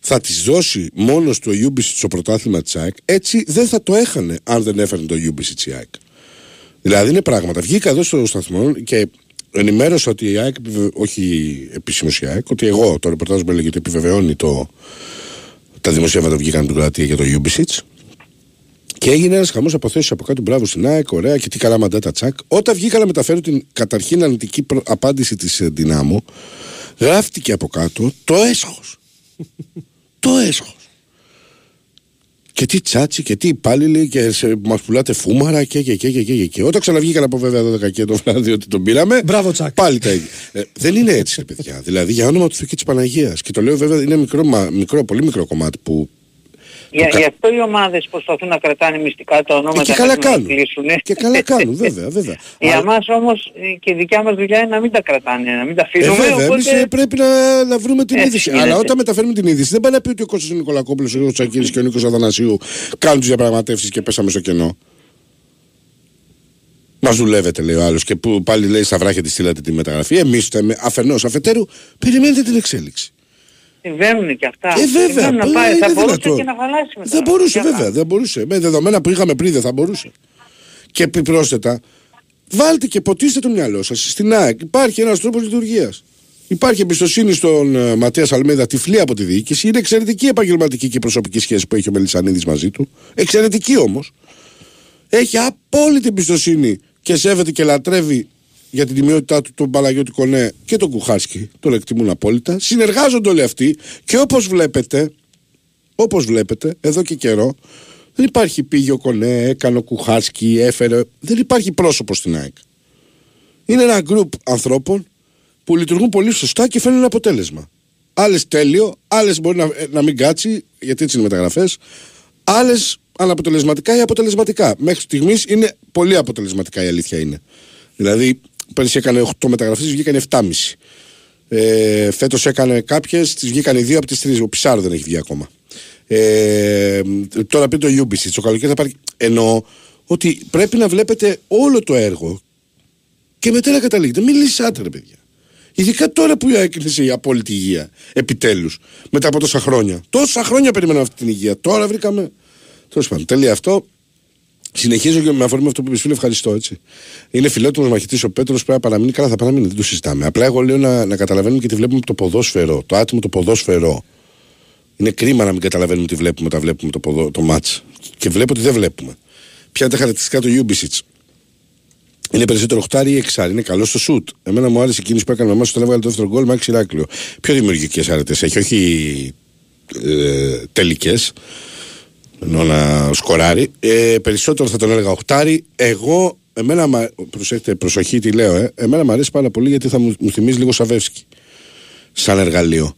A: θα της δώσει μόνος στο Ubisoft στο πρωτάθλημα της ΑΕΚ, έτσι δεν θα το έχανε αν δεν έφερνε το Ubisoft η ΑΕΚ. Δηλαδή είναι πράγματα. Βγήκα εδώ στο σταθμό και ενημέρωσα ότι η ΑΕΚ, επιβε- όχι επίσημος η ΑΕΚ, ότι εγώ το ρεπορτάζ μου έλεγε ότι επιβεβαιώνει το, τα δημοσίευματα που βγήκαν από την Κροατία για το Ubisoft. Και έγινε ένας χαμός αποθέσει από κάτω. Μπράβο στην ΑΕΚ, ωραία και τι καλά μαντάτα τσακ. Όταν βγήκα να μεταφέρω την καταρχήν αρνητική προ- απάντηση της Δυνάμου, γράφτηκε από κάτω το έσχος. το έσχος. Και τι τσάτσι και τι υπάλληλοι και μας πουλάτε φούμαρα και και και και και, και, και. Όταν ξαναβγήκαν από βέβαια 12 και το βράδυ ότι τον πήραμε.
B: Μπράβο, Τσακ.
A: Πάλι τα ίδια. Ε, δεν είναι έτσι, ρε παιδιά. δηλαδή για όνομα του Θεού και της Παναγίας. Και το λέω βέβαια είναι μικρό, μα- μικρό, πολύ μικρό κομμάτι που.
G: Για,
A: κα-
G: γι' αυτό οι ομάδες προσπαθούν να κρατάνε μυστικά τα ονόματα
A: Ε, και καλά
G: να τα
A: κάνουν.
G: κλείσουνε.
A: Και καλά κάνουν, βέβαια, βέβαια.
G: Για
A: Αλλά-
G: μας όμως ε, και η δικιά μας δουλειά είναι να μην τα κρατάνε, να μην τα
A: Ε,
G: αφήνουμε.
A: βέβαια,
G: οπότε...
A: εμείς, ε, πρέπει να, να βρούμε την
G: Έτσι
A: είδηση.
G: γίνεται.
A: Αλλά όταν μεταφέρουμε την είδηση, δεν πάει να πει ότι ο Κώστας Νικολακόπουλος, ο Τσακύρης και ο Νίκος Αθανασίου κάνουν τις διαπραγματεύσεις και πέσαμε στο κενό. Μας δουλεύετε, λέει ο άλλος, και που πάλι λέει στα βράχια της στείλατε τη μεταγραφή. Εμείς φταίμε αφενός αφετέρου, περιμένετε την εξέλιξη.
G: Συμβαίνουν και αυτά.
A: Ε, βέβαια.
G: Συμβαίνουν να
A: ε,
G: πάει, θα
A: είναι
G: μπορούσε
A: δυνατόν.
G: και να χαλάσει μετά.
A: Δεν μπορούσε,
G: Για
A: βέβαια. Δεν μπορούσε. Με δεδομένα που είχαμε πριν δεν θα μπορούσε. Και επιπρόσθετα, βάλτε και ποτίστε το μυαλό σας στην ΑΕΚ. Υπάρχει ένας τρόπος λειτουργίας. Υπάρχει εμπιστοσύνη στον uh, Ματέας Αλμέδα, τυφλή από τη διοίκηση. Είναι εξαιρετική επαγγελματική και προσωπική σχέση που έχει ο Μελισανίδης μαζί του. Εξαιρετική όμως. Έχει απόλυτη εμπιστοσύνη και σέβεται και λατρεύει για την τιμιότητά του τον Παλαγιώτη Κονέ και τον Κουχάσκι. Τον εκτιμούν απόλυτα. Συνεργάζονται όλοι αυτοί και όπως βλέπετε, όπως βλέπετε, εδώ και καιρό, δεν υπάρχει πήγε ο Κονέ, έκανε ο Κουχάσκι, έφερε. Δεν υπάρχει πρόσωπο στην ΑΕΚ. Είναι ένα γκρουπ ανθρώπων που λειτουργούν πολύ σωστά και φέρνουν αποτέλεσμα. Άλλες τέλειο, άλλες μπορεί να, να μην κάτσει, γιατί έτσι είναι οι μεταγραφές. Άλλες αναποτελεσματικά ή αποτελεσματικά. Μέχρι στιγμής είναι πολύ αποτελεσματικά η αλήθεια είναι. Δηλαδή, πέρυσι έκανε 8 μεταγραφές, βγήκαν 7,5. Ε, Φέτος έκανε κάποιες, τι βγήκαν οι δύο από τις τρεις. Ο Πισάρο δεν έχει βγει ακόμα. Ε, τώρα πει το Ubisoft. Το καλοκαίρι θα πάρει. Εννοώ ότι πρέπει να βλέπετε όλο το έργο και μετά να καταλήγετε. Μην λύσατε, ρε παιδιά. Ειδικά τώρα που έκρινε η απόλυτη υγεία. Επιτέλους. Μετά από τόσα χρόνια. Τόσα χρόνια περιμέναμε αυτή την υγεία. Τώρα βρήκαμε. Τέλος πάντων, τέλεια αυτό. Συνεχίζω και με αφορμή αυτό που είπες, φίλε, ευχαριστώ έτσι. Είναι φιλότιμος μαχητής ο Πέτρος, πρέπει να παραμείνει. Καλά, θα παραμείνει, δεν το συζητάμε. Απλά εγώ λέω να, να καταλαβαίνουμε και τι βλέπουμε το ποδόσφαιρο. Το άτιμο το ποδόσφαιρο. Είναι κρίμα να μην καταλαβαίνουμε τι βλέπουμε όταν βλέπουμε το, ποδο, το μάτς. Και βλέπω ότι δεν βλέπουμε. Ποια είναι τα χαρακτηριστικά του Ubisoft. Είναι περισσότερο οχτάρι ή εξάρι. Είναι καλό στο σουτ. Εμένα μου άρεσε η κίνηση που έκανε με εμά όταν έβγαλε το δεύτερο γκολ. Μάξι Ηράκλειο. Πιο δημιουργικές άρετε έχει, όχι ε, τελικές. Ενώ να σκοράρει. Ε, περισσότερο θα τον έλεγα οχτάρι. Εγώ, εμένα, μα- προσέχετε, προσοχή τι λέω, ε. Εμένα μου αρέσει πάρα πολύ γιατί θα μου, μου θυμίζει λίγο Σαβεύσκι. Σαν εργαλείο.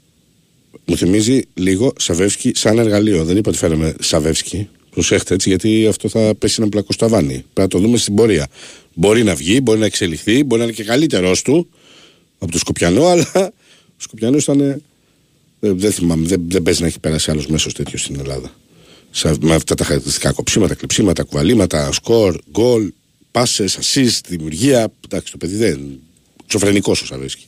A: Μου θυμίζει λίγο Σαβεύσκι σαν εργαλείο. Δεν είπα ότι φέραμε Σαβεύσκι. Προσέχτε έτσι, γιατί αυτό θα πέσει ένα πλακοσταβάνι. Πρέπει να το δούμε στην πορεία. Μπορεί να βγει, μπορεί να εξελιχθεί, μπορεί να είναι και καλύτερό του από το Σκοπιανό, αλλά ο Σκοπιανός ήταν. ε, Δεν, δεν θυμάμαι, δεν, δεν παίζει να έχει περάσει άλλος μέσος τέτοιος στην Ελλάδα. Σα, με αυτά τα χαρακτηριστικά κοψίματα, κλεψίματα, κουβαλήματα, σκορ, γκολ, πάσες, assist, δημιουργία. Εντάξει, το παιδί δεν. Τσοφρενικό ο Σαββέσκι.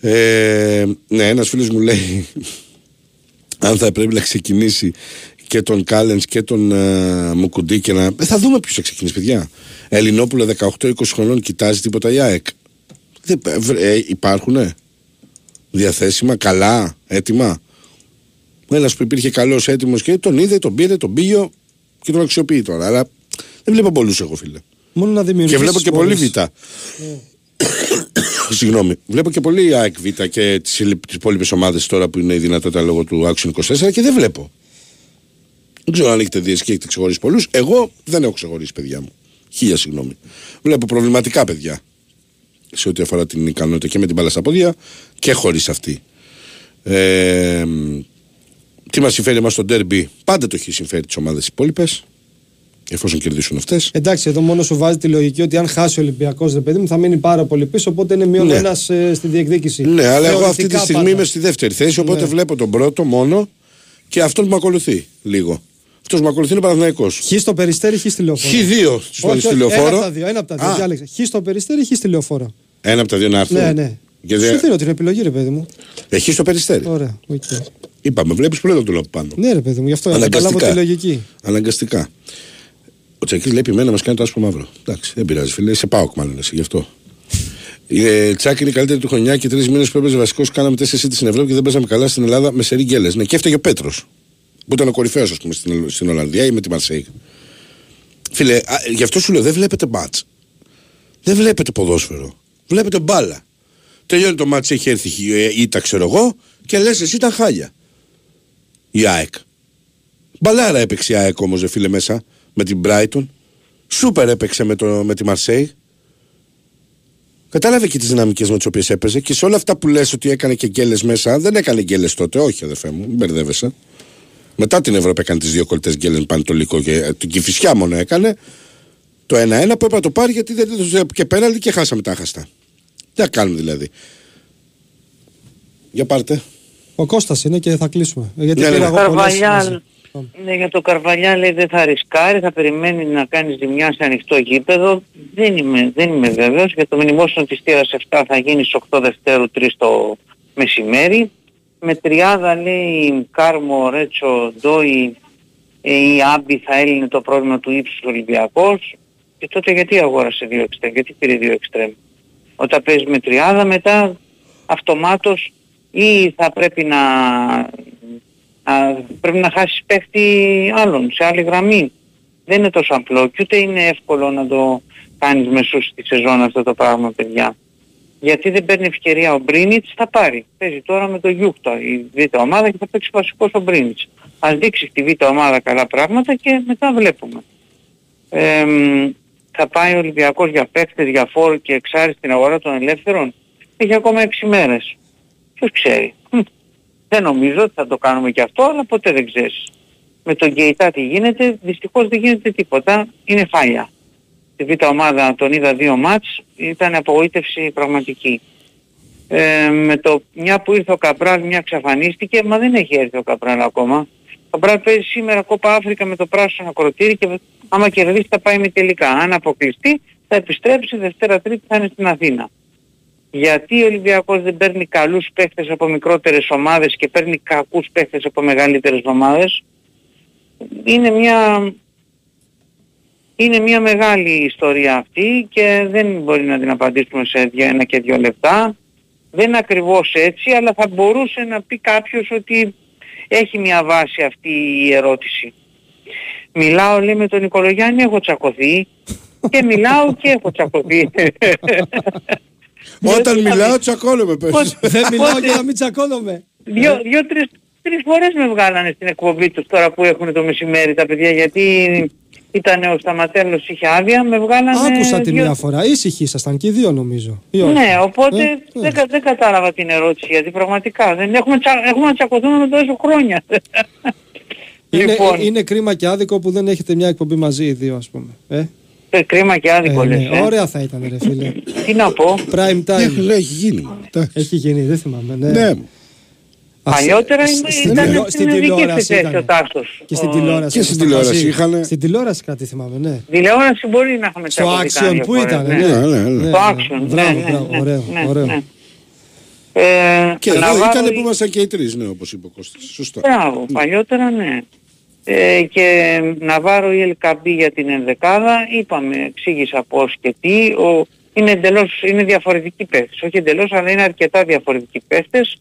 A: Ε, ναι, ένας φίλος μου λέει αν θα πρέπει να ξεκινήσει και τον Κάλενς και τον uh, Μουκουντή και να. Ε, θα δούμε ποιος θα ξεκινήσει, παιδιά. Ελληνόπουλο 18-20 χρονών κοιτάζει τίποτα η ΑΕΚ. Δεν, ε, υπάρχουνε; Διαθέσιμα, καλά, έτοιμα; Ένας που υπήρχε καλός, έτοιμος και τον είδε, τον πήρε, τον πήγε και τον αξιοποιεί τώρα. Αλλά δεν βλέπω πολλούς εγώ, φίλε.
B: Μόνο να
A: Και
B: δημιουργήσει.
A: βλέπω και πολύ Β. Συγγνώμη. Βλέπω και πολύ ΑΕΚ Β και τις υπόλοιπες ομάδες τώρα που είναι η δυνατότητα λόγω του Action 24 και δεν βλέπω. Δεν ξέρω αν έχετε δει εσείς και έχετε ξεχωρίσει πολλούς. Εγώ δεν έχω ξεχωρίσει, παιδιά μου. Χίλια συγγνώμη. Βλέπω προβληματικά παιδιά σε ό,τι αφορά την ικανότητα και με την μπάλα στα πόδια και χωρίς αυτή. Ε, τι μας συμφέρει εμάς στο ντέρμπι, πάντα το έχει συμφέρει τις ομάδες υπόλοιπες, εφόσον κερδίσουν αυτές.
B: Εντάξει, εδώ μόνο σου βάζει τη λογική ότι αν χάσει ο Ολυμπιακός, ρε παιδί μου, θα μείνει πάρα πολύ πίσω. Οπότε είναι μείον
A: Ναι.
B: ένας ε, στη διεκδίκηση.
A: Ναι, αλλά εγώ αυτή τη
B: Θεωρητικά
A: στιγμή
B: πάντα.
A: είμαι στη δεύτερη θέση, οπότε
B: Ναι.
A: βλέπω τον πρώτο μόνο και αυτόν που με ακολουθεί λίγο. Αυτός που με ακολουθεί είναι ο Παναθηναϊκός.
B: Χ στο περιστέρι, χ στη λεωφόρο.
A: Χ2 στο
B: Όχι, όχι,
A: λεωφόρο.
B: Ένα από τα δύο. Ένα από τα δύο.
A: Α.
B: διάλεξε. Χ στο περιστέρι, χ στη λεωφόρο.
A: Ένα από τα δύο να έρθουν.
B: Ναι, ναι.
A: Γιατί
B: Σου δίνω την επιλογή, ρε παιδί μου.
A: έχει στο περιστέρι.
B: Ωραία. οκ.
A: Είπαμε, βλέπεις πολύ το από πάνω.
B: Ναι, ρε παιδί μου, γι' αυτό να καταλάβω τη λογική.
A: Αναγκαστικά. Ο Τσακή λέει: Επιμένω να μας κάνει το άσπρο μαύρο. Εντάξει, δεν πειράζει, φίλε. Σε πάω μάλλον εσύ γι' αυτό. Η Τσάκη είναι η καλύτερη του χρονιά και τρεις μήνες που έπαιζε βασικός. Κάναμε τέσσερις στην Ευρώπη και δεν παίζαμε καλά στην Ελλάδα με σερή γκέλες. Ναι, και έφταιγε ο Πέτρος. Που ήταν ο κορυφαίος, ας πούμε, στην, στην Ολλανδία ή με τη Μαρσέη. Φίλε, α, γι' αυτό σου λέω: Δεν βλέπετε μπάτ. Δεν βλέπετε ποδόσφαιρο. Βλέπετε μπάλα. Τελειώνει το μάτσο, έχει έρθει η τα ξέρω εγώ και λες εσύ ήταν χάλια. Η ΑΕΚ. Μπαλάρα έπαιξε η ΑΕΚ όμως, φίλε μέσα με την Brighton. Σούπερ έπαιξε με, το, με τη Μαρσέη. Κατάλαβε και τις δυναμικές με τις οποίες έπαιζε και σε όλα αυτά που λες ότι έκανε και γκέλες μέσα, δεν έκανε γκέλες τότε. Όχι, αδερφέ μου, μην μπερδεύεσαι. Μετά την Ευρώπη έκανε τις δύο κολλητές γκέλες πάνω το λύκο και ε, την κυφισιά μόνο έκανε. Το 1-1 που έπρεπε να το πάρει γιατί δεν το και πέναλτι και χάσαμε τα χαστά. Τι να κάνουμε δηλαδή. Για πάρτε.
B: Ο Κώστας είναι και θα κλείσουμε. Γιατί
G: ναι, ναι. Καρβαλιά, ναι, για το Καρβαλιά λέει δεν θα ρισκάρει, θα περιμένει να κάνει ζημιά σε ανοιχτό γήπεδο. Δεν είμαι, δεν είμαι βέβαιος. Για το μνημόσυνο της τήρας 7 θα γίνει στις 8 Δευτέρου 3 το μεσημέρι. Με τριάδα λέει Κάρμο, Ρέτσο, Ντόι ή Άμπι θα έλυνε το πρόβλημα του ύψους Ολυμπιακός. Και τότε γιατί αγόρασε δύο εξτρέμ, γιατί πήρε δύο εξτρέμ. Όταν παίζει με τριάδα μετά αυτομάτως ή θα πρέπει να, να πρέπει να χάσεις παίχτη άλλον σε άλλη γραμμή. Δεν είναι τόσο απλό και ούτε είναι εύκολο να το κάνεις μεσούς στη σεζόν αυτό το πράγμα παιδιά. Γιατί δεν παίρνει ευκαιρία ο Μπρίνιτς, θα πάρει. Παίζει τώρα με το Γιούχτα η β' ομάδα και θα παίξει βασικός ο Μπρίνιτς. Ας δείξει στη β' ομάδα καλά πράγματα και μετά βλέπουμε. Ε, θα πάει ο Ολυμπιακός για παίχτες, για φόρ και εξάρι στην αγορά των ελεύθερων. Έχει ακόμα 6 μέρες. Ποιος ξέρει. Δεν νομίζω ότι θα το κάνουμε και αυτό, αλλά ποτέ δεν ξέρεις. Με τον Γκέιτα τι γίνεται, δυστυχώς δεν γίνεται τίποτα. Είναι φάλια. Στη β' ομάδα τον είδα δύο μάτς, ήταν απογοήτευση πραγματική. Ε, με το μια που ήρθε ο Καπράλ μια εξαφανίστηκε, μα δεν έχει έρθει ο Καπράλ ακόμα. Ο Καπράλ παίζει σήμερα κόπα Αφρικα με το πράσινο ακροτήρι και άμα κερδίσει θα πάει με τελικά. Αν αποκλειστεί θα επιστρέψει Δευτέρα Τρίτη θα είναι στην Αθήνα γιατί ο Ολυμπιακός δεν παίρνει καλούς παίχτες από μικρότερες ομάδες και παίρνει κακούς παίχτες από μεγαλύτερες ομάδες; Είναι μια, είναι μια μεγάλη ιστορία αυτή και δεν μπορεί να την απαντήσουμε σε ένα και δύο λεπτά. Δεν είναι ακριβώς έτσι, αλλά θα μπορούσε να πει κάποιος ότι έχει μια βάση αυτή η ερώτηση. Μιλάω λέει με τον Νικολογιάννη, έχω τσακωθεί και μιλάω και έχω τσακωθεί.
A: Όταν μιλάω τσακώνομαι πες.
B: Δεν μιλάω για να μην τσακώνομαι.
G: Δύο, δύο τρεις, τρεις φορές με βγάλανε στην εκπομπή τους τώρα που έχουν το μεσημέρι τα παιδιά γιατί ήταν ο Σταματέλος είχε άδεια, με βγάλανε...
B: Άκουσα τη μια φορά, ήσυχοι ήσασταν και οι δύο νομίζω.
G: Ναι, οπότε ε, δεν, ε. δεν κατάλαβα την ερώτηση γιατί πραγματικά δεν έχουμε, τσα, έχουμε να τσακωθούμε με τόσο χρόνια.
B: Είναι, λοιπόν. είναι κρίμα και άδικο που δεν έχετε μια εκπομπή μαζί οι δύο ας πούμε. Ε;
G: Ε, κρίμα και άδικο ε, λες. Ναι,
B: ε. Ωραία θα ήταν ρε φίλε.
G: Τι να πω.
B: Prime time.
A: Έχει, έχει γίνει.
B: Έχει γίνει, δεν θυμάμαι. Ναι.
A: ναι.
G: Παλιότερα ήταν στην τηλεόραση ο Τάσος.
B: Και στην τηλεόραση.
A: Και στην τηλεόραση είχαν.
B: Στην τηλεόραση κάτι θυμάμαι, ναι.
G: Τηλεόραση μπορεί να είχαμε
B: Στο Action που ήταν, ναι.
A: ναι. ναι,
G: Στο Action.
B: Μπράβο, μπράβο, ωραίο. ωραίο.
G: Ε,
A: και εδώ ήταν που ήμασταν και οι τρεις, ναι, όπως είπε ο Κώστας. Σωστά.
G: Μπράβο, παλιότερα ναι ε, και Ναβάρο ή Ελκαμπή για την ενδεκάδα, είπαμε, εξήγησα πώς και τι, ο, είναι εντελώς, είναι διαφορετικοί παίχτες, όχι εντελώς αλλά είναι αρκετά διαφορετικοί παίχτες.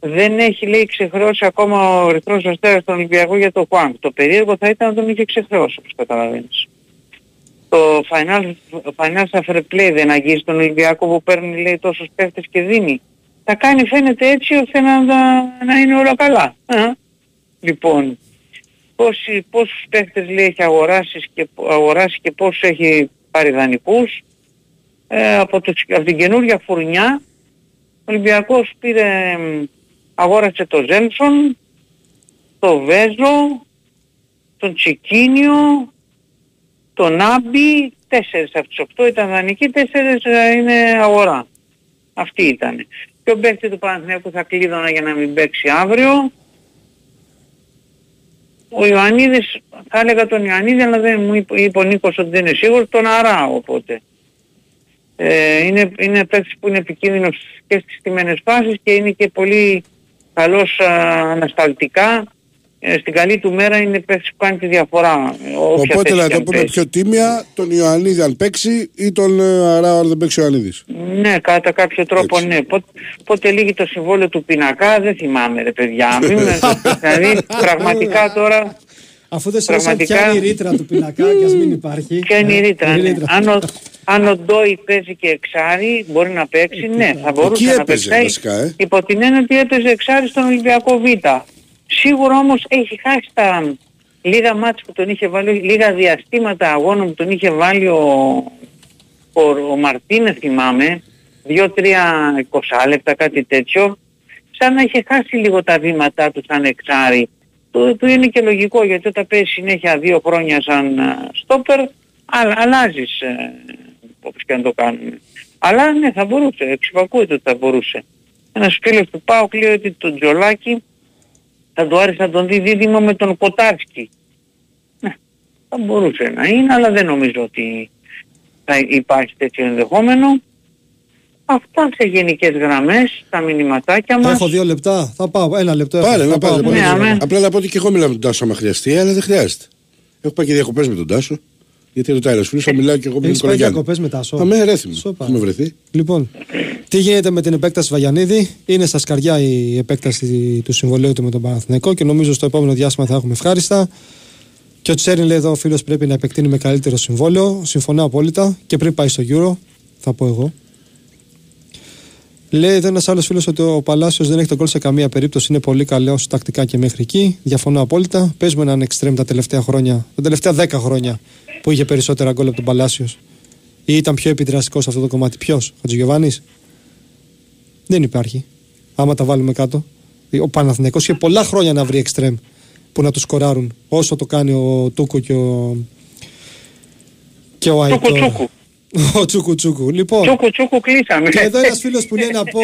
G: Δεν έχει λέει ξεχρεώσει ακόμα ο Ρυθρός Αστέρας στον Ολυμπιακό για το Χουάνκ. Το περίεργο θα ήταν να τον είχε ξεχρεώσει όπως καταλαβαίνεις. Το Final, Financial Fair Play δεν αγγίζει τον Ολυμπιακό που παίρνει λέει τόσους παίχτες και δίνει. Θα κάνει φαίνεται έτσι ώστε να, να είναι όλα καλά. Λοιπόν, πόσοι, πόσους παίχτες λέει έχει αγοράσει και, αγοράσει και πόσους έχει πάρει δανεικούς. Ε, από, το, από την καινούργια φουρνιά ο Ολυμπιακός πήρε, αγόρασε το Ζέλσον, το Βέζο, τον Τσικίνιο, τον Άμπι, τέσσερις από τους οκτώ ήταν δανεικοί, τέσσερις ε, είναι αγορά. Αυτή ήταν. Και ο παίχτης του Παναθηναϊκού θα κλείδωνα για να μην παίξει αύριο ο Ιωαννίδης, θα έλεγα τον Ιωαννίδη, αλλά δεν μου είπε, ο Νίκος ότι δεν είναι σίγουρος, τον Αρά οπότε. Ε, είναι, είναι παίκτης που είναι επικίνδυνος και στις τιμένες φάσεις και είναι και πολύ καλός α, ανασταλτικά. Ε, στην καλή του μέρα είναι παίκτης που κάνει τη διαφορά. ε, όποια
A: Οπότε
G: θέση
A: να
G: και
A: το
G: αν
A: πούμε
G: παίζει.
A: πιο τίμια, τον Ιωαννίδη αν παίξει ή τον ε, Αράο αν δεν παίξει ο Ιωαννίδης.
G: Ναι, κατά κάποιο τρόπο
A: Έτσι.
G: ναι. Πότε, πότε λύγει το συμβόλαιο του πινακά, δεν θυμάμαι ρε παιδιά. Μην με- δηλαδή πραγματικά τώρα
B: Αφού δεν σε ρωτήσαν
G: Πραγματικά-
B: ποια είναι η ρήτρα του πινακά και ας μην υπάρχει.
G: ποια είναι η
B: Ε,
G: ρήτρα.
B: η
G: ναι.
B: ρήτρα.
G: Αν, ο, αν ο Ντόι παίζει και εξάρι, μπορεί να παίξει, ναι, θα μπορούσε
A: Εκεί
G: να
A: έπαιζε
G: παίξει.
A: βασικά, ε.
G: Υπό την έννοια ότι έπαιζε εξάρι στον Ολυμπιακό Β. Σίγουρα όμως έχει χάσει τα λίγα μάτς που τον είχε βάλει, λίγα διαστήματα αγώνων που τον είχε βάλει ο, ο, ο Μαρτίνες θυμάμαι, δύο-τρία 20 λεπτά κάτι τέτοιο, σαν να είχε χάσει λίγο τα βήματά του σαν εξάρι. Του, του είναι και λογικό γιατί όταν παίζεις συνέχεια δύο χρόνια σαν α, στόπερ, α, αλλάζεις ε, όπως και να το κάνουμε. Αλλά ναι θα μπορούσε, εξυπακούεται ότι θα μπορούσε. Ένας φίλος του Πάουκ λέει ότι τον Τζολάκη θα του άρεσε να τον δει δίδυμο με τον Κοτάρσκι. Ναι, θα μπορούσε να είναι, αλλά δεν νομίζω ότι θα υπάρχει τέτοιο ενδεχόμενο. Αυτά σε γενικές γραμμές, τα μηνυματάκια μας.
B: Έχω δύο λεπτά. Θα πάω. Ένα λεπτό. έχω.
A: Πάρε,
B: Θα
A: να
B: πάω
A: πάρε.
B: πολύ
G: Ναι,
B: γρήγορα.
G: αμέ.
A: Απλά να πω ότι και εγώ μιλάω με τον Τάσο άμα χρειαστεί, αλλά δεν χρειάζεται. Έχω πάει και διακοπές με τον Τάσο. Γιατί ρωτάει ένα φίλο, θα μιλάω και εγώ με τον
B: Έχεις πάει
A: Νικολαγιάννη.
B: διακοπές με Τάσο.
A: Αμέ, ρέθιμο.
B: Σοπα.
A: Έχουμε βρεθεί.
B: Λοιπόν, τι γίνεται με την επέκταση Βαγιανίδη; Είναι στα σκαριά η επέκταση του συμβολέου του με τον Παναθηναϊκό και νομίζω στο επόμενο διάστημα θα έχουμε ευχάριστα. Και ο Τσέριν λέει εδώ ο φίλος πρέπει να επεκτείνει με καλύτερο συμβόλαιο. Συμφωνώ απόλυτα και πριν πάει στο Euro, θα πω εγώ. Λέει εδώ ένας άλλος φίλος ότι ο Παλάσιος δεν έχει τον κόλ σε καμία περίπτωση. Είναι πολύ καλό τακτικά και μέχρι εκεί. Διαφωνώ απόλυτα. Παίζουμε έναν εξτρέμ τα τελευταία χρόνια, τα τελευταία 10 χρόνια που είχε περισσότερα γκολ από τον Παλάσιος. Ή ήταν πιο επιδραστικός σε αυτό το κομμάτι. Ποιος, Χατζηγιοβάνη. Δεν υπάρχει. Άμα τα βάλουμε κάτω. Ο Παναθηναϊκός είχε πολλά χρόνια να βρει εξτρέμ που να του σκοράρουν. Όσο το κάνει ο Τούκο και ο. και ο Αϊτόρ.
G: Τσούκου, τσούκου.
B: Ο Τσούκου Τσούκου. Λοιπόν,
G: Τσούκου τσούκου κλείσαμε.
B: και εδώ ένας φίλος που λέει να πω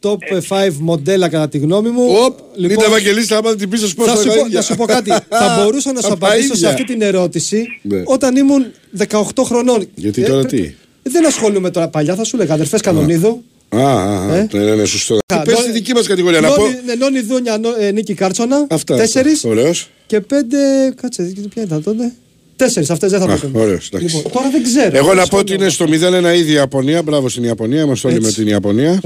B: top 5 μοντέλα κατά τη γνώμη μου.
A: Οπ, μην τα Ευαγγελίστα, άμα την πίσω πώ
B: θα, σου πω, να σου πω κάτι. θα μπορούσα να σου
A: Από τα
B: απαντήσω σε
A: ίδια.
B: αυτή την ερώτηση
A: Ναι.
B: όταν ήμουν 18 χρονών.
A: Γιατί
B: Ε,
A: τώρα
B: πρέ-
A: τι;
B: Δεν ασχολούμαι τώρα παλιά, θα σου λέγα αδερφές Κανονίδου.
A: Α, α, α,
B: Ε;
A: ναι, ναι, ναι, σωστό.
B: Α,
A: Πες
B: νο-
A: τη δική μας κατηγορία, να πω.
B: Νόνι- ναι, Νόνι Δούνια, Νο- ε, Νίκη Κάρτσονα.
A: Αυτά.
B: Τέσσερις
A: Ωραίος.
B: και πέντε. Κάτσε, ποια ήταν τότε. Τέσσερις, αυτές δεν θα
A: Α,
B: το πούμε.
A: ωραίος, εντάξει.
B: Λοιπόν, τώρα δεν ξέρω.
A: Εγώ
B: Δεν
A: να πω ότι είναι στο 0-1 ήδη η Ιαπωνία. Μπράβο στην Ιαπωνία. Είμαστε όλοι με
B: Έτσι.
A: την Ιαπωνία.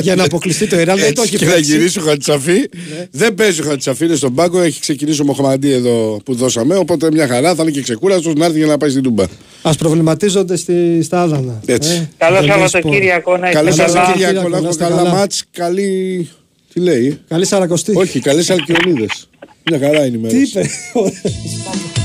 B: Για να αποκλειστεί το Ιράν δεν το
A: Έτσι,
B: έχει
A: και να
B: παίξει.
A: γυρίσει ο Χατσαφή. Δεν παίζει ο Χατσαφή, είναι στον πάγκο. Έχει ξεκινήσει ο Μοχαμαντή εδώ που δώσαμε. Οπότε μια χαρά θα είναι και ξεκούραστος να έρθει για να πάει στην Τούμπα.
B: Α προβληματίζονται στη, στα Άδανα.
A: Έτσι.
G: Καλό
B: δεν είναι
G: Σαββατοκύριακο να
A: Καλό
G: είστε καλά.
A: Σαββατοκύριακο, να
B: Να
A: έχω
B: είστε
A: καλά
B: καλά.
A: μάτς. Καλή. Τι λέει,
B: σπort. Καλή Σαρακοστή.
A: Όχι, καλές Αλκιονίδες. Μια χαρά είναι η μέρα.
B: Τι είπε;